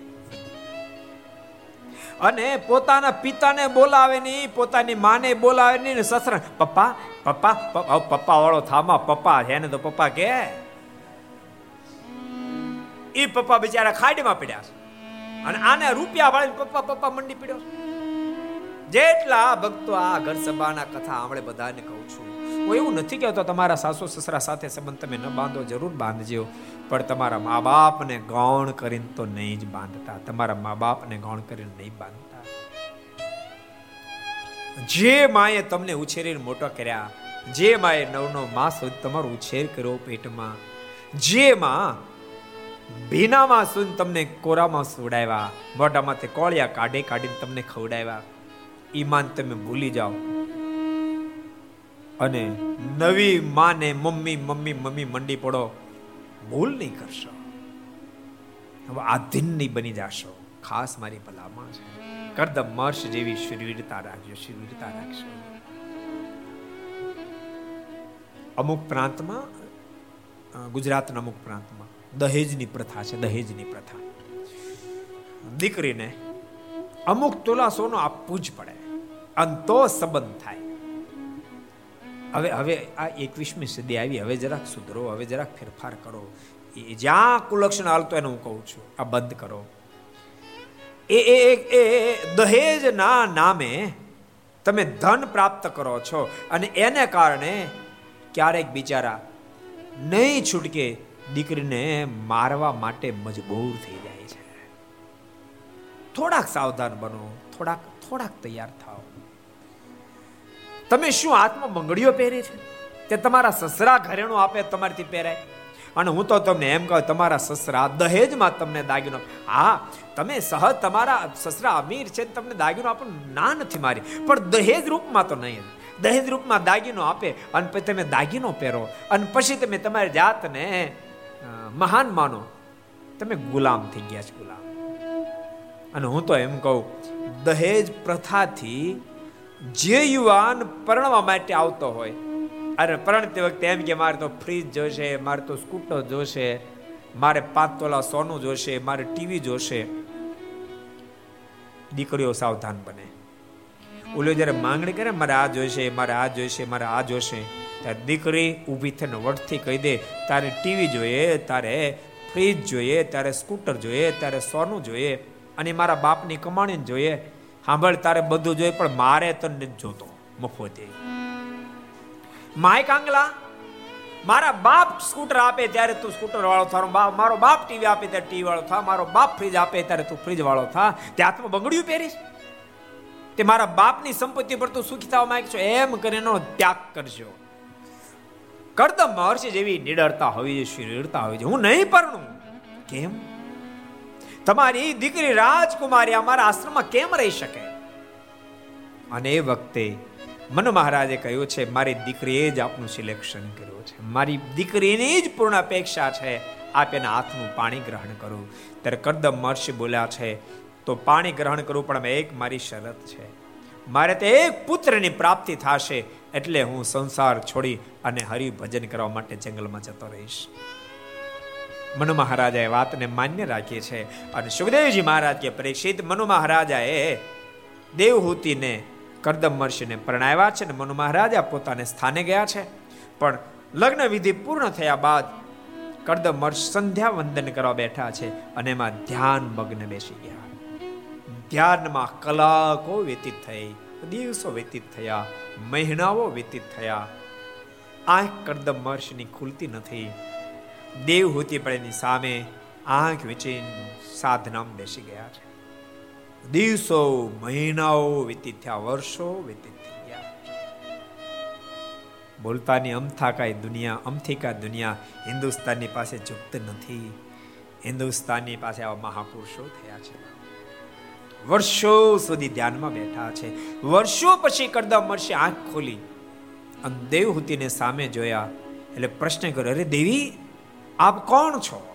અને પોતાના પિતાને બોલાવે નહીં પોતાની માને બોલાવે નહીં ને સસરા, પપ્પા પપ્પા પપ્પા વાળો થામા, પપ્પા છે ને તો પપ્પા કે. એ પપ્પા બિચારા ખાડીમાં પડ્યા છે. અને આને રૂપિયા વાળીને પપ્પા પપ્પા મંડી પડ્યો જેટલા ભક્તો આ ઘર સભાના કથા આપણે બધાને કહું છું હું એવું નથી કહેતો, તમારા સાસુ સસરા સાથે સંબંધ તમે ન બાંધો, જરૂર બાંધજો. પણ તમારા મા બાપને ગૌણ કરીને તો નહીં જ બાંધતા. તમારા મા બાપને ગૌણ કરીને નહીં બાંધતા. જે માએ તમને ઉછેરીને મોટો કર્યા, જે માએ નવ નવ માસ સુધી તમારો ઉછેર કર્યો પેટમાં, જે માં ભીનામાં સુન તમને કોરામાં સુડાવ્યા મોઢામાંથી કોળિયા કાઢી કાઢીને તમને ખવડાવ્યા, ઈમાન તમે ભૂલી જાઓ. અને નવી માને મમ્મી મમ્મી મમ્મી મંડી પડો, ભૂલ નહીં કરશો. હવે આધીન નહીં બની જશો. ખાસ મારી ભલામાં છે. કરદમ મર્ષ જેવી શરીરતા રાખજો શરીરતા રાખજો અમુક પ્રાંતમાં ગુજરાતના અમુક પ્રાંતમાં દહેજની પ્રથા છે, દહેજની પ્રથા. દીકરીને અમુક તોલા સોનું આપવું જ પડે. અને તો સંબંધ થાય. હવે હવે આ એકવીસમી સદી આવી, હવે જરાક સુધરો, હવે જરાક ફેરફાર કરો. એ જ્યાં કુલક્ષણ હાલતો એને હું કહું છું, આ બંધ કરો. એ એ દહેજના નામે તમે ધન પ્રાપ્ત કરો છો અને એને કારણે ક્યારેક બિચારા નહીં છૂટકે દીકરીને મારવા માટે મજબૂર થઈ જાય છે. થોડાક સાવધાન બનો, થોડાક થોડાક તૈયાર થાઓ. તમે શું હાથમાં બંગડીઓ પહેરી છે? તે તમારા સસરા ઘરેણું આપે તમારથી પહેરાય. અને હું તો તમને એમ કહું, તમારા સસરા દહેજમાં તમને દાગીનો હા, તમે સહજ તમારા સસરા અમીર છે તમને દાગીનો આપણને ના નથી મારી. પણ દહેજ રૂપમાં તો નહીં. દહેજ રૂપમાં દાગીનો આપે અને પછી તમે દાગીનો પહેરો. અને પછી તમે તમારી જાતને મહાન માનો. તમે ગુલામ થઈ ગયા છો, ગુલામ. અને હું તો એમ કહું, દહેજ પ્રથાથી જે યુવાન પરણવા માટે આવતો હોય. અરે પરણતી વખતે એમ કે, મારે તો ફ્રીજ જોશે, મારે તો સ્કૂટર જોશે, મારે પાંચ તોલા સોનું જોશે, મારે ટીવી જોશે. દીકરીઓ સાવધાન બને. ઓલો જ્યારે માંગણી કરે, મારે આ જોઈશે, મારે આ જોઈશે, મારે આ જોશે ત્યારે દીકરી ઊભી થઈને વટથી કહી દે, તારે ટીવી જોઈએ, તારે ફ્રીજ જોઈએ, તારે સ્કૂટર જોઈએ, તારે સોનું જોઈએ, અને મારા બાપની કમાણી જોઈએ સાંભળ તારે બધું જોઈએ, પણ મારે તો નથી જોતો મફોતે માય કાંગલા મારા બાપ સ્કૂટર આપે ત્યારે તું સ્કૂટર વાળો બાપ, મારો બાપ ટીવી આપે ત્યારે ટીવી વાળો થા, મારો બાપ ફ્રીજ આપે ત્યારે તું ફ્રીજ વાળો થા. તે હાથમાં બંગડીયું પહેરીશ? તે મારા બાપની સંપત્તિ પર તું સુખી થવા માંગ છો એમ કરીને ત્યાગ કરજો. કરદમ મહર્ષિ જેવી નિડરતા હોવી જોઈએ નિડરતા હોવી જોઈએ હું નહીં પરણું. કેમ? તમારી દીકરી રાજકુમારી અમારા આશ્રમમાં કેમ રહી શકે? અને એ વખતે મનુ મહારાજે કહ્યું છે, મારી દીકરીએ જ આપનું સિલેક્શન કર્યું છે. મારી દીકરીની જ પૂર્ણ અપેક્ષા છે, આપ એના હાથનું પાણી ગ્રહણ કરો. ત્યારે કરદમ મહર્ષિ બોલ્યા છે, તો પાણી ગ્રહણ કરવું પણ એક મારી શરત છે. મારે તે એક પુત્રની પ્રાપ્તિ થશે, એટલે હું સંસાર છોડી અને હરિભજન કરવા માટે જંગલમાં જતો રહીશ. મનુ મહારાજાએ વાતને માન્ય રાખી છે. અને સુખદેવજી મહારાજ કે પરીક્ષિત મનુ મહારાજાએ દેવહૂતિને, કરદમ મહર્ષિને પરણાવ્યા છે અને મનુ મહારાજા પોતાને સ્થાને ગયા છે. પણ લગ્ન વિધિ પૂર્ણ થયા બાદ કરદમ મહર્ષિ સંધ્યા વંદન કરવા બેઠા છે અને એમાં ધ્યાન મગ્ન બેસી ગયા. ધ્યાનમાં કલાકો વ્યતીત થઈ, દિવસો વ્યતીત થયા, મહિનાઓ વ્યતીત થયા. આંખ કરદમ મહર્ષિની ખુલતી નથી. દેવહૂતિ પણ સામે આંખ વેચીને સાધનામ બેસી ગયા છે. દિવસો, મહિનાઓ વ્યતીત થયા, વર્ષો વ્યતીત થઈ ગયા બોલતાની અમથા કાંઈ દુનિયા અમથી કા દુનિયા હિન્દુસ્તાનની પાસે ચૂકત નથી. હિન્દુસ્તાનની પાસે આવા મહાપુરુષો થયા છે. વર્ષો સુધી ધ્યાનમાં બેઠા છે. વર્ષો પછી કરદા મળશે આંખ ખોલી. અને દેવહૂતિને સામે જોયા. એટલે પ્રશ્ન કર્યો, અરે દેવી આપ કોણ છો?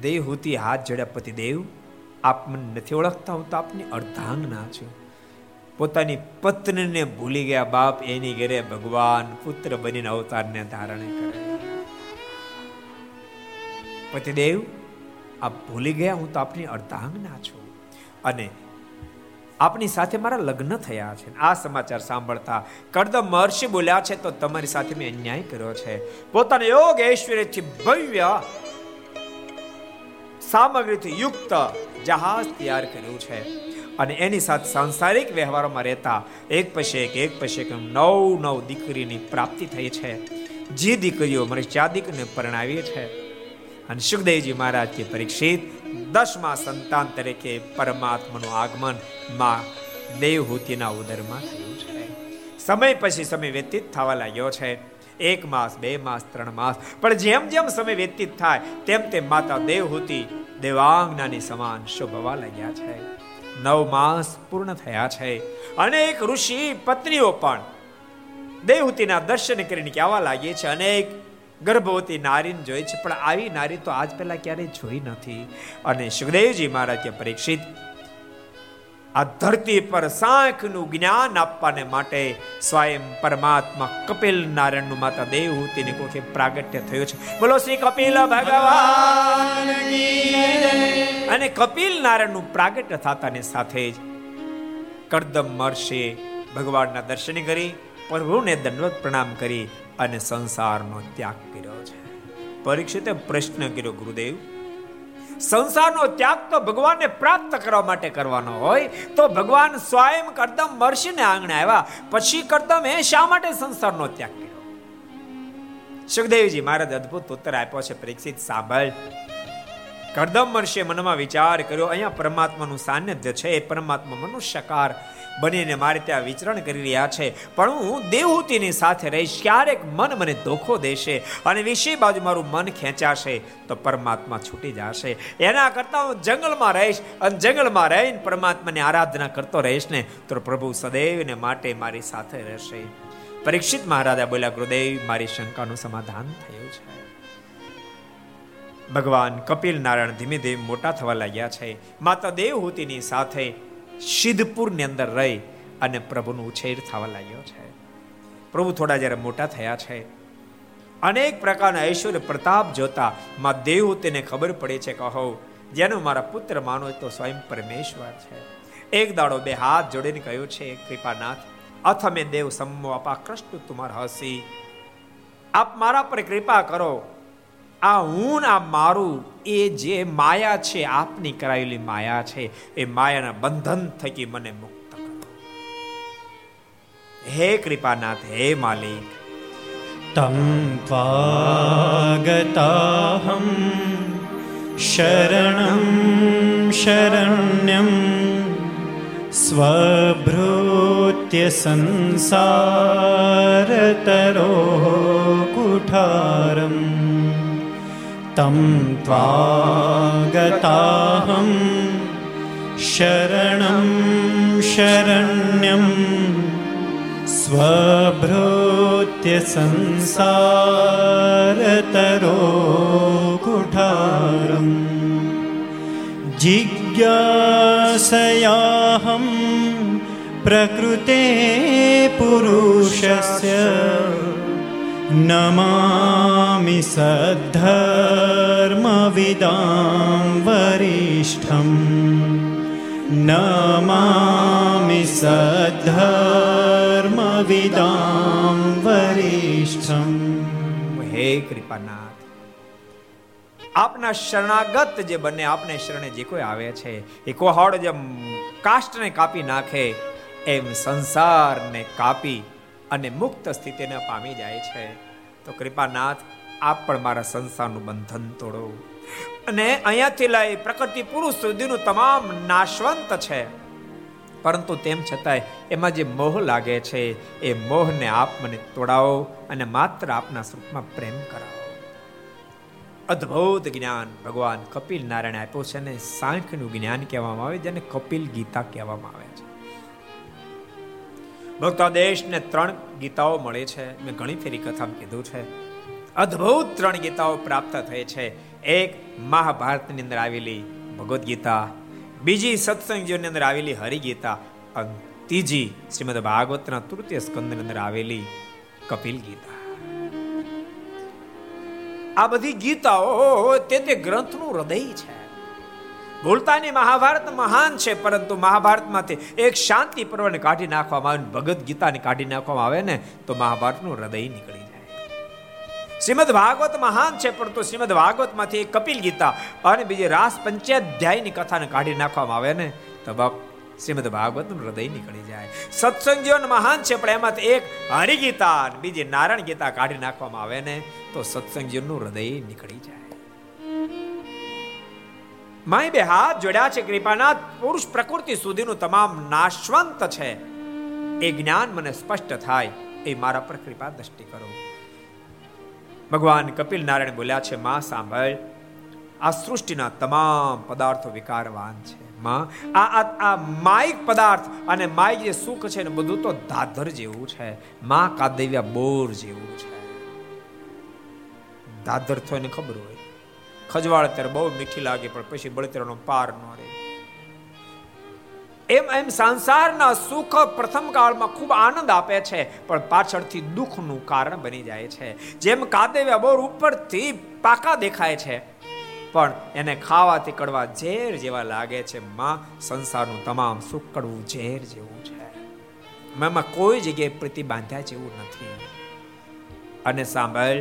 દેવહૂતિ હાથ જોડ્યા પતિદેવ આપ મને નથી ઓળખતા હું તો આપની અર્ધાંગના છું. પોતાની પત્નીને ભૂલી ગયા બાપ, એની ઘરે ભગવાન પુત્ર બનીને અવતારને ધારણે કરે. પતિદેવ આપ ભૂલી ગયા હું તો આપની અર્ધાંગના છું. અને આપની સાથે મારા લગ્ન થયા છે. આ સમાચાર સાંભળતા કડદમ મહર્ષિ બોલ્યા છે, તો તમારી સાથે મેં અન્યાય કર્યો છે. પોતાના યોગ ઐશ્વર્યથી ભવ્ય સામગ્રીથી યુક્ત જહાજ તૈયાર કર્યું છે. અને એની સાથે સાંસારિક વ્યવહારોમાં રહેતા એક પછી એક એક પછી એક નવ નવ દીકરીની પ્રાપ્તિ થઈ છે. જે દીકરીઓ મને ચાર દીકરીને પરણાવી છે. અને સુખદેવજી મહારાજ કે પરીક્ષિત દસમા સંતાન તરીકે પરમાત્માનું આગમનમાં દેવહૂતિના ઉદરમાં થયું છે. સમય પછી સમય વ્યતીત થવા લાગ્યો છે. એક માસ, બે માસ, ત્રણ માસ. પણ જેમ જેમ સમય વ્યતીત થાય, તેમ તેમ માતા દેવહૂતિ દેવાંગનાની સમાન શોભવા લાગ્યા છે. નવ માસ પૂર્ણ થયા છે. અનેક ઋષિ, પત્નીઓ પણ દેવહૂતિના દર્શન કરીને કહેવા લાગી છે? અનેક ગર્ભવતી નારીને જોઈ છે, પણ આવી નારી તો આજ પહેલા ક્યારેય જોઈ નથી. અને સુખદેવજી મહારાજ કે પરીક્ષિત, આ ધરતી પર સાંખનું જ્ઞાન આપવાને માટે સ્વયં પરમાત્મા કપિલ નારાયણનું માતા દેવહૂતિની કોઠે પ્રાગટ્ય થયું છે. બોલો શ્રી કપિલ ભગવાન અને કપિલ નારાયણનું પ્રાગટ્ય થતાની સાથે જ કરદમ મહર્ષિ ભગવાનના દર્શન કરી, પ્રભુને દંડવત પ્રણામ કરી અને સંસારનો ત્યાગ કર્યો છે. પરીક્ષિતે પ્રશ્ન કર્યો, ગુરુદેવ, સંસારનો ત્યાગ તો ભગવાનને પ્રાપ્ત કરવા માટે કરવાનો હોય, તો ભગવાન સ્વયં કરદમ મર્ષિને આંગણે આવ્યા. પછી કરદમ એ શા માટે સંસારનો ત્યાગ કર્યો? સુખદેવજી, મહારાજ અદ્ભુત ઉત્તર આપ્યો છે, પરીક્ષિત સાંભળ. કરદમ મર્ષે મનમાં વિચાર કર્યો, અહીંયા પરમાત્માનું સાનિધ્ય છે, એ પરમાત્મા મનુષ્યકાર. બનીને મારે ત્યાં વિચરણ કરી રહ્યા છે. પણ હું દેવહૂતિની સાથે રહીશ, ક્યારેક મન મને ધોખો દેશે અને વિશે બાજુ મારું મન ખેંચાશે તો પરમાત્મા છૂટી જશે. એના કરતાં હું જંગલમાં રહીશ અને જંગલમાં રહીને પરમાત્માની આરાધના કરતો રહીશ ને, તો પ્રભુ સદૈવને માટે મારી સાથે રહેશે. પરીક્ષિત મહારાજા બોલ્યા, ગુરુદેવ, મારી શંકાનું સમાધાન થયું છે. ભગવાન કપિલ નારાયણ ધીમે ધીમે મોટા થવા લાગ્યા છે. માતા દેવહૂતિની સાથે સિદ્ધપુરની અંદર રહી અને પ્રભુનો ઉછેર થવા લાગ્યો છે. પ્રભુ થોડા જ્યારે મોટા થયા છે, અનેક પ્રકારના ઐશ્વર્ય પ્રતાપ જોતા મા દેવ તેને ખબર પડે છે કહો જેનો મારા પુત્ર માનો તો સ્વયં પરમેશ્વર છે. એક દાડો બે હાથ જોડીને કહ્યું છે, કૃપાનાથ અથમે દેવ સમો આપા કૃષ્ણ તુમાર હસી. આપ મારા પર કૃપા કરો. આ હું આ મારું, એ જે માયા છે, આપની કરાયેલી માયા છે, એ માયાના બંધન થકી મને મુક્ત કરો. હે કૃપાનાથ, હે માલિક. તમ ત્વાગતાહમ શરણમ શરણ્યમ સ્વભૃત્ય સંસારતરો કુઠારમ. तं त्वागताहं शरणं शरण्यं स्वभृत्य संसारतरो कुठारम् जिज्ञासयाहं प्रकृते पुरुषस्य नमामि सद्धर्मविदां वरिष्ठम् नमामि સદ્ધર્મવિદામ વરિષ્ઠમ હે કૃપાનાથ આપના શરણાગત જે બને આપને શરણે જે કોઈ આવે છે એ કોહડ જેમ કાષ્ટને કાપી નાખે એમ સંસારને કાપી અને મુક્ત સ્થિતિને પામી જાય છે. તો કૃપાનાથ, આપ પણ મારા સંસારનું બંધન તોડો. અને અહીંયાથી લઈ પ્રકૃતિ પુરુષ સુધીનું તમામ નાશવંત છે. પરંતુ તેમ છતાંય એમાં જે મોહ લાગે છે, એ મોહને આપ મને તોડાવો અને માત્ર આપના સ્વરૂપમાં પ્રેમ કરાવો. અદ્ભુત જ્ઞાન ભગવાન કપિલ નારાયણ આપ્યું છે અને સાંખ્યનું જ્ઞાન કહેવામાં આવે જેને કપિલ ગીતા કહેવામાં આવે છે. ભક્તો દેશને ત્રણ ગીતાઓ મળે છે. મેં ઘણી ફેરી કથામાં કીધું છે. અદ્ભુત ત્રણ ગીતાઓ પ્રાપ્ત થઈ છે. એક મહાભારતની અંદર આવેલી ભગવદ્ ગીતા, બીજી સત્સંગજીઓની અંદર આવેલી હરિગીતા, અને ત્રીજી શ્રીમદ ભાગવતના તૃતીય સ્કંદની અંદર આવેલી કપિલ ગીતા. આ બધી ગીતાઓ તે તે ગ્રંથનું હૃદય છે. ભૂલતાની મહાભારત મહાન છે, પરંતુ મહાભારતમાંથી એક શાંતિ પર્વને કાઢી નાખવામાં આવે ભગવદ્ ગીતાને કાઢી નાખવામાં આવે ને, તો મહાભારતનું હૃદય નીકળી જાય. શ્રીમદ ભાગવત મહાન છે, પરંતુ શ્રીમદ ભાગવતમાંથી કપિલ ગીતા અને બીજી રાસ પંચાધ્યાયની કથાને કાઢી નાખવામાં આવે ને, તો શ્રીમદ ભાગવતનું હૃદય નીકળી જાય. સત્સંગ જીવન મહાન છે, પણ એમાંથી એક હરિગીતા બીજી નારાયણ ગીતા કાઢી નાખવામાં આવે ને, તો સત્સંગ હૃદય નીકળી જાય. માય બે હાથ જોડ્યા છે કૃપાનાથ, પુરુષ પ્રકૃતિ સુધીનું તમામ નાશવંત છે. એ જ્ઞાન મને સ્પષ્ટ થાય, એ મારા પર કૃપા દ્રષ્ટિ કરો. ભગવાન કપિલ નારાયણ બોલ્યા છે, માં, સાંભળ, આ સૃષ્ટિના તમામ પદાર્થો વિકારવાન છે. માં, આ આ માયિક પદાર્થ અને માયિક જે સુખ છે ને બધું તો દાદર જેવું છે. માં, કાદવ્યા બોર જેવું છે. દાદર તો એને ખબર હોય. ખજવાળ ત્યારે બહુ મીઠી લાગે, પણ પછી બળતરનો પાર ન રહે. એમ એમ સંસારના સુખ પ્રથમ કાળમાં ખૂબ આનંદ આપે છે, પણ પાછળથી દુઃખનું કારણ બની જાય છે. જેમ કાદેવ્યા બોર ઉપરથી પાકા દેખાય છે, પણ એને ખાવાથી કડવા ઝેર જેવા લાગે છે. માં સંસારનું તમામ સુખ કડવું ઝેર જેવું છે. મેમાં કોઈ જગ્યાએ પ્રતિ બાંધ્યા જેવું નથી. અને સાંભળ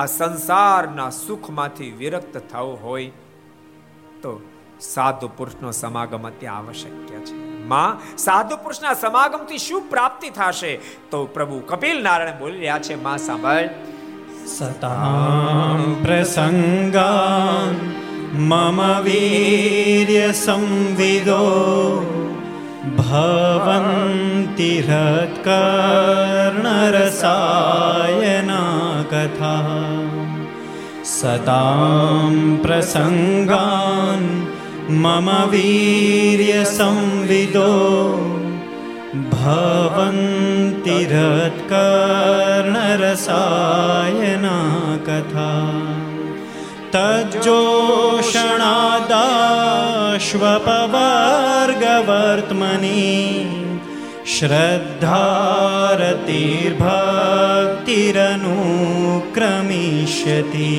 આ સંસારના સુખમાંથી વિરક્ત થવું હોય તો સાધુ પુરુષનો સમાગમ અત્યારે આવશ્યક છે. માં, સાધુ પુરુષના સમાગમથી શું પ્રાપ્તિ થશે? તો પ્રભુ કપિલ નારાયણ બોલી રહ્યા છે. માં, સાંભળ. સતામ પ્રસંગા, મમ વીર્ય સંવિદો भवन्ति हत्कर्णरसायना कथा सतां प्रसङ्गान् मम वीर्यसंविदो भवन्ति हत्कर्णरसायना कथा तज्जोषणादा अश्वपवर्गवर्त्मनि श्रद्धारतिर्भक्तिरनुक्रमिष्यति।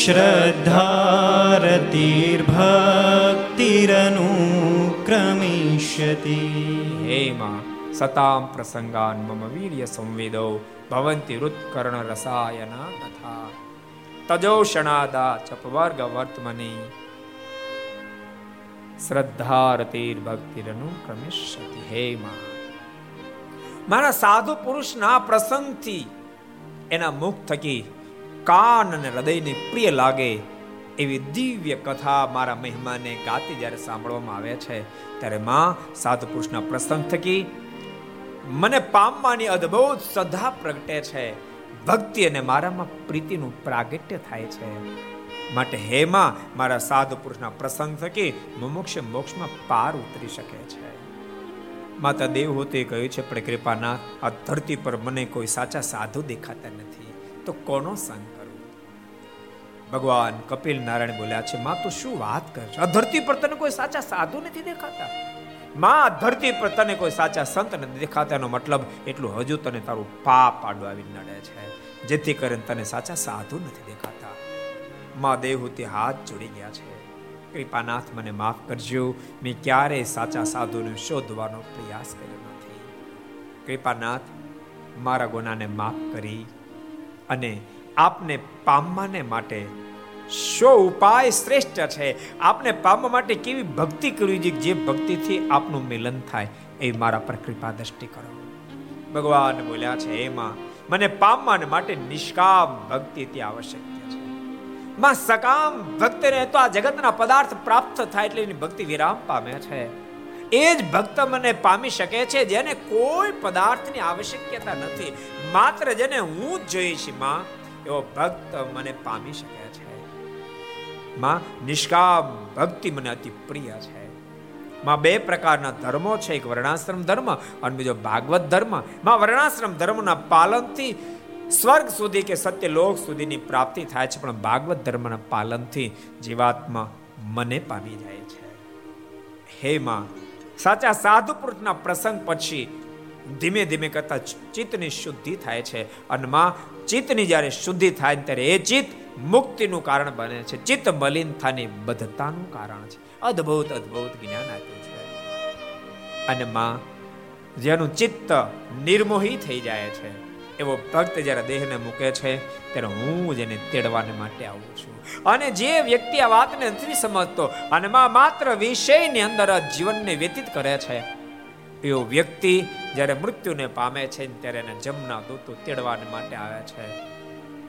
श्रद्धारतिर्भक्तिरनुक्रमिष्यति। हे मा सतां प्रसङ्गान् मम वीर्य संविदौ भवन्ति रुत्कर्णरसायना तजोषणादाचपवर्गवर्त्मनि શ્રદ્ધારતિર ભક્તિરનું ક્રમિષ્યતિ હે માં. મારા સાધુ પુરુષના પ્રસંગથી એના મુખ થકી કાન અને હૃદયને પ્રિય લાગે એવી દિવ્ય કથા મારા મહેમાને ગાતી જ્યારે સાંભળવામાં આવે છે, ત્યારે માં સાધુ પુરુષના પ્રસંગ થકી મને પામવાની અદ્ભુત શ્રદ્ધા પ્રગટે છે. ભક્તિ અને મારામાં પ્રીતિનું પ્રાગટ્ય થાય છે. માટે હે માં, મારા સાધુ પુરુષના પ્રસંગ થકી મુમુક્ષ મોક્ષમાં પાર ઉતરી શકે છે. માતા દેવહૂતે કહ્યું છે, પણ કૃપાના આ ધરતી પર મને કોઈ સાચા સાધુ દેખાતા નથી. તો કોનો સંગ કરું? ભગવાન કપિલ નારાયણ બોલ્યા છે, માં, તું શું વાત કરશે આ ધરતી પર તને કોઈ સાચા સાધુ નથી દેખાતા? માં ધરતી પર તને કોઈ સાચા સંત નથી દેખાતા? એનો મતલબ એટલું હજુ તને તારું પાપ આડું આવી નડે છે. જેથી કરીને તને સાચા સાધુ નથી દેખાતા. માં દેવહૂતિ હાથ જોડી ગયા છે. કૃપાનાથ મને માફ કરજો, મેં ક્યારેય સાચા સાધુને શોધવાનો પ્રયાસ કર્યો નથી. કૃપાનાથ, મારા ગુનાને માફ કરી અને આપને પામવાને માટે શો ઉપાય શ્રેષ્ઠ છે. આપને પામવા માટે કેવી ભક્તિ કરવી જોઈએ? જે ભક્તિથી આપનું મિલન થાય એ મારા પર કૃપા દ્રષ્ટિ કરો. ભગવાન બોલ્યા છે એમાં મને પામવા માટે નિષ્કામ ભક્તિ તે આવશ્યક માં સકામ ભક્તિને તો આ જગતના પદાર્થ પ્રાપ્ત થાય એટલે એની ભક્તિ વિરામ પામે છે. એ જ ભક્ત મને પામી શકે છે જેને કોઈ પદાર્થની આવશ્યકતા નથી. માત્ર જેને હું જ જોઈશમાં, એવો ભક્ત મને પામી શકે છે. માં, નિષ્કામ ભક્તિ મને અતિ પ્રિય છે. માં, બે પ્રકારના ધર્મો છે. એક વર્ણાશ્રમ ધર્મ અને બીજો ભાગવત ધર્મ. માં, વર્ણાશ્રમ ધર્મના પાલનથી સ્વર્ગ સુધી કે સત્ય લોક સુધીની પ્રાપ્તિ થાય છે, પણ ભાગવત ધર્મના પાલનથી જીવાત્મા મને પામી જાય છે. હે માં, સાચા સાધુ પુરુષના પ્રસંગ પછી ધીમે ધીમે કરતા ચિત્તની શુદ્ધિ થાય છે. અને માં, ચિત્તની જ્યારે શુદ્ધિ થાય ત્યારે એ ચિત્ત મુક્તિનું કારણ બને છે. ચિત્ત મલિનતાની બધતાનું કારણ છે. અદ્ભુત અદ્ભુત જ્ઞાન આપ્યું છે. અને માં, જેનું ચિત્ત નિર્મોહી થઈ જાય છે. એવો ભક્ત જ્યારે દેહને મૂકે છે, ત્યારે હું જેને તેડવાને માટે આવું છું. અને જે વ્યક્તિ આ વાતને નથી સમજતો, અને માત્ર વિષયની અંદર જીવનને વ્યતીત કરે છે, એવો વ્યક્તિ જ્યારે મૃત્યુને પામે છે, ત્યારે એને જમના દૂતો તેડવાને માટે આવે છે.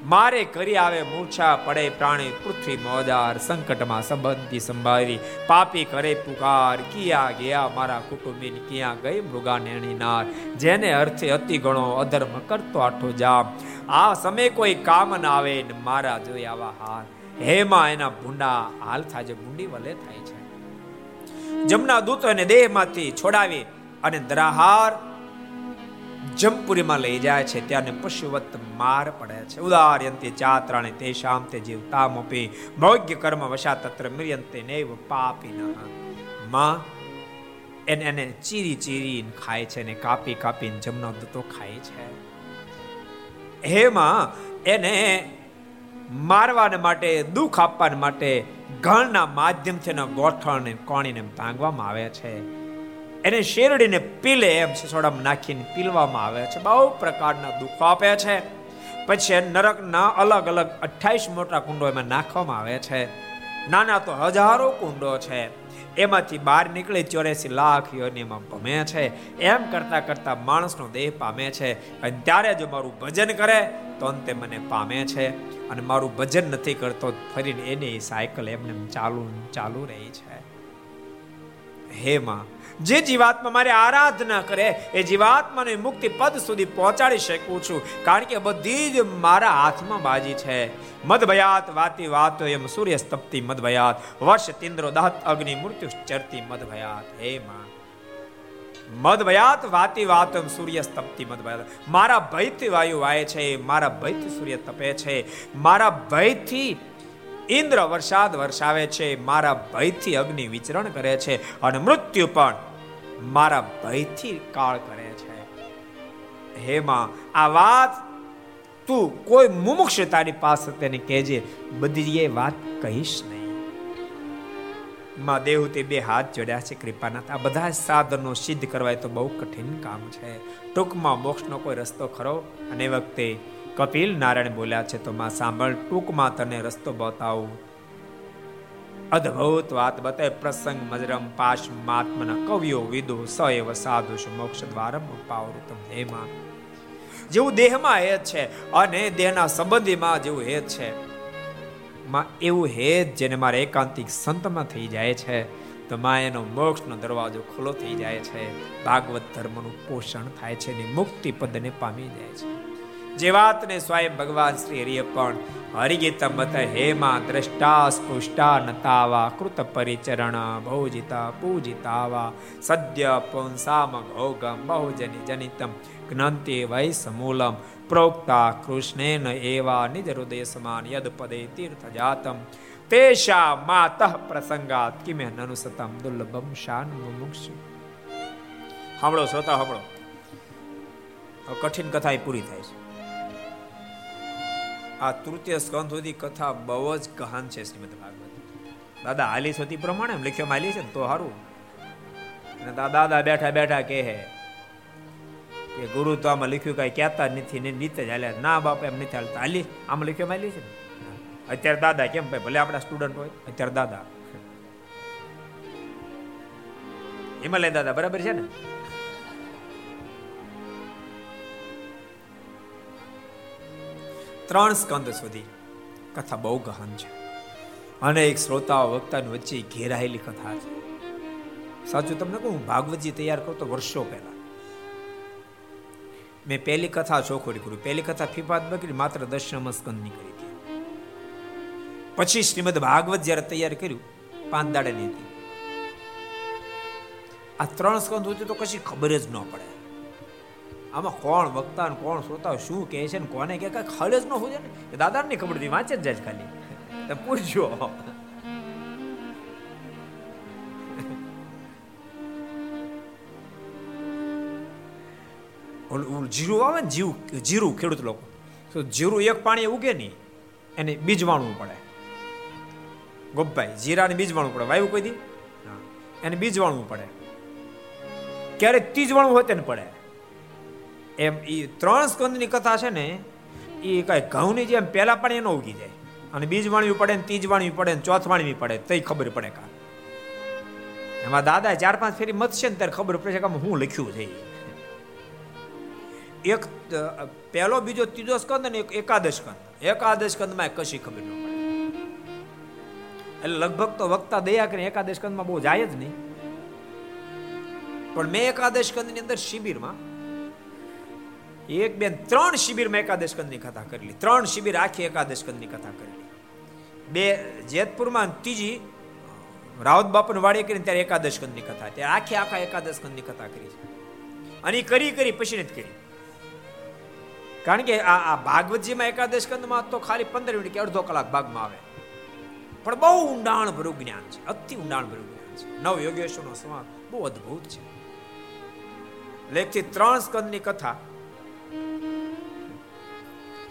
મારે કરી આવે મૂર્છા પડે, પ્રાણી પૃથ્વી મોજાર સંકટમાં સંબંધી સંભાળી. પાપી કરે પુકાર, કિયા ગયા મારા કુટુંબીન, ક્યાં ગઈ મૃગા નેણીનાર જેને અર્થે અતિ ગણો અધર્મ કરતો આઠો જામ. આ સમય કોઈ કામ ના આવે ને મારા જોઈ આવા હાલ હેમાં એના ભૂંડા, હાલ થાય છે, ભૂંડી વલે થાય છે. જમના દૂતોને દેહમાંથી છોડાવી અને દ્રાહાર જમપુરીમાં લઈ જાય છે ત્યાં પશુવત માર પડે છે. ઉદાર્યંતે ચાત્રાણે તેશામ તે જીવતામપી ભોગ્ય કર્મ વશા તત્ર મિર્યંતે નૈવ પાપી માં, એને એને ચીરી ચીરી ખાય છે ને કાપી કાપીને જમનો દૂતો ખાય છે. હેમાં એને મારવાને માટે, દુઃખ આપવાને માટે ઘણના માધ્યમથી એના ગોઠણ કોણીને ભાંગવામાં આવે છે. એને શેરડીને પીલે એમ સિસોડામાં નાખીને પીલવામાં આવે છે. બહુ પ્રકારના દુઃખો આપે છે. પછી નરકના અલગ અલગ અઠ્યાવીસ મોટા કુંડો એમાં નાખવામાં આવે છે. નાના તો હજારો કુંડો છે. એમાંથી બહાર નીકળે ચોરેસી લાખ યોનીમાં ભમે છે. એમ કરતા કરતા માણસનો દેહ પામે છે. અને ત્યારે જો મારું ભજન કરે તો અંતે મને પામે છે. અને મારું ભજન નથી કરતો ફરીને એની સાયકલ એમને ચાલુ ચાલુ રહી છે. હે માં જે જીવાત્મા મારે આરાધના કરે, એ જીવાત્માને મુક્તિ પદ સુધી પહોંચાડી શકું છું. કારણ કે બધી જ મારા હાથમાં બાજી છે. મદભયાત વાતી વાતો એમ સૂર્ય સ્તપ્તિ મદભયાત. વર્ષ તિન્દ્રો દાત અગ્નિ મૃત્યુ ચરતી મદભયાત. હે માં. મદભયાત વાતી વાતો એમ સૂર્ય સ્તપ્તિ મદભયાત. મારા ભયથી વાયુ વાય છે, મારા ભયથી સૂર્ય તપે છે. મારા ભયથી ઇન્દ્ર વરસાદ વરસાવે છે, મારા ભયથી અગ્નિ વિચરણ કરે છે. અને મૃત્યુ પણ મારા ભયથી કાળ કરે છે. હે માં, આ વાત તું કોઈ મુમુક્ષ તારી પાસે તેને કહેજે બધી એ વાત કહીશ નહીં. માં દેવતે બે હાથ જોડ્યા છે કૃપાનાથ. આ બધા સાધનો સિદ્ધ કરવા તો બહુ કઠિન કામ છે. ટૂંકમાં મોક્ષનો કોઈ રસ્તો ખરો? અને વખતે કપિલ નારાયણ બોલ્યા છે, તો માં, સાંભળ, ટૂંકમાં તને રસ્તો બતાવું. અદ્ભુત વાત બતાવે પ્રસંગ મજરમ પાશ માત્મના કવિઓ વિદુ સએવ સાધુ મોક્ષ દ્વારમ પાવૃતમ હેમાં. જેવું દેહમાં હેત છે અને દેહના સંબંધીમાં જેવું હેત છે. માં એવું હેત જેને મારે એકાંતિક સંતમાં થઈ જાય છે. તો માં એનો મોક્ષનો દરવાજો ખુલ્લો થઈ જાય છે. ભાગવત ધર્મનું પોષણ થાય છે ને મુક્તિ પદને પામી જાય છે. જે વાતને સ્વયં ભગવાન શ્રી હરિએ પણ હરિગીતમ બત હેમા દ્રષ્ટા સ્પુષ્ટા નતાવા, કૃત પરિચરણ ભોજિતા પૂજિતાવા, સદ્ય પુંસામ ઘોગમ બહુજની જનિતમ, જ્ઞાંતિ વૈ સમૂલમ, પ્રોક્તા કૃષ્ણેન એવા નિજ હૃદય સમાન યદ પદે તીર્થ જાતમ તેશા માતઃ પ્રસંગાત કિમે નનુ સતમ દુર્લભમ શાન મુમુક્ષ સાંભળો શ્રોતા સાંભળો કઠિન કથા પૂરી થાય છે. આ તૃતીય સ્કંદ સુધી કથા બહુ જ કહાન છે શ્રીમદ ભાગવત. દાદા હાલી સુધી પ્રમાણે લખ્યો હાલી છે ને, તો સારું અને દાદા બેઠા બેઠા કહે કે ગુરુ તો આમાં લખ્યું કઈ કહેતા નથી ને નીત જ હાલ્યા. ના બાપ, એમ નથી હાલતા. હાલી આમાં લખ્યો હાલી છે ને? અત્યારે દાદા કેમ ભાઈ, ભલે આપણા સ્ટુડન્ટ હોય, અત્યારે દાદા. હિમાલય દાદા, બરાબર છે ને? ત્રણ સ્કંદ સુધી. કથા બહુ ગહન છે. અનેક શ્રોતાઓ વક્તાની વચ્ચે ઘેરાયેલી કથા છે. સાચું તમને કહું ભાગવતજી તૈયાર કરતો વર્ષો પહેલા. મેં પહેલી કથા ચોખોડી કરી. પહેલી કથા ફીફાત બકરી માત્ર દશમ સ્કંદની કરી હતી. પછી શ્રીમદ ભાગવત જ્યારે તૈયાર કર્યું પાંચ દાડાની હતી. આ ત્રણ સ્કંદ હતું તો કશી ખબર જ ન પડે. આમાં કોણ વક્તા ને કોણ શ્રોતા શું કહે છે ને કોને કે કઈ ખબર જ ન હોય ને. દાદા ને ખબર વાંચે જાય ખાલી. તમે પૂછજો. જીરું આવે ને, જીવ, જીરું, ખેડૂત લોકો. તો જીરું એક પાણી ઉગે નહીં, એને બીજ વાણવું પડે. ગોપભાઈ જીરાને બીજ વાણવું પડે. વાયુ કોઈ દી? એને બીજ વાણવું પડે. ક્યારેક ત્રીજ વાણવું હોય તેને પડે. એમ એ ત્રણ સ્કંદની કથા છે ને એ કઈ ઘઉંની જેમ પહેલા પણ એનો ઉગી જાય. અને બીજ વાણવી પડે ને ત્રીજ વાણવી પડે ને ચોથ વાણવી પડે તઈ ખબર પડે કા. એમાં દાદા ચાર પાંચ ફેરી મતશે ને ત્યારે ખબર પડે કે હું લખ્યું છે એક પહેલો, બીજો, ત્રીજો સ્કંદ ને એકાદશ સ્કંદ. એકાદશ સ્કંદમાં કશી ખબર ન પડે. એટલે લગભગ તો વક્તા દયા કરીને એકાદશ સ્કંદમાં બહુ જાય જ નહીં. પણ મેં એકાદશ સ્કંદની અંદર શિબિરમાં એક બેન ત્રણ શિબિરમાં એકાદશ કંદની કથા કરેલી. ત્રણ શિબિર આખી એકાદશ કંદની કથા કરેલી. બે, જેતપુરમાં ત્રીજી રાવત બાપુ વાડે કરીને ત્યારે એકાદશ કંદની કથા. ત્યારે આખી આખા એકાદશ કંદની કથા કરી અને કરી કરી, પછી નથી કરી. કારણ કે આ આ ભાગવતજીમાં એકાદશ કંદમાં તો ખાલી પંદર મિનિટ કે અડધો કલાક ભાગમાં આવે. પણ બહુ ઊંડાણ ભર્યું જ્ઞાન છે. અતિ ઊંડાણ ભર્યું જ્ઞાન છે. નવ યોગેશ્વરનો સમાજ બહુ અદ્ભુત છે. લેખથી ત્રણ સ્કંદની કથા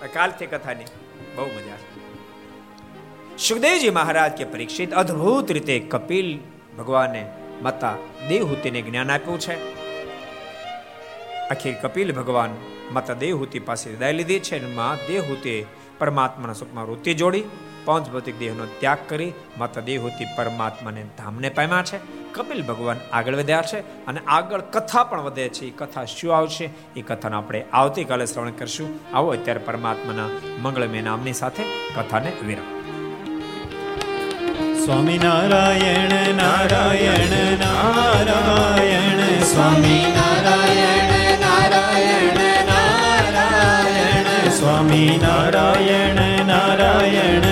કાલથી કથાની બહુ મજા સુખદેવજી મહારાજ કે પરીક્ષિત અદ્ભુત રીતે કપિલ ભગવાને માતા દેવહૂતિને જ્ઞાન આપ્યું છે આખી કપિલ ભગવાન માતા દેવહૂતિ પાસે વિદાય લીધી છે અને મા દેવહૂતિ પરમાત્માના સુખમાં વૃત્તિ જોડી પાંચ ભૌતિક દેહનો ત્યાગ કરી માતા દેહોથી પરમાત્માને ધામને પામ્યા છે. કપિલ ભગવાન આગળ વધ્યા છે અને આગળ કથા પણ વધે છે. એ કથા શું આવશે? એ કથાનો આપણે આવતીકાલે શ્રવણ કરશું. આવો અત્યારે પરમાત્માના મંગળમય નામની સાથે કથાને વિરામ. સ્વામી નારાયણ નારાયણ નારાયણ, સ્વામી નારાયણ નારાયણ નારાયણ, સ્વામી નારાયણ નારાયણ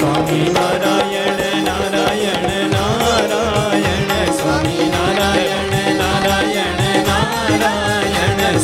Swami Narayana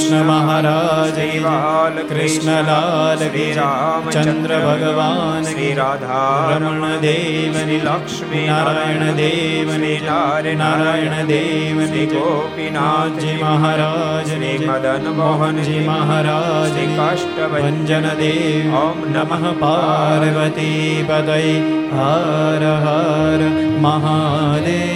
કૃષ્ણ મહારાજ લાલ કૃષ્ણ લાલ શ્રી ચંદ્ર ભગવાન શ્રી રાધા રમણ દેવની લક્ષ્મી નારાયણ દેવની નારાયણ દેવની ગોપીનાથજી મહારાજ શ્રી મદન મોહનજી મહારાજ કાષ્ટભન દેવ ઓમ નમઃ પાર્વતી પદય હર હર મહાદેવ